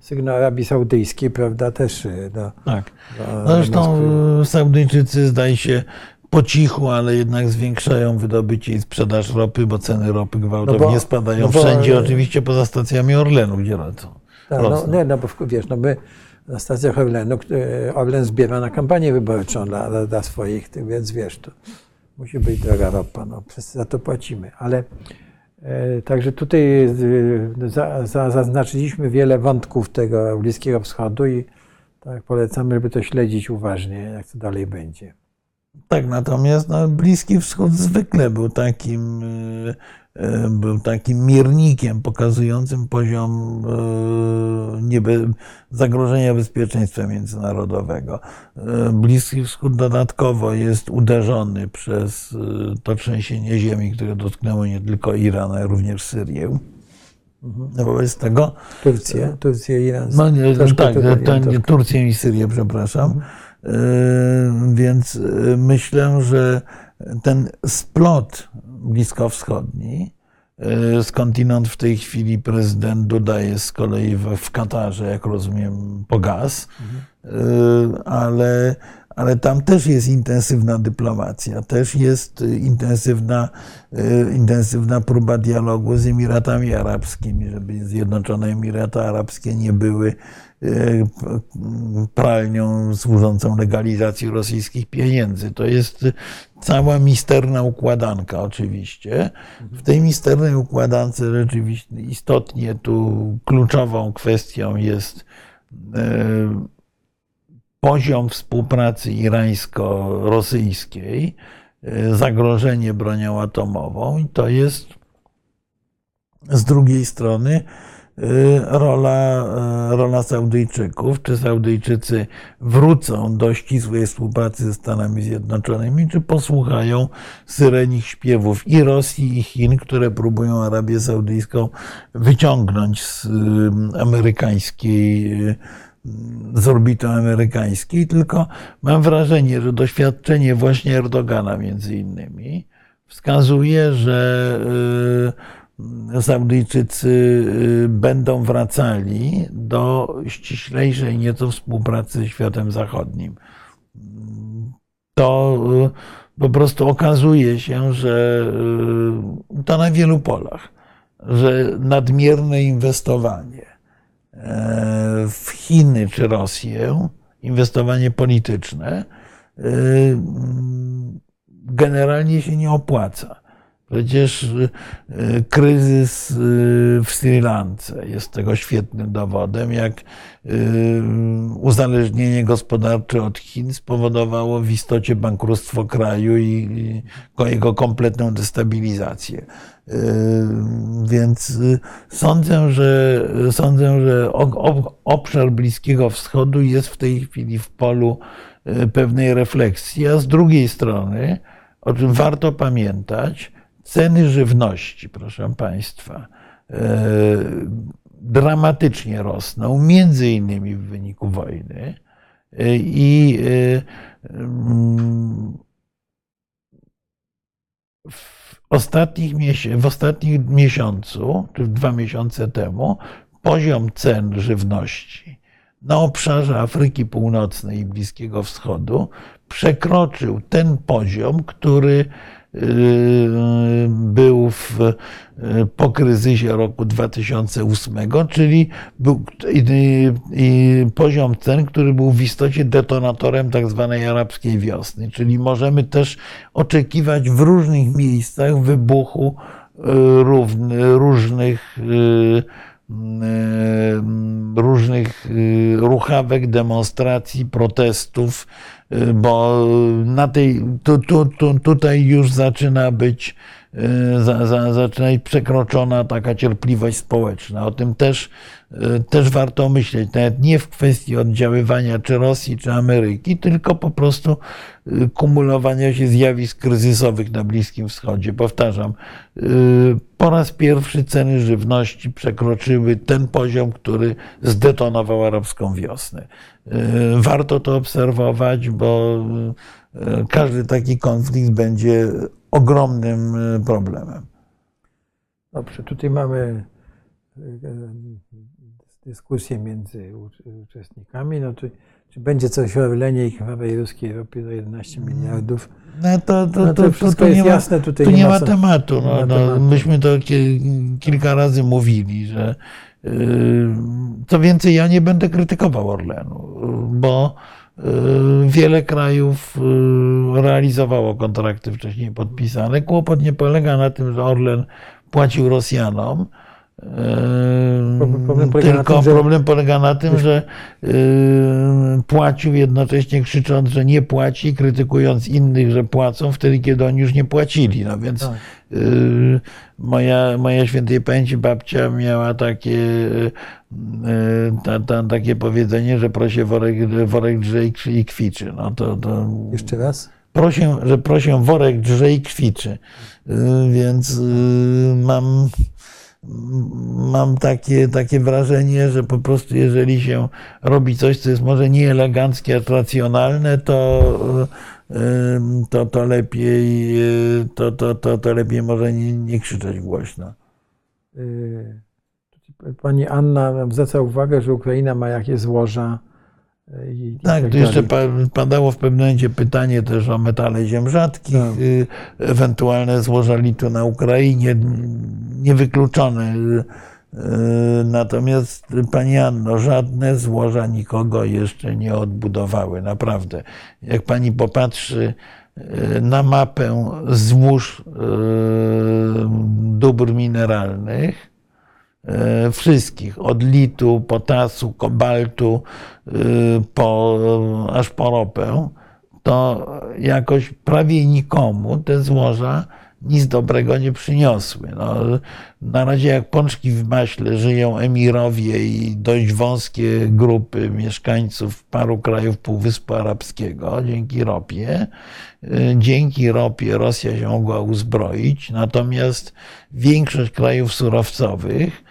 sygnał Arabii Saudyjskiej, prawda, też e, do, Tak. do No Zresztą Moskwy. e, Saudyjczycy zdaje się po cichu, ale jednak zwiększają wydobycie i sprzedaż ropy, bo ceny ropy gwałtownie No bo- spadają no bo- wszędzie, oczywiście poza stacjami Orlenu, gdzie lecą. Tak, no, nie, no bo wiesz, no my na stacjach Orlenu, e, Orlen zbiera na kampanię wyborczą dla, dla, swoich, więc wiesz, to musi być droga ropa, no, za to płacimy, ale e, także tutaj e, za, za, zaznaczyliśmy wiele wątków tego Bliskiego Wschodu i tak polecamy, żeby to śledzić uważnie, jak to dalej będzie. Tak, natomiast no, Bliski Wschód zwykle był takim, y, był takim miernikiem pokazującym poziom niebe, zagrożenia bezpieczeństwa międzynarodowego. Y, Bliski Wschód dodatkowo jest uderzony przez to trzęsienie ziemi, które dotknęło nie tylko Iran, ale również Syrię. No wobec tego Turcję, Turcję, Iran. no nie, tak, to nie, Turcję i Syrię, przepraszam. Yy, Więc myślę, że ten splot bliskowschodni, yy, skądinąd w tej chwili prezydent Duda jest z kolei w, w Katarze, jak rozumiem, po gaz, yy, ale, ale tam też jest intensywna dyplomacja, też jest y, intensywna, intensywna próba dialogu z Emiratami Arabskimi, żeby Zjednoczone Emiraty Arabskie nie były pralnią służącą legalizacji rosyjskich pieniędzy. To jest cała misterna układanka oczywiście. W tej misternej układance rzeczywiście istotnie tu kluczową kwestią jest y, poziom współpracy irańsko-rosyjskiej, y, zagrożenie bronią atomową i to jest z drugiej strony rola, y, rola Saudyjczyków. Czy Saudyjczycy wrócą do ścisłej współpracy ze Stanami Zjednoczonymi, czy posłuchają syrenich śpiewów i Rosji, i Chin, które próbują Arabię Saudyjską wyciągnąć z y, amerykańskiej y, z orbity amerykańskiej, tylko mam wrażenie, że doświadczenie właśnie Erdogana między innymi wskazuje, że y, Saudyjczycy y, będą wracali do ściślejszej nieco współpracy ze światem zachodnim. To y, po prostu okazuje się, że y, to na wielu polach, że nadmierne inwestowanie e, w Chiny czy Rosję, inwestowanie polityczne, y, generalnie się nie opłaca. Przecież y, kryzys y, w Sri Lance jest tego świetnym dowodem, jak y, uzależnienie gospodarcze od Chin spowodowało w istocie bankructwo kraju i jego kompletną destabilizację. Y, Więc y, sądzę, że, sądzę, że obszar Bliskiego Wschodu jest w tej chwili w polu y, pewnej refleksji, a z drugiej strony, o czym warto pamiętać, ceny żywności, proszę Państwa, e, dramatycznie rosną, między innymi w wyniku wojny. E, I e, mm, w ostatnich, w ostatnich miesiącu, czy dwa miesiące temu, poziom cen żywności na obszarze Afryki Północnej i Bliskiego Wschodu przekroczył ten poziom, który był w, yy, po kryzysie roku 2008, czyli był i, i poziom cen, który był w istocie detonatorem tak zwanej arabskiej wiosny. Czyli możemy też oczekiwać w różnych miejscach wybuchu różnych y, różnych y, ruchawek, demonstracji, protestów, y, bo na tej, tu, tu, tu, tutaj już zaczyna być, y, za, za, zaczyna być przekroczona taka cierpliwość społeczna. O tym też, y, też warto myśleć, nawet nie w kwestii oddziaływania czy Rosji, czy Ameryki, tylko po prostu y, kumulowania się zjawisk kryzysowych na Bliskim Wschodzie. Powtarzam, y, po raz pierwszy ceny żywności przekroczyły ten poziom, który zdetonował arabską wiosnę. Y, Warto to obserwować, bo y, każdy taki konflikt będzie ogromnym y, problemem. Dobrze, tutaj mamy e, dyskusję między ucz- uczestnikami. No to czy będzie coś o Orlenie i krwawej ruskiej ropie za 11 miliardów. No to, to, No to to, to, wszystko tu jest nie ma, jasne, tutaj tu nie nie ma tematu. No, no, tematu. myśmy to ki- kilka razy mówili, że co więcej, ja nie będę krytykował Orlenu, bo wiele krajów yy, realizowało kontrakty wcześniej podpisane. Kłopot nie polega na tym, że Orlen płacił Rosjanom. Yy, Problem polega Tylko tym, że- problem polega na tym, że yy, płacił jednocześnie krzycząc, że nie płaci, krytykując innych, że płacą wtedy, kiedy oni już nie płacili. No więc Tak. yy, moja, moja świętej pamięci babcia miała takie, ta, ta, takie powiedzenie, że prosie worek, worek drze i kwiczy. No to, to Jeszcze raz? prosię, że prosię worek drze i kwiczy. Więc mam, mam takie, takie wrażenie, że po prostu jeżeli się robi coś, co jest może nie eleganckie, a racjonalne, to, to, to lepiej to, to, to, to lepiej może nie, nie krzyczeć głośno. Y, Pani Anna zwraca uwagę, że Ukraina ma jakieś złoża. Y, I, i Tak, tu jeszcze padało w pewnym momencie pytanie też o metale ziem rzadkich, Tak. y, ewentualne złoża litu na Ukrainie, niewykluczone. Y, Natomiast Pani Anno, żadne złoża nikogo jeszcze nie odbudowały, naprawdę. Jak Pani popatrzy y, na mapę złóż y, dóbr mineralnych, wszystkich, od litu, potasu, kobaltu, y, po, aż po ropę, to jakoś prawie nikomu te złoża nic dobrego nie przyniosły. No, na razie jak pączki w maśle żyją emirowie i dość wąskie grupy mieszkańców paru krajów Półwyspu Arabskiego dzięki ropie. Dzięki ropie Rosja się mogła uzbroić, natomiast większość krajów surowcowych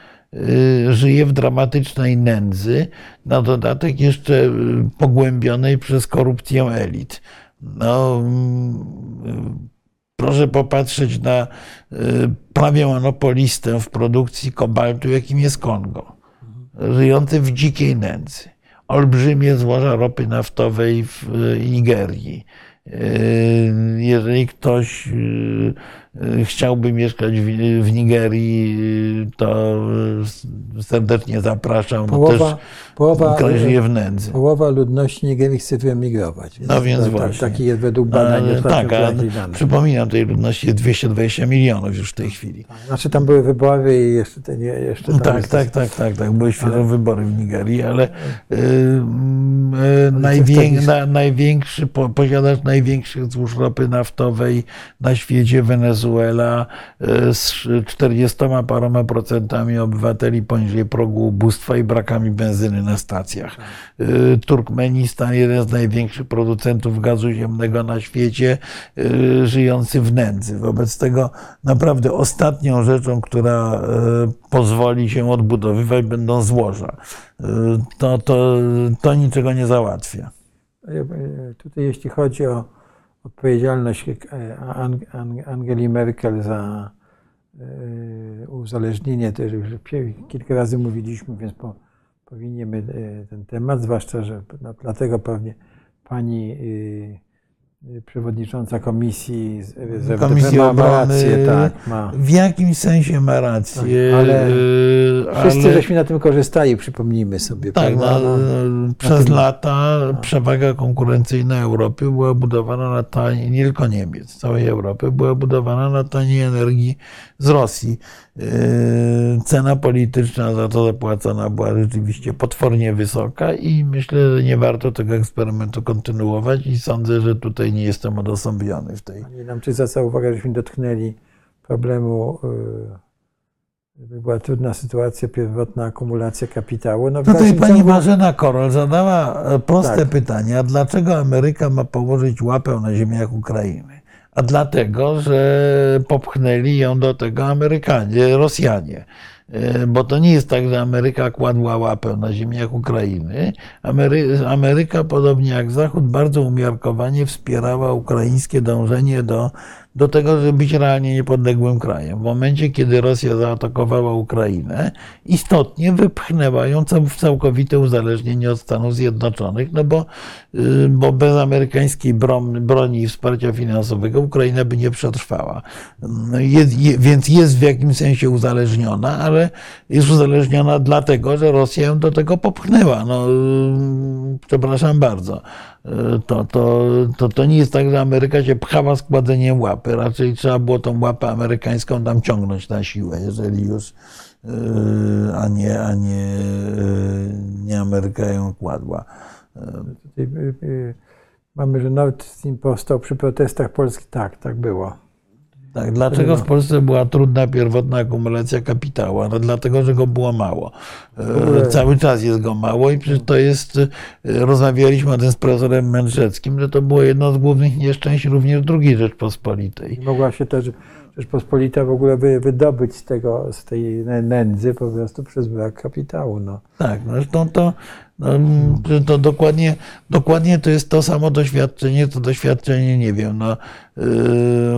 żyje w dramatycznej nędzy, na dodatek jeszcze y, pogłębionej przez korupcję elit. No, y, proszę popatrzeć na y, prawie monopolistę w produkcji kobaltu, jakim jest Kongo, żyjący w dzikiej nędzy. Olbrzymie złoża ropy naftowej w y, Nigerii. Y, Jeżeli ktoś y, y, chciałby mieszkać w, w Nigerii, y, to y, serdecznie zapraszam. Połowa, też połowa, kraj żyje w nędzy. połowa ludności Nigerii chce wyemigrować. No więc tak, właśnie. Taki jest według badań. Tak, a dane. przypominam, tej ludności jest 220 milionów już w tej chwili. Znaczy tam były wybory i jeszcze, te nie, jeszcze tam Tak, tak, tak, tak, tak. Były świeże Ale- wybory w Nigerii, ale y, y, najwię, takiego- na, największy, po, posiadacz największych złóż ropy naftowej na świecie, Wenezuela, y, z 40 paroma procentami obywateli poniżej progu ubóstwa i brakami benzyny na stacjach. Y, Turkmenistan, jeden z największych producentów gazu ziemnego na świecie, y, żyjący w nędzy. Wobec tego naprawdę ostatnią rzeczą, która pozwoli się odbudowywać, będą złoża. To, to, to niczego nie załatwia. E, e, Tutaj jeśli chodzi o odpowiedzialność e, Ang- Ang- Angeli Merkel za e, uzależnienie, to już kilka razy mówiliśmy, więc po, powinniśmy e, ten temat, zwłaszcza, że no, dlatego pewnie pani e, przewodnicząca komisji z- Komisji ma, ma Obrony rację, tak, ma. w jakimś sensie ma rację, Tak, ale y, Wszyscy ale- żeśmy na tym korzystali, przypomnijmy sobie. Tak, prawda? no, No, przez tym- lata przewaga konkurencyjna Europy była budowana na taniej, nie tylko Niemiec, całej Europy, była budowana na taniej energii z Rosji. Yy, Cena polityczna za to zapłacona była rzeczywiście potwornie wysoka i myślę, że nie warto tego eksperymentu kontynuować i sądzę, że tutaj nie jestem odosobniony w tej. Pani nam czy zwraca uwagę, żeśmy dotknęli problemu, y, by była trudna sytuacja, pierwotna akumulacja kapitału. No, w Tutaj dalszym pani Marzena Korol zadała e, proste Tak. pytanie, a dlaczego Ameryka ma położyć łapę na ziemiach Ukrainy? A dlatego, że popchnęli ją do tego Amerykanie, Rosjanie. E, Bo to nie jest tak, że Ameryka kładła łapę na ziemiach Ukrainy. Amery Ameryka, podobnie jak Zachód, bardzo umiarkowanie wspierała ukraińskie dążenie do, do tego, żeby być realnie niepodległym krajem. W momencie, kiedy Rosja zaatakowała Ukrainę, istotnie wypchnęła ją w całkowite uzależnienie od Stanów Zjednoczonych, no bo, y, bo bez amerykańskiej broni i wsparcia finansowego Ukraina by nie przetrwała. No, Jest, je, więc jest w jakimś sensie uzależniona, ale jest uzależniona dlatego, że Rosja ją do tego popchnęła. No, y, przepraszam bardzo. To, to, to, to nie jest tak, że Ameryka się pchała składzeniem łapy. Raczej trzeba było tą łapę amerykańską tam ciągnąć na siłę, jeżeli już, y, a nie, a nie, y, nie Ameryka ją kładła. Y, mamy, że Stream powstał przy protestach polskich. Tak, tak było. Tak, dlaczego w Polsce była trudna pierwotna akumulacja kapitału? No dlatego, że go było mało. E, Cały czas jest go mało i przecież to jest, e, rozmawialiśmy o tym z profesorem Mędrzeckim, że to było jedno z głównych nieszczęść również II Rzeczpospolitej. Mogła się też Rzeczpospolita w ogóle wy, wydobyć z, tego, z tej nę- nędzy po prostu przez brak kapitału. No. Tak, no zresztą to, to dokładnie, dokładnie to jest to samo doświadczenie, to doświadczenie, nie wiem, no, yy,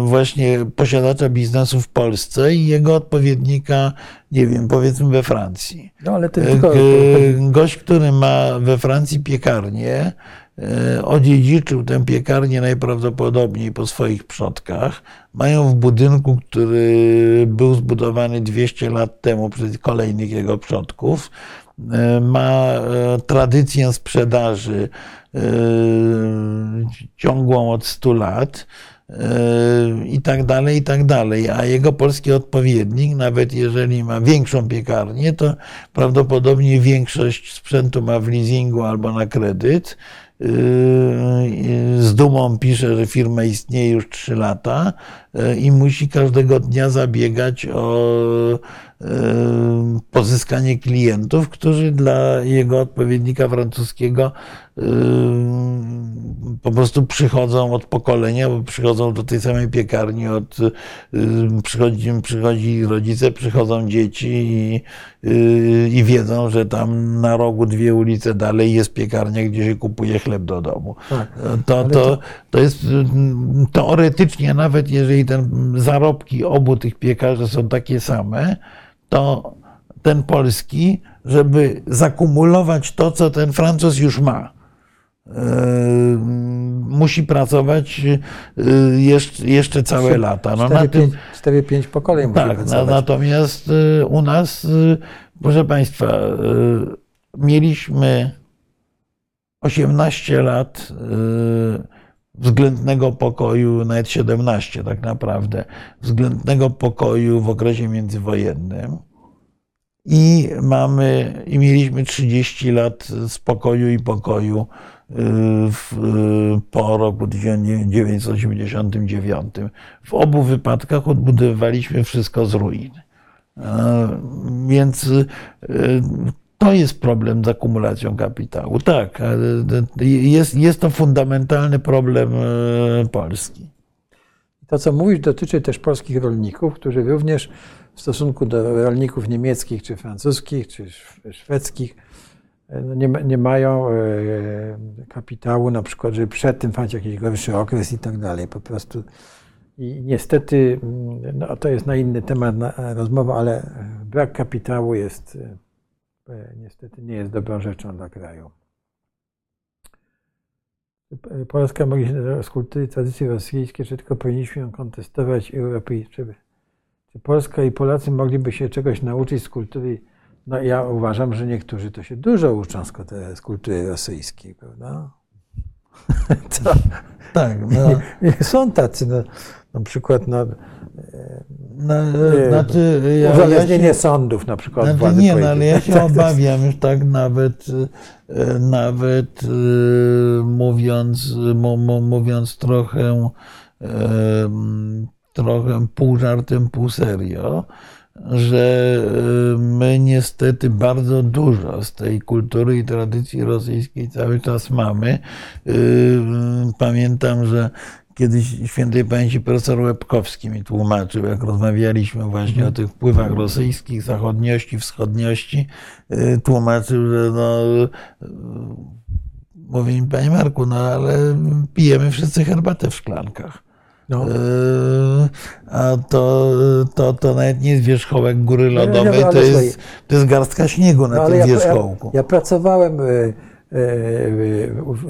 właśnie posiadacza biznesu w Polsce i jego odpowiednika, nie wiem, powiedzmy we Francji. no ale to tylko, Gość, który ma we Francji piekarnię, e, odziedziczył tę piekarnię najprawdopodobniej po swoich przodkach. Mają w budynku, który był zbudowany 200 lat temu przez kolejnych jego przodków. E, Ma e, tradycję sprzedaży e, ciągłą od 100 lat i tak dalej, i tak dalej. A jego polski odpowiednik, nawet jeżeli ma większą piekarnię, to prawdopodobnie większość sprzętu ma w leasingu albo na kredyt. Z dumą pisze, że firma istnieje już 3 lata i musi każdego dnia zabiegać o pozyskanie klientów, którzy dla jego odpowiednika francuskiego yy, po prostu przychodzą od pokolenia, bo przychodzą do tej samej piekarni, od, yy, przychodzi, przychodzi rodzice, przychodzą dzieci i, i wiedzą, że tam na rogu dwie ulice dalej jest piekarnia, gdzie się kupuje chleb do domu. Tak. To, to, to jest mm, teoretycznie, nawet jeżeli ten zarobki obu tych piekarzy są takie same, to ten polski, żeby zakumulować to, co ten Francuz już ma, yy, musi pracować yy, jeszcze, całe lata. No, na tym, 4-5 pokoleń musi tak, na, pracować. natomiast y, u nas, proszę Państwa, mieliśmy 18 lat względnego pokoju, nawet 17 tak naprawdę, względnego pokoju w okresie międzywojennym. I mamy, i mieliśmy 30 lat spokoju i pokoju y, w, y, po roku 1989. W obu wypadkach odbudowywaliśmy wszystko z ruin. Więc y, to jest problem z akumulacją kapitału. Tak, ale jest, jest to fundamentalny problem e, Polski. To, co mówisz, dotyczy też polskich rolników, którzy również w stosunku do rolników niemieckich, czy francuskich, czy szw- szwedzkich e, no nie, nie mają e, kapitału, na przykład, żeby przed tym trwać jakiś gorszy okres i tak dalej. Po prostu. I niestety, mm, no, to jest na inny temat na, rozmowa, ale e, brak kapitału jest e, niestety nie jest dobrą rzeczą dla kraju. Polska mogli się z kultury tradycji rosyjskiej, czy tylko powinniśmy ją kontestować Europejczycy? Czy Polska i Polacy mogliby się czegoś nauczyć z kultury? No ja uważam, że niektórzy to się dużo uczą z kultury- rosyjskiej, prawda? To, Tak, no, są tacy, no, na przykład no, no, Nie, znaczy, ja, ja uzależnienie się, sądów na przykład. znaczy, władzy nie, no, ale ja się politycznej. obawiam już tak nawet, e, nawet e, mówiąc, mówiąc trochę, trochę pół żartem, pół serio, że my niestety bardzo dużo z tej kultury i tradycji rosyjskiej cały czas mamy. Pamiętam, że kiedyś świętej pamięci profesor Łebkowski mi tłumaczył, jak rozmawialiśmy właśnie o tych wpływach rosyjskich, zachodniości, wschodniości, y, tłumaczył, że no, y, mówi mi, panie Marku, no ale pijemy wszyscy herbatę w szklankach. No. Yy, A to, to, to nawet nie jest wierzchołek góry nie, lodowej, ale to jest, to jest garstka śniegu na No, tym ja, wierzchołku. ja, ja pracowałem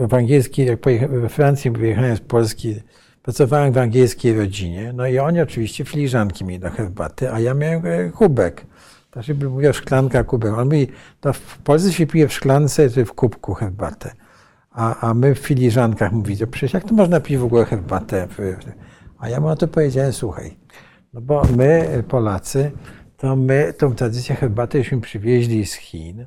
w angielskiej, jak pojechałem we Francji, wyjechałem z Polski, pracowałem w angielskiej rodzinie, no i oni oczywiście filiżanki mieli do herbaty, a ja miałem e, kubek. Znaczy mówił szklanka, kubek. On mówi, to w Polsce się pije w szklance czy w kubku herbatę. A, a my w filiżankach mówi, przecież jak to można pić w ogóle herbatę? A ja mu na to powiedziałem, słuchaj, no bo my, Polacy, to my tą tradycję herbaty żeśmy przywieźli z Chin.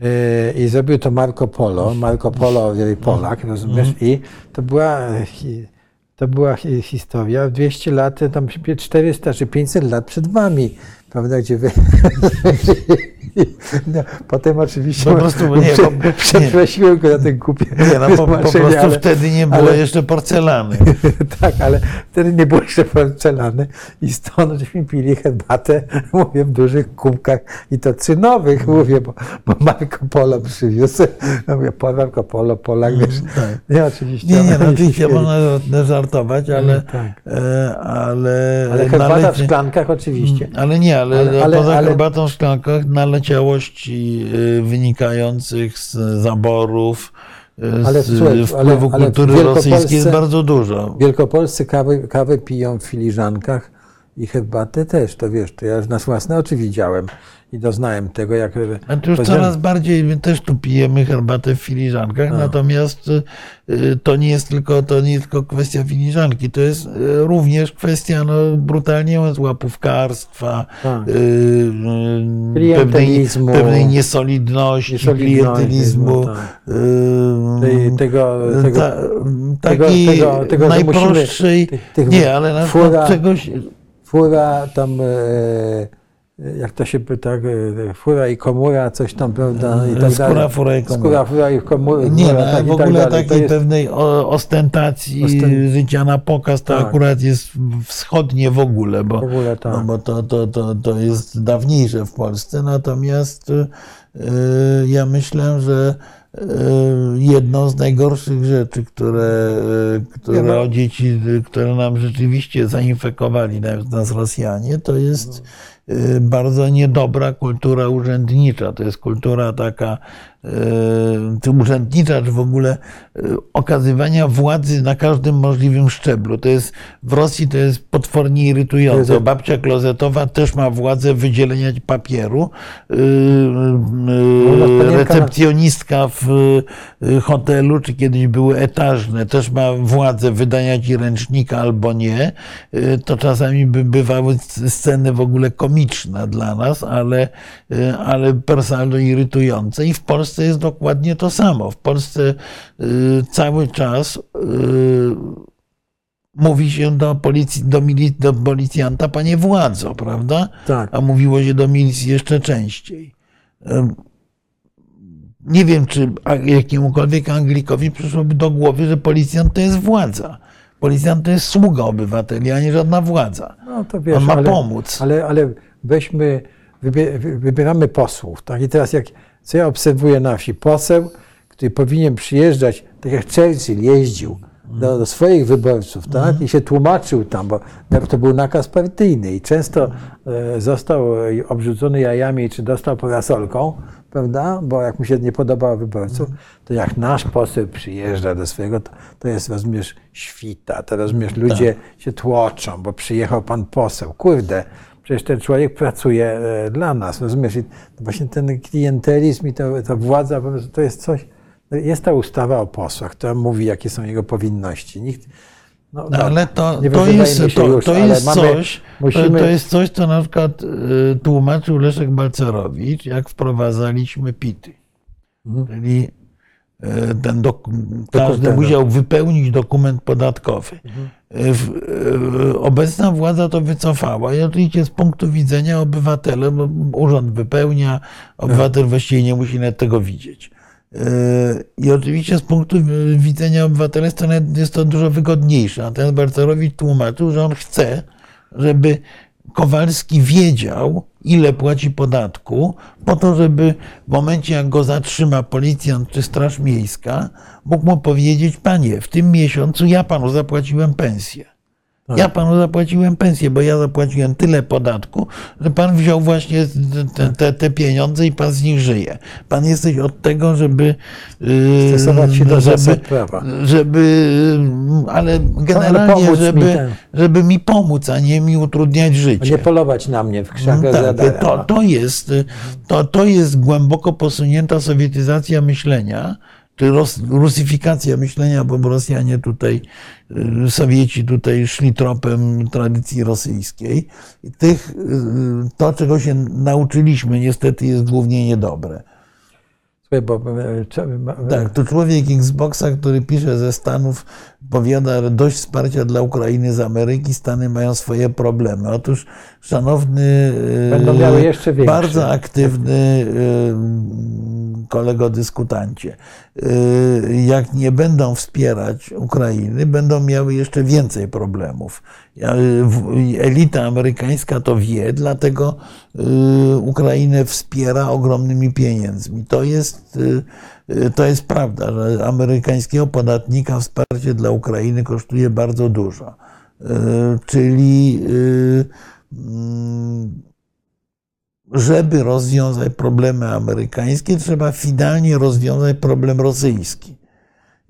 Yy, I zrobił to Marco Polo. Marco Polo, Polak, rozumiesz? I to była, e, to była hi- historia 200 lat, tam 400 czy 500 lat przed wami, prawda? Gdzie wy... no, potem oczywiście Po prostu, nie, przeprosiłem go na ten głupie Nie, no, po, po prostu ale- wtedy nie było ale- jeszcze porcelany. tak, ale wtedy nie było jeszcze porcelany i stąd żeśmy pili herbatę, mówię, w dużych kubkach i to cynowych, mówię, bo, bo Marco Polo przywiózł. Ja mówię, po Marco Polo, Polak, wiesz. tak. Nie, oczywiście. Nie, nie, no oczywiście można żartować, ale, Tak. e, ale, Ale herbata w szklankach oczywiście. Ale nie, ale, Ale- ale- poza herbatą w szklankach naleciałości y, wynikających z zaborów, y, Ale z słuchaj, ale- wpływu ale w kultury rosyjskiej jest bardzo dużo. Wielkopolscy kawę, kawę piją w filiżankach i herbatę też, to wiesz, to ja już na własne oczy widziałem i doznałem tego, jak... A to już coraz bardziej, my też tu pijemy herbatę w filiżankach, natomiast y, to nie jest tylko, to nie tylko kwestia filiżanki, to jest y, również kwestia, no, brutalnie mówiąc, łapówkarstwa, Tak. y, y, pewnej, pewnej niesolidności, klientelizmu. no tak. y, Tej- tego, tego, ta, tego- tego- tego, najprostszej, tych- tych nie, ale na fura- czegoś, fura tam, e, jak to się pyta, e, fura i komura, coś tam, prawda, i tak Skóra, dalej. fura i komura. Skóra, fura i komura, Nie, no, tak, w tak ogóle. To takiej jest, pewnej ostentacji Ostent- życia na pokaz to Tak. akurat jest wschodnie w ogóle, bo, W ogóle tak. no, bo to, to, to, to jest dawniejsze w Polsce. Natomiast y, ja myślę, że jedną z najgorszych rzeczy, które, y, które no. dzieci, które nam rzeczywiście zainfekowali nas, Rosjanie, to jest y, bardzo niedobra kultura urzędnicza. To jest kultura taka czy urzędnicza, czy w ogóle y, okazywania władzy na każdym możliwym szczeblu. To jest w Rosji to jest potwornie irytujące. Babcia klozetowa też ma władzę wydzielenia papieru. Panienka- Recepcjonistka w hotelu, czy kiedyś były etażne, też ma władzę wydania ci ręcznika albo nie. To czasami by bywały sceny w ogóle komiczne dla nas, ale, ale personalnie irytujące. I w Polsce jest dokładnie to samo. W Polsce y, cały czas y, mówi się do, policji, do, mili, do policjanta, panie władzo, prawda? tak. A mówiło się do milicji jeszcze częściej. Nie wiem, czy jakiemukolwiek Anglikowi przyszłoby do głowy, że policjant to jest władza. Policjant to jest sługa obywateli, a nie żadna władza. No to wiesz, On ma ale, pomóc. Ale, ale weźmy, wybie, wy- wybieramy posłów, tak? I teraz jak, co ja obserwuję na wsi, poseł, który powinien przyjeżdżać, tak jak Churchill jeździł do, do swoich wyborców, tak? I się tłumaczył tam, bo to był nakaz partyjny i często e, został e, obrzucony jajami, czy dostał parasolką, prawda? Bo jak mu się nie podobało wyborców, to jak nasz poseł przyjeżdża do swojego, to, to jest, rozumiesz, świta, to rozumiesz, ludzie się tłoczą, bo przyjechał pan poseł. Kurde, przecież ten człowiek pracuje e, dla nas, rozumiesz? I właśnie ten klientelizm i ta, ta władza, to jest coś, jest ta ustawa o posłach, która mówi, jakie są jego powinności. Nikt, no, No, ale to, nie to jest, to, już, to jest mamy- coś, musimy- to jest coś, co na przykład y, tłumaczył Leszek Balcerowicz, jak wprowadzaliśmy PIT-y. Mhm. Czyli y, ten dok, każdy musiał wypełnić dokument podatkowy. Mhm. Y, Obecna władza to wycofała i oczywiście z punktu widzenia obywatela, urząd wypełnia, obywatel właściwie nie musi nawet tego widzieć. I oczywiście z punktu widzenia obywatelstwa jest to dużo wygodniejsze. Natomiast Balcerowicz tłumaczył, że on chce, żeby Kowalski wiedział, ile płaci podatku, po to, żeby w momencie, jak go zatrzyma policjant czy Straż Miejska, mógł mu powiedzieć: Panie, w tym miesiącu ja panu zapłaciłem pensję. Ja panu zapłaciłem pensję, bo ja zapłaciłem tyle podatku, że pan wziął właśnie te, te, te pieniądze i pan z nich żyje. Pan jesteś od tego, żeby. Stosować się do żeby, prawa. żeby ale generalnie, mi żeby, ten. żeby mi pomóc, a nie mi utrudniać życie. Nie polować na mnie w krzakach za Tak, to, to, jest, to, to jest głęboko posunięta sowietyzacja myślenia, czy ros, rusyfikacja myślenia, bo Rosjanie tutaj, y, Sowieci tutaj szli tropem tradycji rosyjskiej. Tych, y, to, czego się nauczyliśmy, niestety jest głównie niedobre. Słuchaj, bo, e, ma- Tak, to człowiek Xboxa, który pisze ze Stanów, powiada dość wsparcia dla Ukrainy z Ameryki, Stany mają swoje problemy. Otóż, szanowny, e, Będą miały jeszcze większe. bardzo aktywny e, kolego dyskutancie, e, jak nie będą wspierać Ukrainy, będą miały jeszcze więcej problemów. Elita amerykańska to wie, dlatego Ukrainę wspiera ogromnymi pieniędzmi. To jest, to jest prawda, że amerykańskiego podatnika wsparcie dla Ukrainy kosztuje bardzo dużo. E, Czyli e, mm, żeby rozwiązać problemy amerykańskie, trzeba finalnie rozwiązać problem rosyjski.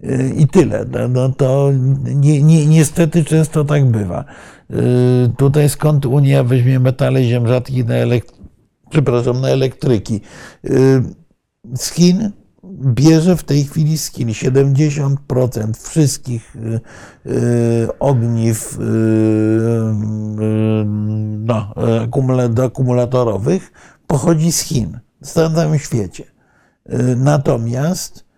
Y, I tyle. No, No to ni, ni, niestety często tak bywa. Tutaj skąd Unia weźmie metale ziem rzadkich na, przepraszam, na elektryki? Z Chin bierze w tej chwili z Chin 70% wszystkich y, y, ogniw y, no, akumula- akumulatorowych pochodzi z Chin, w całym świecie. Natomiast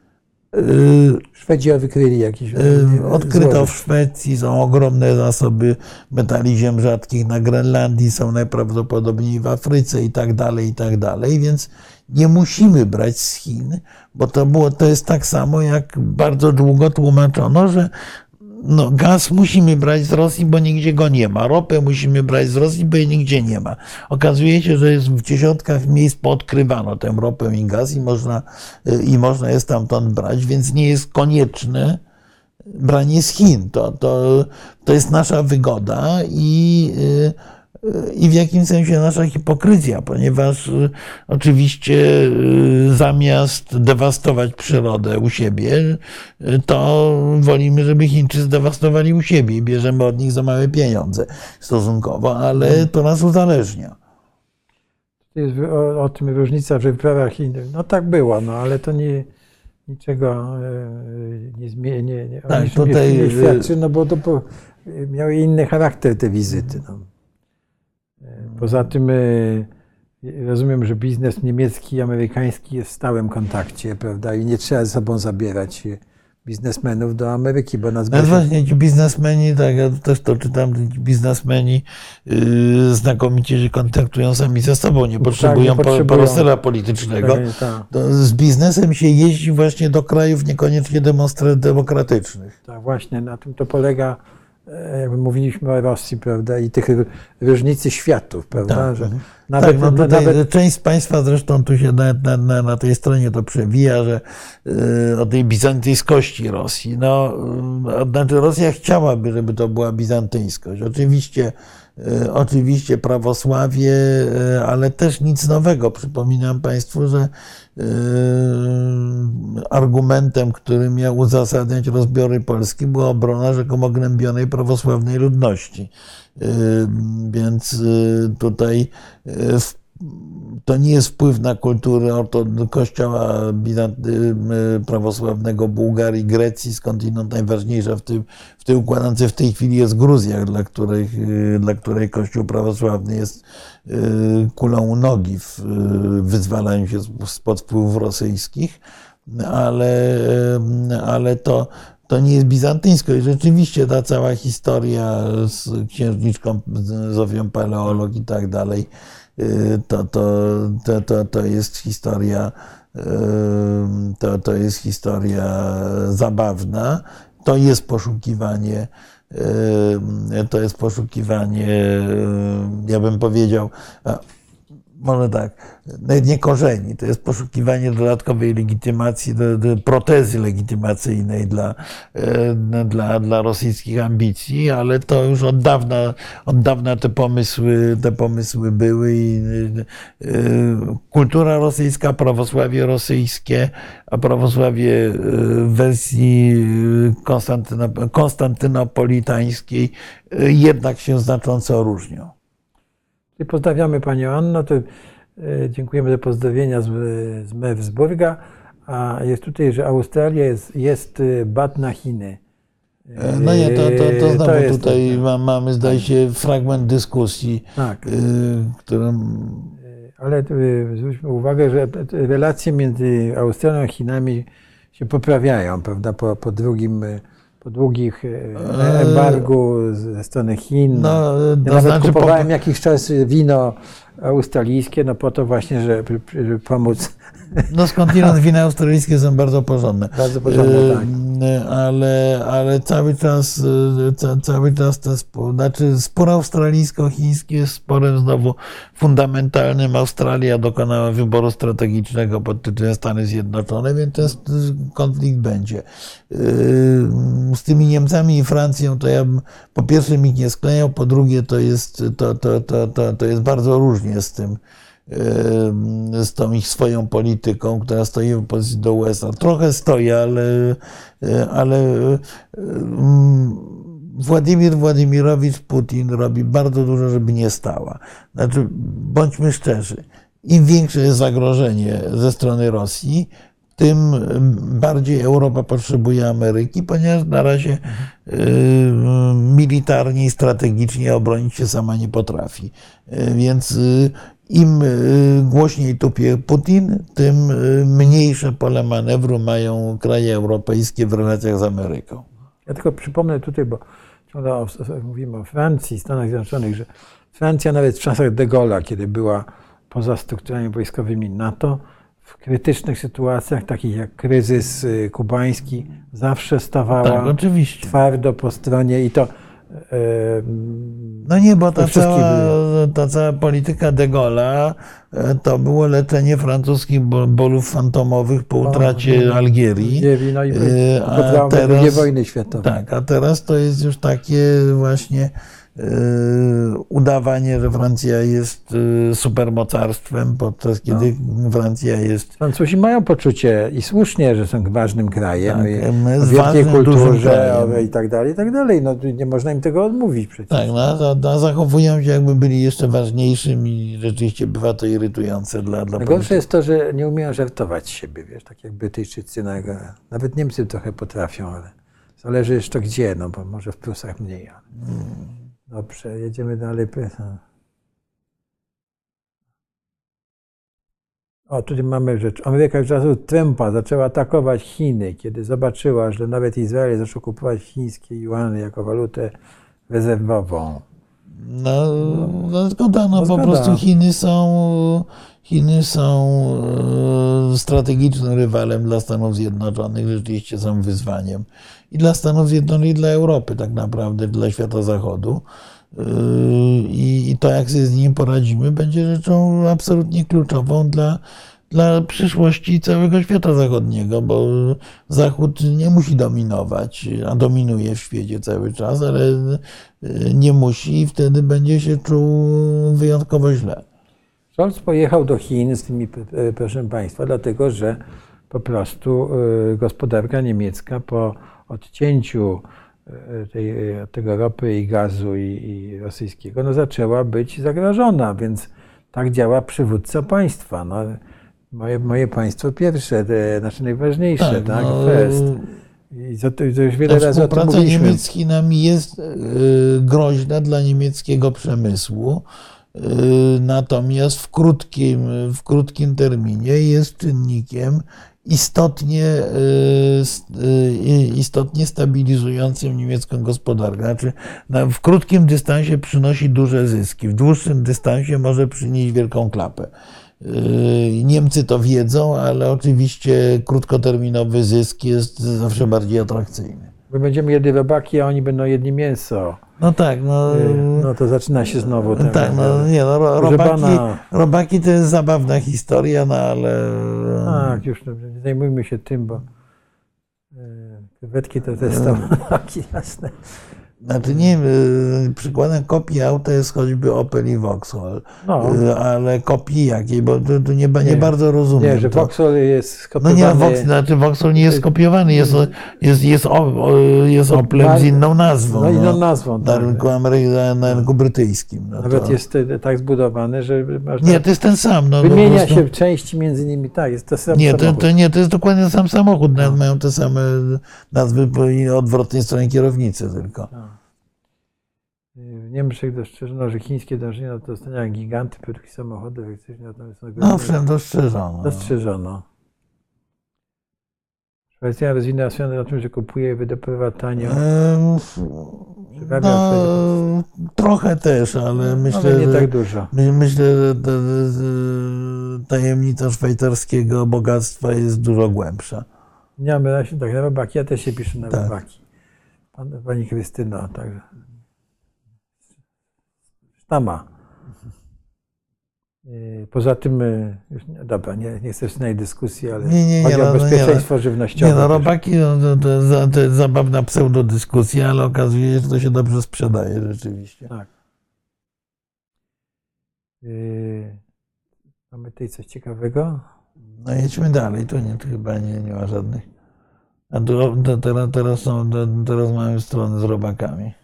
Szwedzi wykryli jakieś. Y, Odkryto w złoże. Szwecji, są ogromne zasoby metali ziem rzadkich na Grenlandii, są najprawdopodobniej w Afryce i tak dalej, i tak dalej, więc nie musimy brać z Chin, bo to, było, to jest tak samo, jak bardzo długo tłumaczono, że no, gaz musimy brać z Rosji, bo nigdzie go nie ma. Ropę musimy brać z Rosji, bo jej nigdzie nie ma. Okazuje się, że jest w dziesiątkach miejsc poodkrywano tę ropę i gaz i można, y, i można je stamtąd brać, więc nie jest konieczne branie z Chin. To, to, to jest nasza wygoda i, y, i w jakimś sensie nasza hipokryzja, ponieważ y, oczywiście y, zamiast dewastować przyrodę u siebie, y, to wolimy, żeby Chińczycy zdewastowali u siebie i bierzemy od nich za małe pieniądze stosunkowo, ale to nas uzależnia. Jest o, o tym różnica w wyprawach innych. No tak było, no ale to nie, niczego e, nie zmieni. Nie, nie, Tak, tutaj, nie świadczy, no bo to po, miały inny charakter te wizyty. No. E, Poza tym e, rozumiem, że biznes niemiecki i amerykański jest w stałym kontakcie, prawda? I nie trzeba ze sobą zabierać e, biznesmenów do Ameryki, bo nas No właśnie ci biznesmeni, tak, ja też to czytam, ci biznesmeni yy, znakomicie się kontaktują sami ze sobą, nie potrzebują, po- potrzebują. politycznego. Tak, tak. Z biznesem się jeździ właśnie do krajów niekoniecznie demokratycznych. Tak, właśnie na tym to polega, jakby mówiliśmy o Rosji, prawda, i tych różnicy światów, prawda, Tak. że tak, nawet, no tutaj nawet część z Państwa zresztą tu się na, na, na, tej stronie to przewija, że yy, o tej bizantyjskości Rosji. No, yy, znaczy Rosja chciałaby, żeby to była bizantyjskość. Oczywiście, oczywiście prawosławie, yy, ale też nic nowego. Przypominam Państwu, że yy, argumentem, który miał uzasadniać rozbiory Polski, była obrona rzekomo gnębionej prawosławnej ludności. Więc tutaj w- to nie jest wpływ na kulturę orto- kościoła yy, prawosławnego Bułgarii, Grecji, skądinąd najważniejsza w, tym, w tej układance w tej chwili jest Gruzja, dla której, yy, dla której kościół prawosławny jest yy, kulą u nogi w wyzwalaniu się spod wpływów rosyjskich, ale, ale to, to nie jest bizantyńsko. I rzeczywiście ta cała historia z księżniczką Zofią Paleolog i tak dalej, y, to, to, to, to, to jest historia to, to jest historia zabawna. To jest poszukiwanie, to jest poszukiwanie, ja bym powiedział, może tak, nawet nie korzeni, to jest poszukiwanie dodatkowej legitymacji, do, do protezy legitymacyjnej dla, e, dla, dla rosyjskich ambicji, ale to już od dawna, od dawna te pomysły, te pomysły były i e, kultura rosyjska, prawosławie rosyjskie, a prawosławie w wersji konstantynopolitańskiej jednak się znacząco różnią. I pozdrawiamy Panią Anno. To, e, dziękujemy za pozdrowienia z, z Mewsburga. A jest tutaj, że Australia jest, jest e, bat na Chiny. E, no nie, to, to, to znowu to tutaj to, mamy, zdaje się, fragment dyskusji, tak. którym... Ale zwróćmy uwagę, że relacje między Australią a Chinami się poprawiają, prawda, po, po drugim po długich e, embargu ze strony Chin. No, ja nawet znaczy kupowałem po... jakiś czas wino australijskie, no po to właśnie, żeby, pomóc. No skądinąd wina australijskie są bardzo porządne. Bardzo porządne, tak. Ale, ale cały czas, e, cały czas to spór, znaczy spór australijsko-chiński jest sporem znowu fundamentalnym. Australia dokonała wyboru strategicznego pod tytułem Stany Zjednoczone, więc ten konflikt będzie. E, z tymi Niemcami i Francją to ja bym po pierwsze mi nie sklejał, po drugie to jest, to, to, to, to, to jest bardzo różnie z tym, z tą ich swoją polityką, która stoi w opozycji do USA. Trochę stoi, ale, ale Władimir Władimirowicz Putin robi bardzo dużo, żeby nie stała. Znaczy, bądźmy szczerzy, im większe jest zagrożenie ze strony Rosji, tym bardziej Europa potrzebuje Ameryki, ponieważ na razie y, militarnie i strategicznie obronić się sama nie potrafi. Y, więc y, im głośniej tupie Putin, tym mniejsze pole manewru mają kraje europejskie w relacjach z Ameryką. Ja tylko przypomnę tutaj, bo ciągle mówimy o Francji, Stanach Zjednoczonych, że Francja nawet w czasach de Gaulle'a, kiedy była poza strukturami wojskowymi NATO, w krytycznych sytuacjach, takich jak kryzys y, kubański, zawsze stawała tak, twardo po stronie i to. E, no nie, bo ta cała, ta cała polityka de Gaulle'a e, to było leczenie francuskich bolów fantomowych po utracie no, Algierii. No i a teraz, wojny światowej. Tak, a teraz to jest już takie właśnie udawanie, że Francja jest yy, supermocarstwem, podczas kiedy no. Francja jest. Francuzi mają poczucie i słusznie, że są ważnym krajem, tak, w wielkiej kulturze i tak dalej, i tak dalej. No, nie można im tego odmówić przecież. Tak, no, no, zachowują się jakby byli jeszcze ważniejszym i rzeczywiście bywa to irytujące dla, dla Najgorsze jest to, że nie umieją żartować z siebie, wiesz, tak jak Brytyjczycy, nawet Niemcy trochę potrafią, ale zależy jeszcze gdzie, no bo może w Prusach mniej. Ale... Hmm. Dobrze, jedziemy dalej. O, tutaj mamy rzecz. Ameryka już czasów Trumpa zaczęła atakować Chiny, kiedy zobaczyła, że nawet Izrael zaczął kupować chińskie juany jako walutę rezerwową. No, no zgoda, no, no po prostu Chiny są, Chiny są e, strategicznym rywalem dla Stanów Zjednoczonych, rzeczywiście są wyzwaniem i dla Stanów Zjednoczonych, i dla Europy tak naprawdę, dla świata zachodu. Yy, I to, jak sobie z nim poradzimy, będzie rzeczą absolutnie kluczową dla, dla przyszłości całego świata zachodniego, bo Zachód nie musi dominować, a dominuje w świecie cały czas, ale yy, nie musi i wtedy będzie się czuł wyjątkowo źle. Scholz pojechał do Chin z tymi, proszę Państwa, dlatego że po prostu yy, gospodarka niemiecka po odcięciu e, tej, tego ropy i gazu i, i, rosyjskiego, no zaczęła być zagrożona, więc tak działa przywódca państwa. No, moje, moje państwo pierwsze, te, znaczy najważniejsze, tak? tak? No. I to, to już wiele razy o tym mówiliśmy. Niemiec z Chinami jest y, groźna dla niemieckiego przemysłu, y, natomiast w krótkim, w krótkim terminie jest czynnikiem istotnie, y, istotnie stabilizującym niemiecką gospodarkę. Znaczy, w krótkim dystansie przynosi duże zyski, w dłuższym dystansie może przynieść wielką klapę. Yy, Niemcy to wiedzą, ale oczywiście krótkoterminowy zysk jest zawsze bardziej atrakcyjny. My będziemy jedli robaki, a oni będą jedli mięso. No tak, no. Y, No to zaczyna się znowu. ten- Tak, no nie, no, ro- robaki, robaki to jest zabawna historia, no ale. Tak, już dobrze, nie zajmujmy się tym, bo y, krewetki to też są robaki, jasne. Znaczy nie, y, przykładem kopii auta jest choćby Opel i Vauxhall, No. Y, ale kopii jakiej, bo tu, tu nie, nie, Nie. bardzo rozumiem. Nie, że to. Vauxhall jest No skopiowany. nie, Vox, znaczy Vauxhall nie jest skopiowany, jest, jest, jest, jest Oplem z inną nazwą. No inną nazwą. Na rynku, Amery- na rynku brytyjskim. No Nawet to... jest tak zbudowany, że Nie, to jest ten sam. No, po wymienia się części między nimi, tak, jest to sam Nie, to, samochód. to nie, to jest dokładnie ten sam samochód, nawet mają te same nazwy po odwrotnej stronie kierownicy tylko. W Niemczech dostrzeżono, że chińskie dążenie do dostania giganty produkcji samochodów elektrycznych No owszem, dostrzeżono. dostrzeżono. Szwajcaria rozwinęła swoją na tym, że kupuje i wydobywa tanio. Ehm, No, trochę też, ale myślę, ale nie że, tak dużo. my- myślę, że ta- ta- tajemnica szwajcarskiego bogactwa jest dużo głębsza. Nie na się tak na robaki, ja też się piszę na Tak. robaki. Pan, pani Krystyno, także. Sztama. Yy, Poza tym, yy, już, nie- dobra, nie, nie chcę tej dyskusji, ale Nie, nie, nie, chodzi no, o no, nie, bezpieczeństwo Nie żywnościowe. no, też. robaki no, to, za- to jest zabawna pseudodyskusja, ale okazuje się, że to się dobrze sprzedaje rzeczywiście. Tak. Yy, mamy tutaj coś ciekawego. No jedźmy dalej, tu, nie, tu chyba nie, nie ma żadnych. A tu, teraz, teraz, są, teraz mamy stronę z robakami.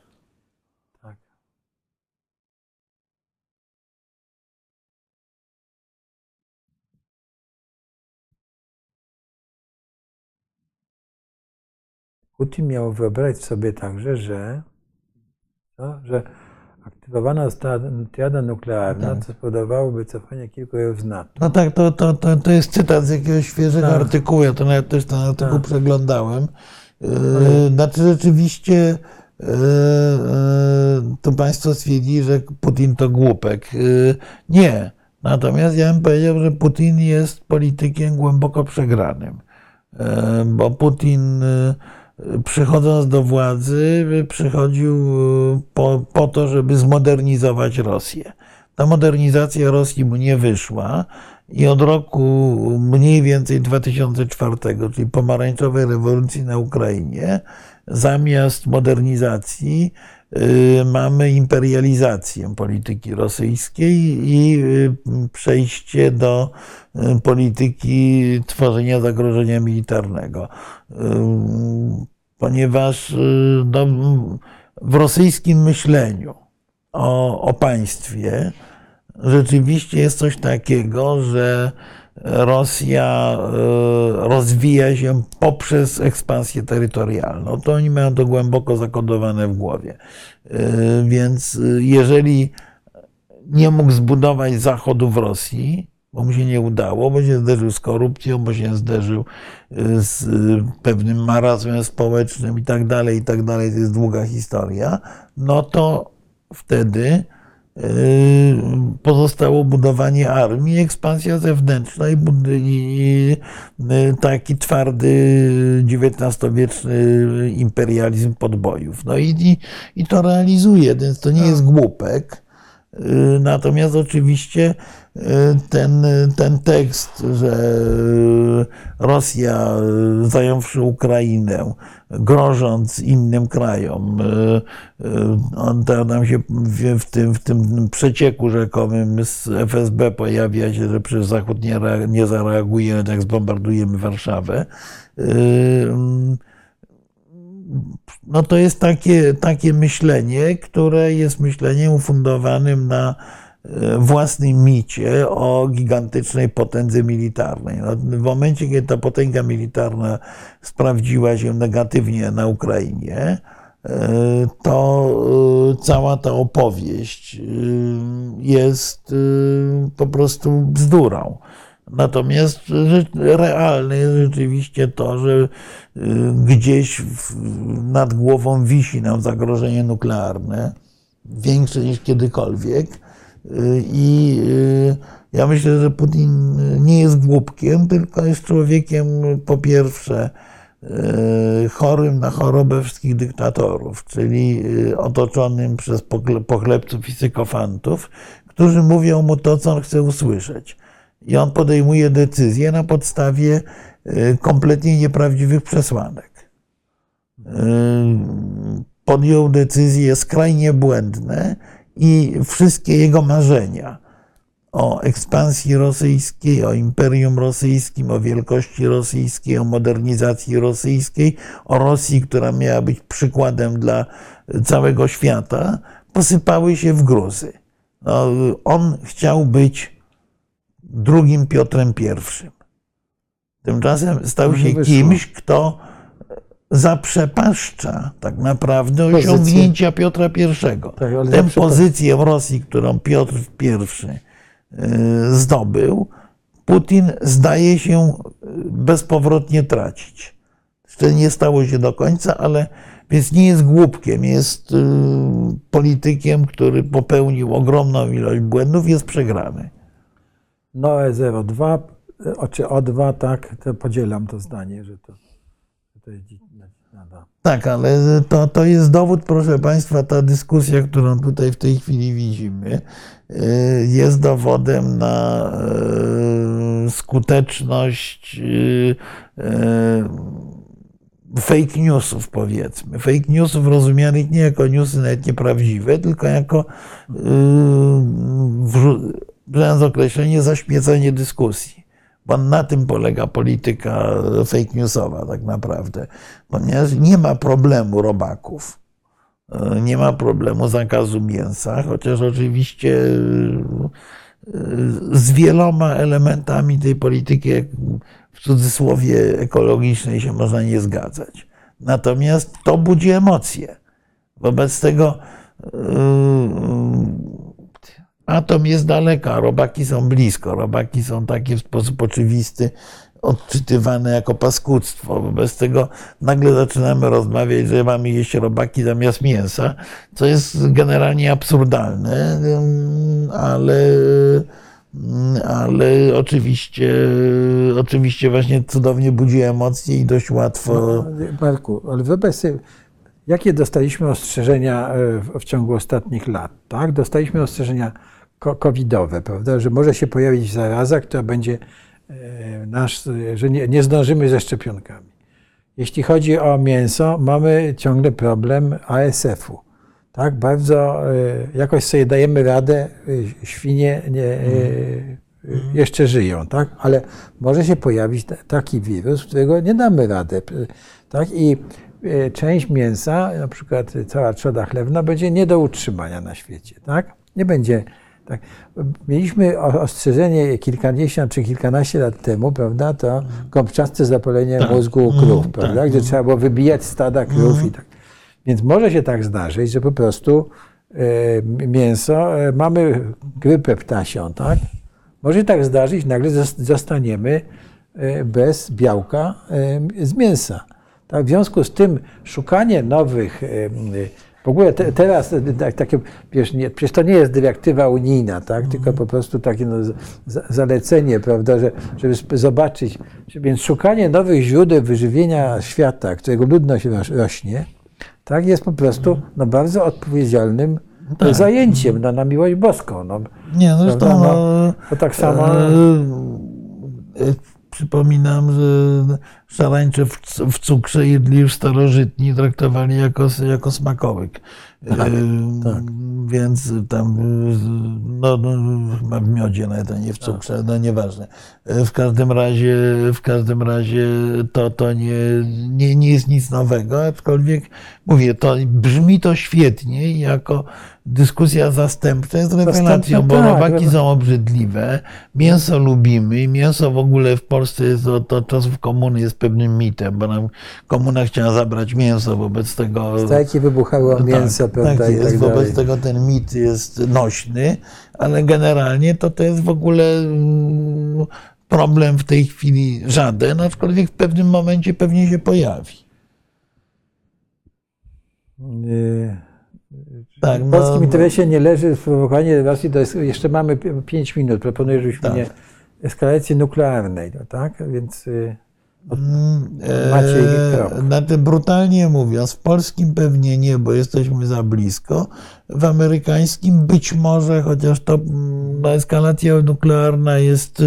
Putin miał wyobrazić sobie także, że, no, że aktywowana została triada nuklearna, Tak. co spowodowałoby cofanie kilku z NATO. No tak, to, to, to, to jest cytat z jakiegoś świeżego Tak. artykułu. Ja to nawet też ten artykuł Tak. przeglądałem. Yy, Znaczy rzeczywiście yy, yy, to państwo stwierdzi, że Putin to głupek. Nie. Natomiast ja bym powiedział, że Putin jest politykiem głęboko przegranym. Bo Putin przychodząc do władzy, przychodził yy, po, po to, żeby zmodernizować Rosję. Ta modernizacja Rosji mu nie wyszła i od roku mniej więcej 2004, czyli pomarańczowej rewolucji na Ukrainie, zamiast modernizacji mamy imperializację polityki rosyjskiej i y, przejście do y, polityki tworzenia zagrożenia militarnego. Y, Ponieważ y, no, w rosyjskim myśleniu o, o państwie rzeczywiście jest coś takiego, że Rosja e, rozwija się poprzez ekspansję terytorialną. To oni mają to głęboko zakodowane w głowie. E, Więc e, jeżeli nie mógł zbudować zachodu w Rosji, bo mu się nie udało, bo się zderzył z korupcją, bo się zderzył z pewnym marazmem społecznym i tak dalej, i tak dalej, to jest długa historia, no to wtedy pozostało budowanie armii, ekspansja zewnętrzna i, i taki twardy XIX-wieczny imperializm podbojów. No i, i, i to realizuje, więc to nie jest głupek. Yy, Natomiast oczywiście yy, ten, ten tekst, że Rosja, yy, zająwszy Ukrainę, grożąc innym krajom, yy, yy, on to nam się w, tym, w tym przecieku rzekomym z FSB pojawia się, że przecież Zachód nie, nie zareaguje, jak zbombardujemy Warszawę. Yy, no to jest takie, takie myślenie, które jest myśleniem ufundowanym na e, własnym micie o gigantycznej potędze militarnej. No, w momencie, kiedy ta potęga militarna sprawdziła się negatywnie na Ukrainie, e, to e, cała ta opowieść e, jest e, po prostu bzdurą. Natomiast realne jest rzeczywiście to, że gdzieś nad głową wisi nam zagrożenie nuklearne, większe niż kiedykolwiek. I ja myślę, że Putin nie jest głupkiem, tylko jest człowiekiem po pierwsze chorym na chorobę wszystkich dyktatorów, czyli otoczonym przez pochlebców i sykofantów, którzy mówią mu to, co on chce usłyszeć. I on podejmuje decyzje na podstawie kompletnie nieprawdziwych przesłanek. Podjął decyzje skrajnie błędne i wszystkie jego marzenia o ekspansji rosyjskiej, o imperium rosyjskim, o wielkości rosyjskiej, o modernizacji rosyjskiej, o Rosji, która miała być przykładem dla całego świata, posypały się w gruzy. No, on chciał być drugim Piotrem I. Tymczasem stał się kimś, kto zaprzepaszcza tak naprawdę osiągnięcia Piotra I. Tak, Tę pozycję w Rosji, którą Piotr I y, zdobył, Putin zdaje się bezpowrotnie tracić. Jeszcze nie stało się do końca, ale więc nie jest głupkiem, jest y, politykiem, który popełnił ogromną ilość błędów, jest przegrany. Noe 02, czy O2, tak, to podzielam to zdanie, że to, to jest. Tak, ale to, to jest dowód, proszę Państwa, ta dyskusja, którą tutaj w tej chwili widzimy, y, jest dowodem na y, skuteczność y, fake newsów, powiedzmy. Fake newsów rozumianych nie jako newsy nawet nieprawdziwe, tylko jako, używając określenie, zaśmiecenie dyskusji. Bo na tym polega polityka fake newsowa tak naprawdę. Ponieważ nie ma problemu robaków. Nie ma problemu zakazu mięsa, chociaż oczywiście z wieloma elementami tej polityki, w cudzysłowie ekologicznej, się można nie zgadzać. Natomiast to budzi emocje. Wobec tego atom jest daleka, robaki są blisko, robaki są takie w sposób oczywisty odczytywane jako paskudztwo. Wobec tego nagle zaczynamy rozmawiać, że mamy jeść robaki zamiast mięsa, co jest generalnie absurdalne, ale, ale oczywiście, oczywiście właśnie cudownie budzi emocje i dość łatwo. No, Marku, ale wyobraź sobie, jakie dostaliśmy ostrzeżenia e, w ciągu ostatnich lat, tak? Dostaliśmy ostrzeżenia covidowe, prawda, że może się pojawić zaraza, która będzie e, nasz, że nie, nie zdążymy ze szczepionkami. Jeśli chodzi o mięso, mamy ciągle problem ASF-u. Tak, bardzo e, jakoś sobie dajemy radę, e, świnie nie, jeszcze żyją, tak? ale może się pojawić taki wirus, którego nie damy radę. Tak? I część mięsa, na przykład cała trzoda chlewna, będzie nie do utrzymania na świecie. Tak? Nie będzie tak. Mieliśmy ostrzeżenie kilkadziesiąt czy kilkanaście lat temu, prawda, to gąbczaste zapalenie tak. mózgu u krów, mm, prawda, tak. gdzie trzeba było wybijać stada krów mm. i tak. Więc może się tak zdarzyć, że po prostu e, mięso, e, mamy grypę ptasią, tak? Może się tak zdarzyć, nagle zostaniemy e, bez białka e, z mięsa. Tak? W związku z tym szukanie nowych w ogóle te, teraz tak, takie, wiesz, nie, przecież to nie jest dyrektywa unijna, tak? Mhm. tylko po prostu takie no, zalecenie, prawda, że, żeby zobaczyć. Więc szukanie nowych źródeł wyżywienia świata, którego ludność rośnie, tak, jest po prostu no, bardzo odpowiedzialnym tak. zajęciem no, na miłość boską. No, nie, zresztą, no, no, to tak samo. E, e, przypominam, że szarańcze w, w cukrze jedli już starożytni, traktowali jako, jako smakołyk. Tak, tak. Więc tam, no, no, chyba w miodzie, nawet, a nie w cukrze, no nieważne. W każdym razie, w każdym razie to, to nie, nie, nie jest nic nowego, aczkolwiek mówię, to brzmi to świetnie jako dyskusja zastępcza jest rewelacją, bo tak, robaki są obrzydliwe, mięso lubimy, mięso w ogóle w Polsce jest od, od czasów komuny jest pewnym mitem, bo nam komuna chciała zabrać mięso, wobec tego... Strajki wybuchały o tak, mięso, tak, prawda? Tak jest, tak wobec tego ten mit jest nośny, ale generalnie to to jest w ogóle mm, problem w tej chwili żaden, aczkolwiek w pewnym momencie pewnie się pojawi. Nie Tak, W no, polskim interesie nie leży to jest, jeszcze mamy 5 minut, proponuję, żebyśmy Tak. nie eskalacji nuklearnej, no tak? Więc y, Maciej e, Krok. Znaczy, brutalnie mówiąc, w polskim pewnie nie, bo jesteśmy za blisko. W amerykańskim być może, chociaż to mm, no, eskalacja nuklearna jest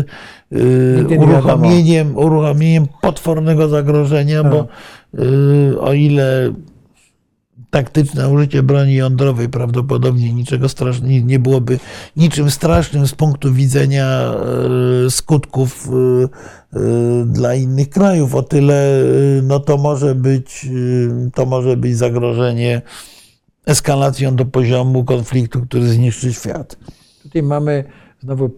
nie uruchomieniem, uruchomieniem potwornego zagrożenia, bo e, o ile taktyczne użycie broni jądrowej prawdopodobnie niczego strasznego nie byłoby niczym strasznym z punktu widzenia e, skutków e, e, dla innych krajów. O tyle no to może być to może być zagrożenie eskalacją do poziomu konfliktu, który zniszczy świat. tutaj mamy znowu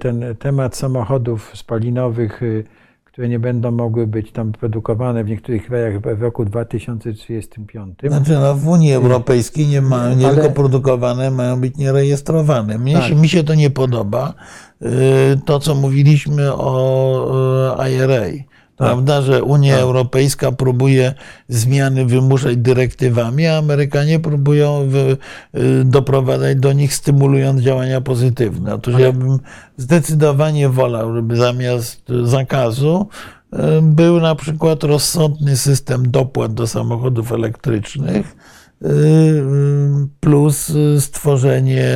ten temat samochodów spalinowych, które nie będą mogły być tam produkowane w niektórych krajach w roku 2035. Znaczy, no, w Unii Europejskiej nie, ma, nie Ale- tylko produkowane, mają być nierejestrowane. Mnie Tak. mi się to nie podoba. Y, To, co mówiliśmy o y, IRA. Prawda, że Unia Tak. Europejska próbuje zmiany wymuszać dyrektywami, a Amerykanie próbują wy, y, doprowadzać do nich, stymulując działania pozytywne. Otóż ja bym zdecydowanie wolał, żeby zamiast zakazu y, był na przykład rozsądny system dopłat do samochodów elektrycznych, plus y, stworzenie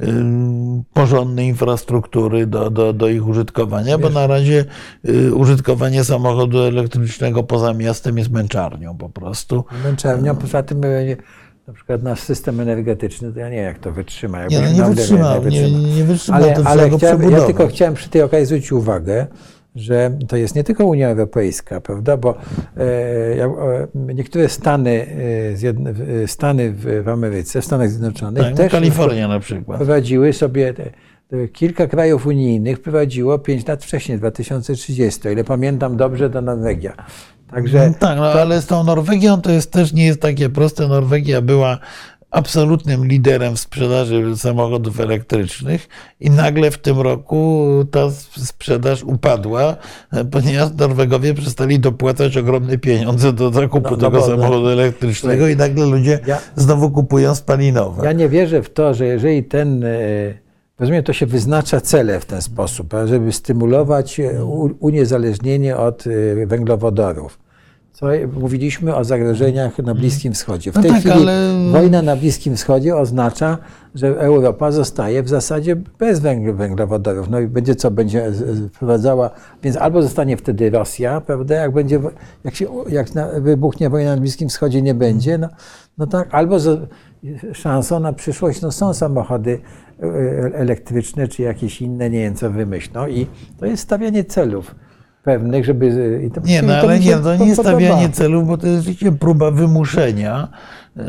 y, porządnej infrastruktury do, do, do ich użytkowania, bo na razie y, użytkowanie samochodu elektrycznego poza miastem jest męczarnią po prostu. Męczarnią, poza tym y, na przykład nasz system energetyczny, to ja nie wiem, jak to wytrzyma. Jak Nie, no nie wytrzyma, nie nie, nie wytrzyma, Ale, ale chciałem, ja tylko chciałem przy tej okazji zwrócić uwagę, że to jest nie tylko Unia Europejska, prawda, bo e, e, niektóre stany, e, stany w, w Ameryce, w Stanach Zjednoczonych Tak, no, też Kalifornia na przykład. wprowadziły sobie, te, kilka krajów unijnych wprowadziło 5 lat wcześniej, 2030, o ile pamiętam dobrze, to Norwegia. Także Tak, no, ale z tą Norwegią to jest też nie jest takie proste. Norwegia była absolutnym liderem w sprzedaży samochodów elektrycznych i nagle w tym roku ta sprzedaż upadła, ponieważ Norwegowie przestali dopłacać ogromne pieniądze do zakupu No, no tego samochodu elektrycznego i nagle ludzie Ja- znowu kupują spalinowe. Ja nie wierzę w to, że jeżeli ten, e, rozumiem, to się wyznacza cele w ten sposób, żeby stymulować e, uniezależnienie od e, węglowodorów. Co mówiliśmy o zagrożeniach na Bliskim Wschodzie. W No tej tak, chwili ale- wojna na Bliskim Wschodzie oznacza, że Europa zostaje w zasadzie bez węgl- węglowodorów. No i będzie co? Będzie e, wprowadzała, więc albo zostanie wtedy Rosja, prawda? Jak będzie, jak, się, jak wybuchnie wojna na Bliskim Wschodzie, nie będzie, no, no tak, albo z, szansą na przyszłość, no są samochody e, elektryczne, czy jakieś inne, nie wiem co wymyślą i to jest stawianie celów pewnych, żeby... i to- Nie, no ale nie, to nie jest podoba. stawianie celów, bo to jest rzeczywiście próba wymuszenia. Yy,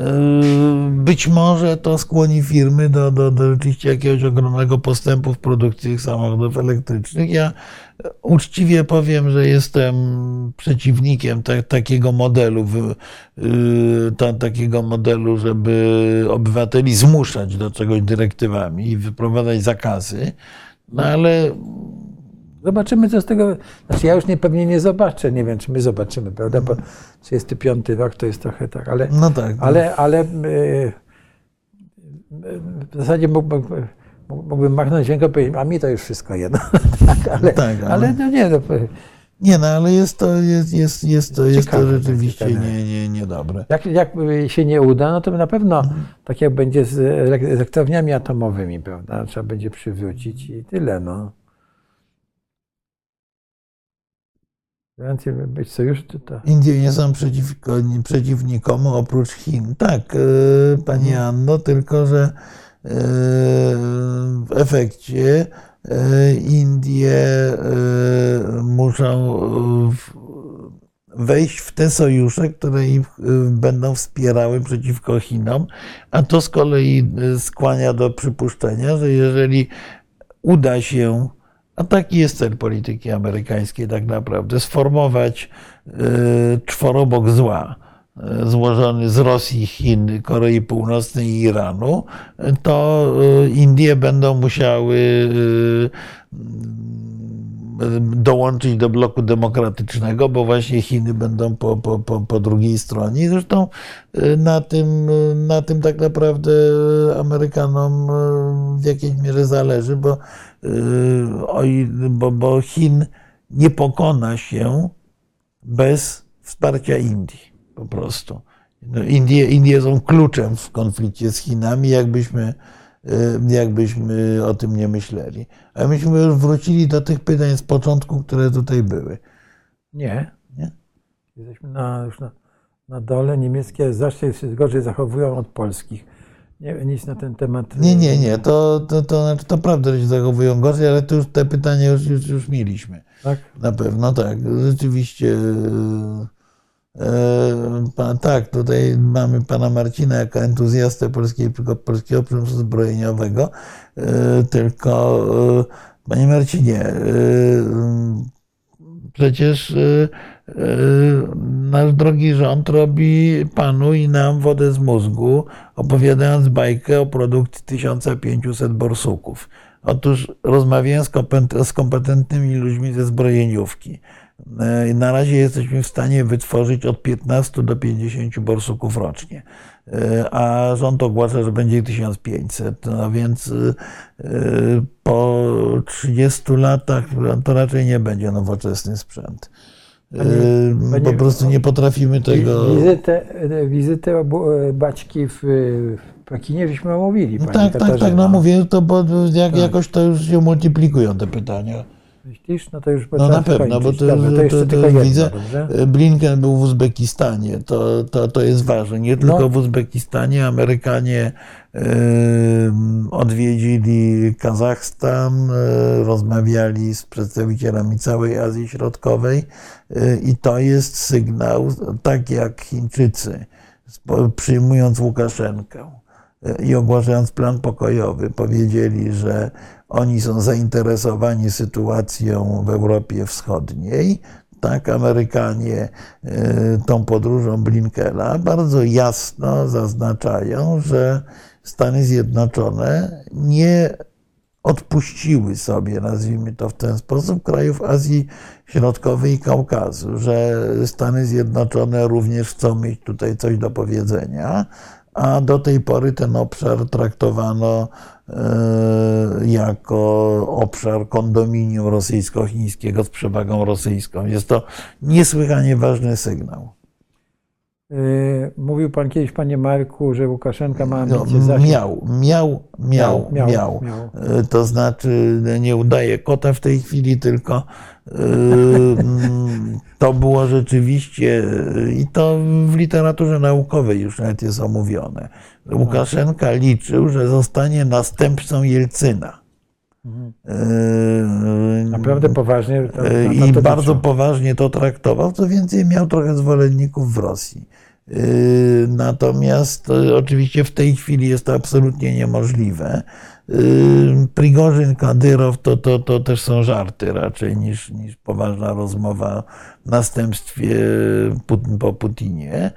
Być może to skłoni firmy do, do, do rzeczywiście jakiegoś ogromnego postępu w produkcji tych samochodów elektrycznych. Ja uczciwie powiem, że jestem przeciwnikiem ta, takiego modelu, yy, ta, takiego modelu, żeby obywateli zmuszać do czegoś dyrektywami i wyprowadzać zakazy. No ale Zobaczymy, co z tego. Znaczy, ja już nie, pewnie nie zobaczę. Nie wiem, czy my zobaczymy, prawda? Bo 35 rok to jest trochę tak, ale. no tak. no. Ale, ale e, w zasadzie mógłbym, mógłbym machnąć ręką i powiedzieć, a mi to już wszystko jedno. tak, ale, Tak, ale- ale no nie, no, Nie, no ale jest to, jest, jest, jest to, jest to Ciekawe, rzeczywiście ciekawe. nie, nie, niedobre. jak, jak się nie uda, no to na pewno tak jak będzie z elek- elektrowniami atomowymi, prawda? Trzeba będzie przywrócić i tyle, no. Więcej być sojusz, to. Indie nie są przeciwko, przeciw nikomu oprócz Chin. Tak, e, Pani Anno, tylko że e, w efekcie e, Indie muszą wejść w te sojusze, które ich będą wspierały przeciwko Chinom, a to z kolei skłania do przypuszczenia, że jeżeli uda się, a taki jest cel polityki amerykańskiej tak naprawdę, sformować e, czworobok zła e, złożony z Rosji, Chin, Korei Północnej i Iranu, to e, Indie będą musiały dołączyć do bloku demokratycznego, bo właśnie Chiny będą po, po, po, po drugiej stronie. I zresztą y, na tym, y, na tym tak naprawdę Amerykanom y, w jakiejś mierze zależy, bo, bo, bo Chin nie pokona się bez wsparcia Indii po prostu. No, Indie, Indie są kluczem w konflikcie z Chinami, jakbyśmy, e, jakbyśmy o tym nie myśleli. A myśmy już wrócili do tych pytań z początku, które tutaj były. Nie. nie? Jesteśmy na, już na, na dole. Niemieckie zawsze się gorzej zachowują od polskich. Nie, nic na ten temat. Nie, nie, nie. To, to, to, znaczy, to prawda, że się zachowują gorzej, ale to już te pytania już, już, już mieliśmy. Tak? Na pewno tak. Rzeczywiście. E, tak, tutaj mamy pana Marcina jako entuzjastę polskiego, polskiego przemysłu zbrojeniowego, e, tylko e, panie Marcinie, przecież nasz drogi rząd robi panu i nam wodę z mózgu, opowiadając bajkę o produkcji 1500 borsuków. Otóż rozmawiałem z kompetentnymi ludźmi ze zbrojeniówki. E, na razie jesteśmy w stanie wytworzyć od 15 do 50 borsuków rocznie, e, a rząd ogłasza, że będzie 1500. No więc e, po 30 latach to raczej nie będzie nowoczesny sprzęt. Panie, panie, po prostu nie potrafimy tego. Wizytę, wizytę Baćki w, w Pekinie żeśmy omówili. No tak, tak, tak, no mówię, to bo jak, tak. jakoś to już się multiplikują te pytania. No to już No na pewno, bo to, Dobrze, to, to, to jedno, widzę. Dobrze? Blinken był w Uzbekistanie. To, to, to jest ważne. Nie tylko no. w Uzbekistanie. Amerykanie y, odwiedzili Kazachstan, y, rozmawiali z przedstawicielami całej Azji Środkowej y, i to jest sygnał, tak jak Chińczycy, przyjmując Łukaszenkę i ogłaszając plan pokojowy, powiedzieli, że oni są zainteresowani sytuacją w Europie Wschodniej. Tak, Amerykanie e, tą podróżą Blinkela bardzo jasno zaznaczają, że Stany Zjednoczone nie odpuściły sobie, nazwijmy to w ten sposób, krajów Azji Środkowej i Kaukazu, że Stany Zjednoczone również chcą mieć tutaj coś do powiedzenia, a do tej pory ten obszar traktowano e, jako obszar kondominium rosyjsko-chińskiego z przewagą rosyjską. Jest to niesłychanie ważny sygnał. E, mówił pan kiedyś, panie Marku, że Łukaszenka ma ambicje no, miał, miał, miał, miał, miał, miał. E, to znaczy nie udaje kota w tej chwili, tylko to było rzeczywiście, i to w literaturze naukowej już nawet jest omówione. Łukaszenka liczył, że zostanie następcą Jelcyna. Naprawdę poważnie. To, to I bardzo poważnie to traktował. Co więcej, miał trochę zwolenników w Rosji. Natomiast oczywiście w tej chwili jest to absolutnie niemożliwe. Prigorzyn, Kadyrow to, to, to też są żarty raczej niż, niż poważna rozmowa o następstwie po Putinie.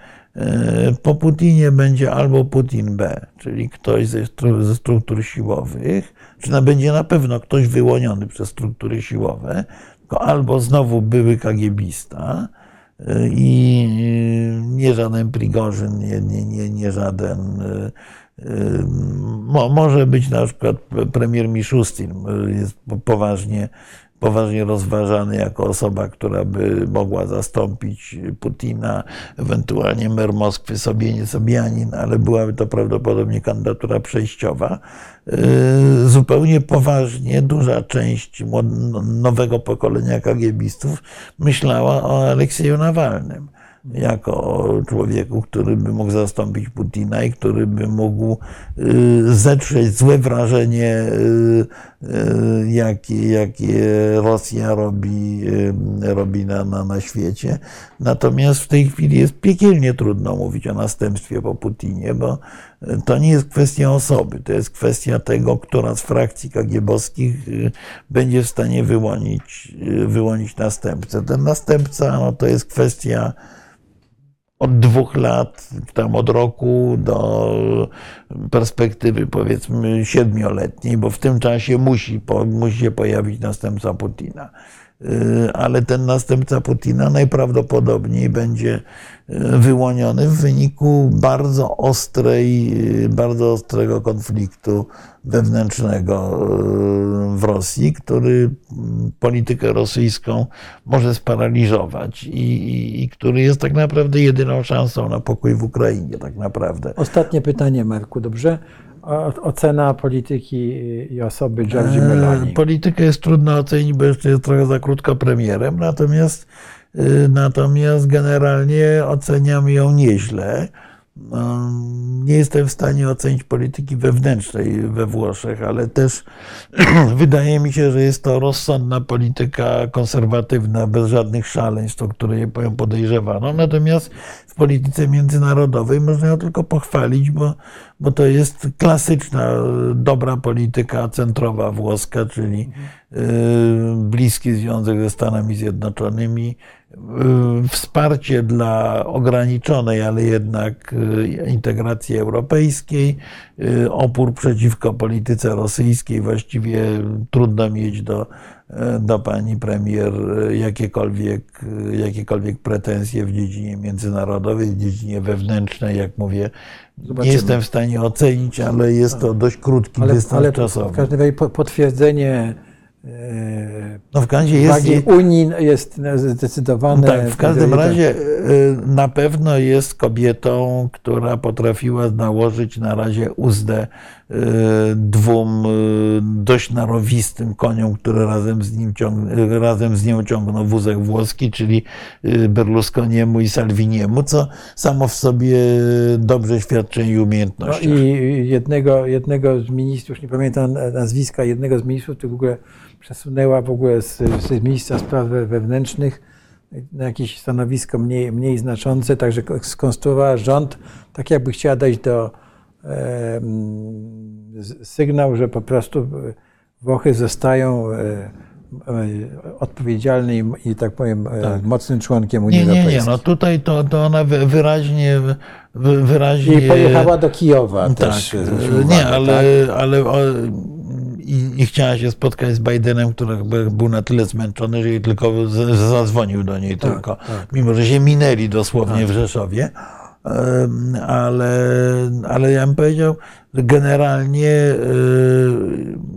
Po Putinie będzie albo Putin B, czyli ktoś ze, ze struktur siłowych, czy będzie na pewno ktoś wyłoniony przez struktury siłowe, albo znowu były kagiebista i nie żaden Prigorzyn, nie, nie, nie, nie żaden może być na przykład premier Miszustin, jest poważnie, poważnie rozważany jako osoba, która by mogła zastąpić Putina, ewentualnie mer Moskwy sobie nie Sobianin, ale byłaby to prawdopodobnie kandydatura przejściowa. Zupełnie poważnie duża część nowego pokolenia kagiebistów myślała o Aleksieju Nawalnym jako człowieku, który by mógł zastąpić Putina i który by mógł y, zetrzeć złe wrażenie, y, y, jakie, jakie Rosja robi, robi na, na, na świecie. Natomiast w tej chwili jest piekielnie trudno mówić o następstwie po Putinie, bo to nie jest kwestia osoby, to jest kwestia tego, która z frakcji kagiebowskich będzie w stanie wyłonić, wyłonić następcę. Ten następca no, to jest kwestia od dwóch lat, tam od roku do perspektywy powiedzmy siedmioletniej, bo w tym czasie musi, musi się pojawić następca Putina. y, ale ten następca Putina najprawdopodobniej będzie y, wyłoniony w wyniku bardzo ostrej, y, bardzo ostrego konfliktu wewnętrznego w Rosji, który mm, politykę rosyjską może sparaliżować i, i, i który jest tak naprawdę jedyną szansą na pokój w Ukrainie, tak naprawdę. Ostatnie pytanie, Marku, dobrze? O- Ocena polityki i osoby Giorgi Meloni. E, Politykę jest trudno ocenić, bo jeszcze jest trochę za krótko premierem, natomiast, y, natomiast generalnie oceniam ją nieźle. No, Nie jestem w stanie ocenić polityki wewnętrznej we Włoszech, ale też wydaje mi się, że jest to rozsądna polityka konserwatywna, bez żadnych szaleństw, o które ją podejrzewano. Natomiast w polityce międzynarodowej można ją tylko pochwalić, bo, bo to jest klasyczna, dobra polityka centrowa włoska, czyli y, bliski związek ze Stanami Zjednoczonymi, wsparcie dla ograniczonej, ale jednak y, integracji europejskiej, y, opór przeciwko polityce rosyjskiej. Właściwie trudno mieć do, y, do pani premier y, jakiekolwiek, y, jakiekolwiek pretensje w dziedzinie międzynarodowej, w dziedzinie wewnętrznej, jak mówię. Nie Zobaczymy. jestem w stanie ocenić, ale jest to dość krótki Ale, dystans ale w czasowy. każdym razie po- potwierdzenie No w każdym jest, Unii jest zdecydowane. Tak, w każdym razie y, na pewno jest kobietą, która potrafiła nałożyć na razie uzdę y, dwóm dość narowistym koniom, które razem z, nim ciąg, razem z nią ciągną wózek włoski, czyli Berlusconiemu i Salviniemu, co samo w sobie dobrze świadczy jej No umiejętnościach. i jednego, jednego z ministrów, już nie pamiętam nazwiska, jednego z ministrów, który w ogóle przesunęła w ogóle z, z ministra spraw wewnętrznych na jakieś stanowisko mniej, mniej znaczące, także skonstruowała rząd, tak jakby chciała dać do e, sygnał, że po prostu Włochy zostają e, e, odpowiedzialny i, tak powiem e, Tak. mocnym członkiem Unii Nie, nie, nie. Europejskiej. No tutaj to, to ona wy- wyraźnie, wy- wyraźnie I pojechała do Kijowa Tak, też. e, nie, ale, tak? ale i, i chciała się spotkać z Bidenem, który był na tyle zmęczony, że jej tylko zadzwonił do niej tylko, tak. mimo że się minęli dosłownie w Rzeszowie. Ale, ale ja bym powiedział, że generalnie e,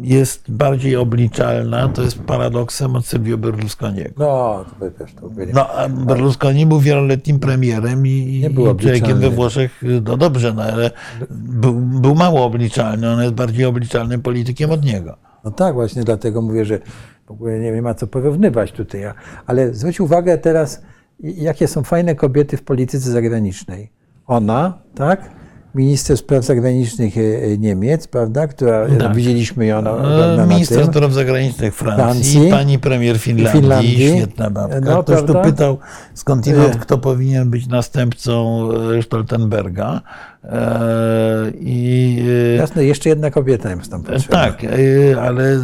jest bardziej obliczalna, to jest paradoksem od Silvio Berlusconiego. No, to by też to powiedzieć. No, a Berlusconi był wieloletnim premierem i, Nie był i człowiekiem we Włoszech, no dobrze, no, ale był, był mało obliczalny, on jest bardziej obliczalnym politykiem od niego. No tak, właśnie dlatego mówię, że w ogóle nie ma co porównywać tutaj. Ale zwróć uwagę teraz, jakie są fajne kobiety w polityce zagranicznej. Ona, tak? Minister spraw zagranicznych e, e, Niemiec, prawda? Która Tak. widzieliśmy ją na, E, na, na Minister tym. spraw zagranicznych Francji, Francji. pani premier Finlandii, Finlandii. świetna babka. No, Ktoś tu prawda? pytał skądinąd, E. kto powinien być następcą e, Stoltenberga. E, I e, Jasne, jeszcze jedna kobieta jest tam potrzebna. Tak, y, ale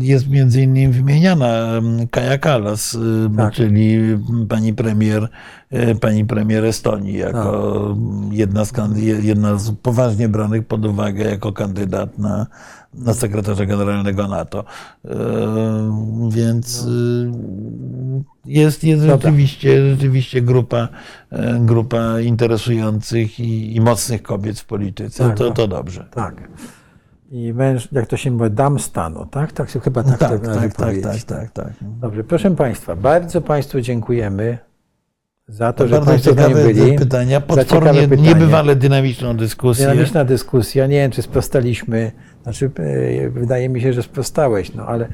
jest między innymi wymieniana Kaja Kallas, y, Tak. czyli pani premier, pani premier Estonii, jako Tak. jedna z, jedna z poważnie branych pod uwagę jako kandydat na, na sekretarza generalnego NATO. Y, Więc y, jest, jest Dobra. rzeczywiście, rzeczywiście grupa, e, grupa interesujących i, i mocnych kobiet w polityce. Tak, to, no. to dobrze. Tak. I męż, jak to się mówi, dam stanu, tak? Tak się chyba tak, Tak, tak, tak, tak, tak, tak, tak. Dobrze, proszę Państwa, bardzo Państwu dziękujemy za to, że Bardzo Państwo ciekawe byli. pytania, potwornie niebywale dynamiczną dyskusję. Dynamiczna dyskusja. Nie wiem, czy sprostaliśmy. Znaczy, e, wydaje mi się, że sprostałeś, no ale.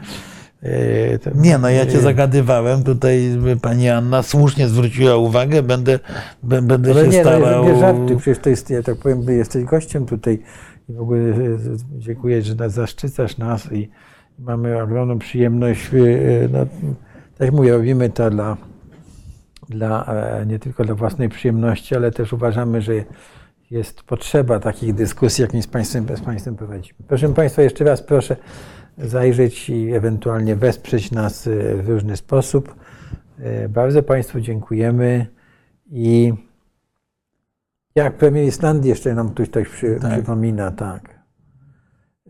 e, to- Nie, no ja cię e, zagadywałem. Tutaj pani Anna słusznie zwróciła uwagę. Będę, b- będę Ale się nie, starał. no, nie żarty, przecież to jest, ja tak powiem, jesteś gościem tutaj i w ogóle dziękuję, że nas zaszczycasz nas i mamy ogromną przyjemność. No, tak mówię, robimy to dla, dla, nie tylko dla własnej przyjemności, ale też uważamy, że jest potrzeba takich dyskusji, jakim z Państwem, z państwem prowadzimy. Proszę Państwa, jeszcze raz proszę zajrzeć i ewentualnie wesprzeć nas e, w różny sposób. E, Bardzo Państwu dziękujemy i jak premier Islandii jeszcze nam ktoś tak Tak. przypomina, tak.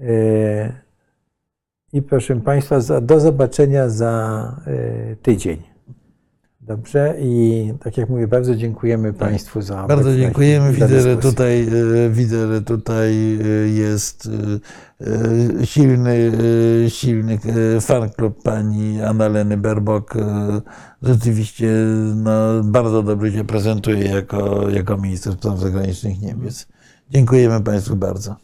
E, I proszę Państwa, do zobaczenia za tydzień. Dobrze? I tak jak mówię, bardzo dziękujemy Państwu za Bardzo dziękujemy. za Widzę, że tutaj, e, widzę, że tutaj e, jest e, e, silny, e, silny e, fan klub pani Annaleny Berbok. E, Rzeczywiście no, bardzo dobrze się prezentuje jako, jako minister spraw zagranicznych Niemiec. Dziękujemy Państwu bardzo.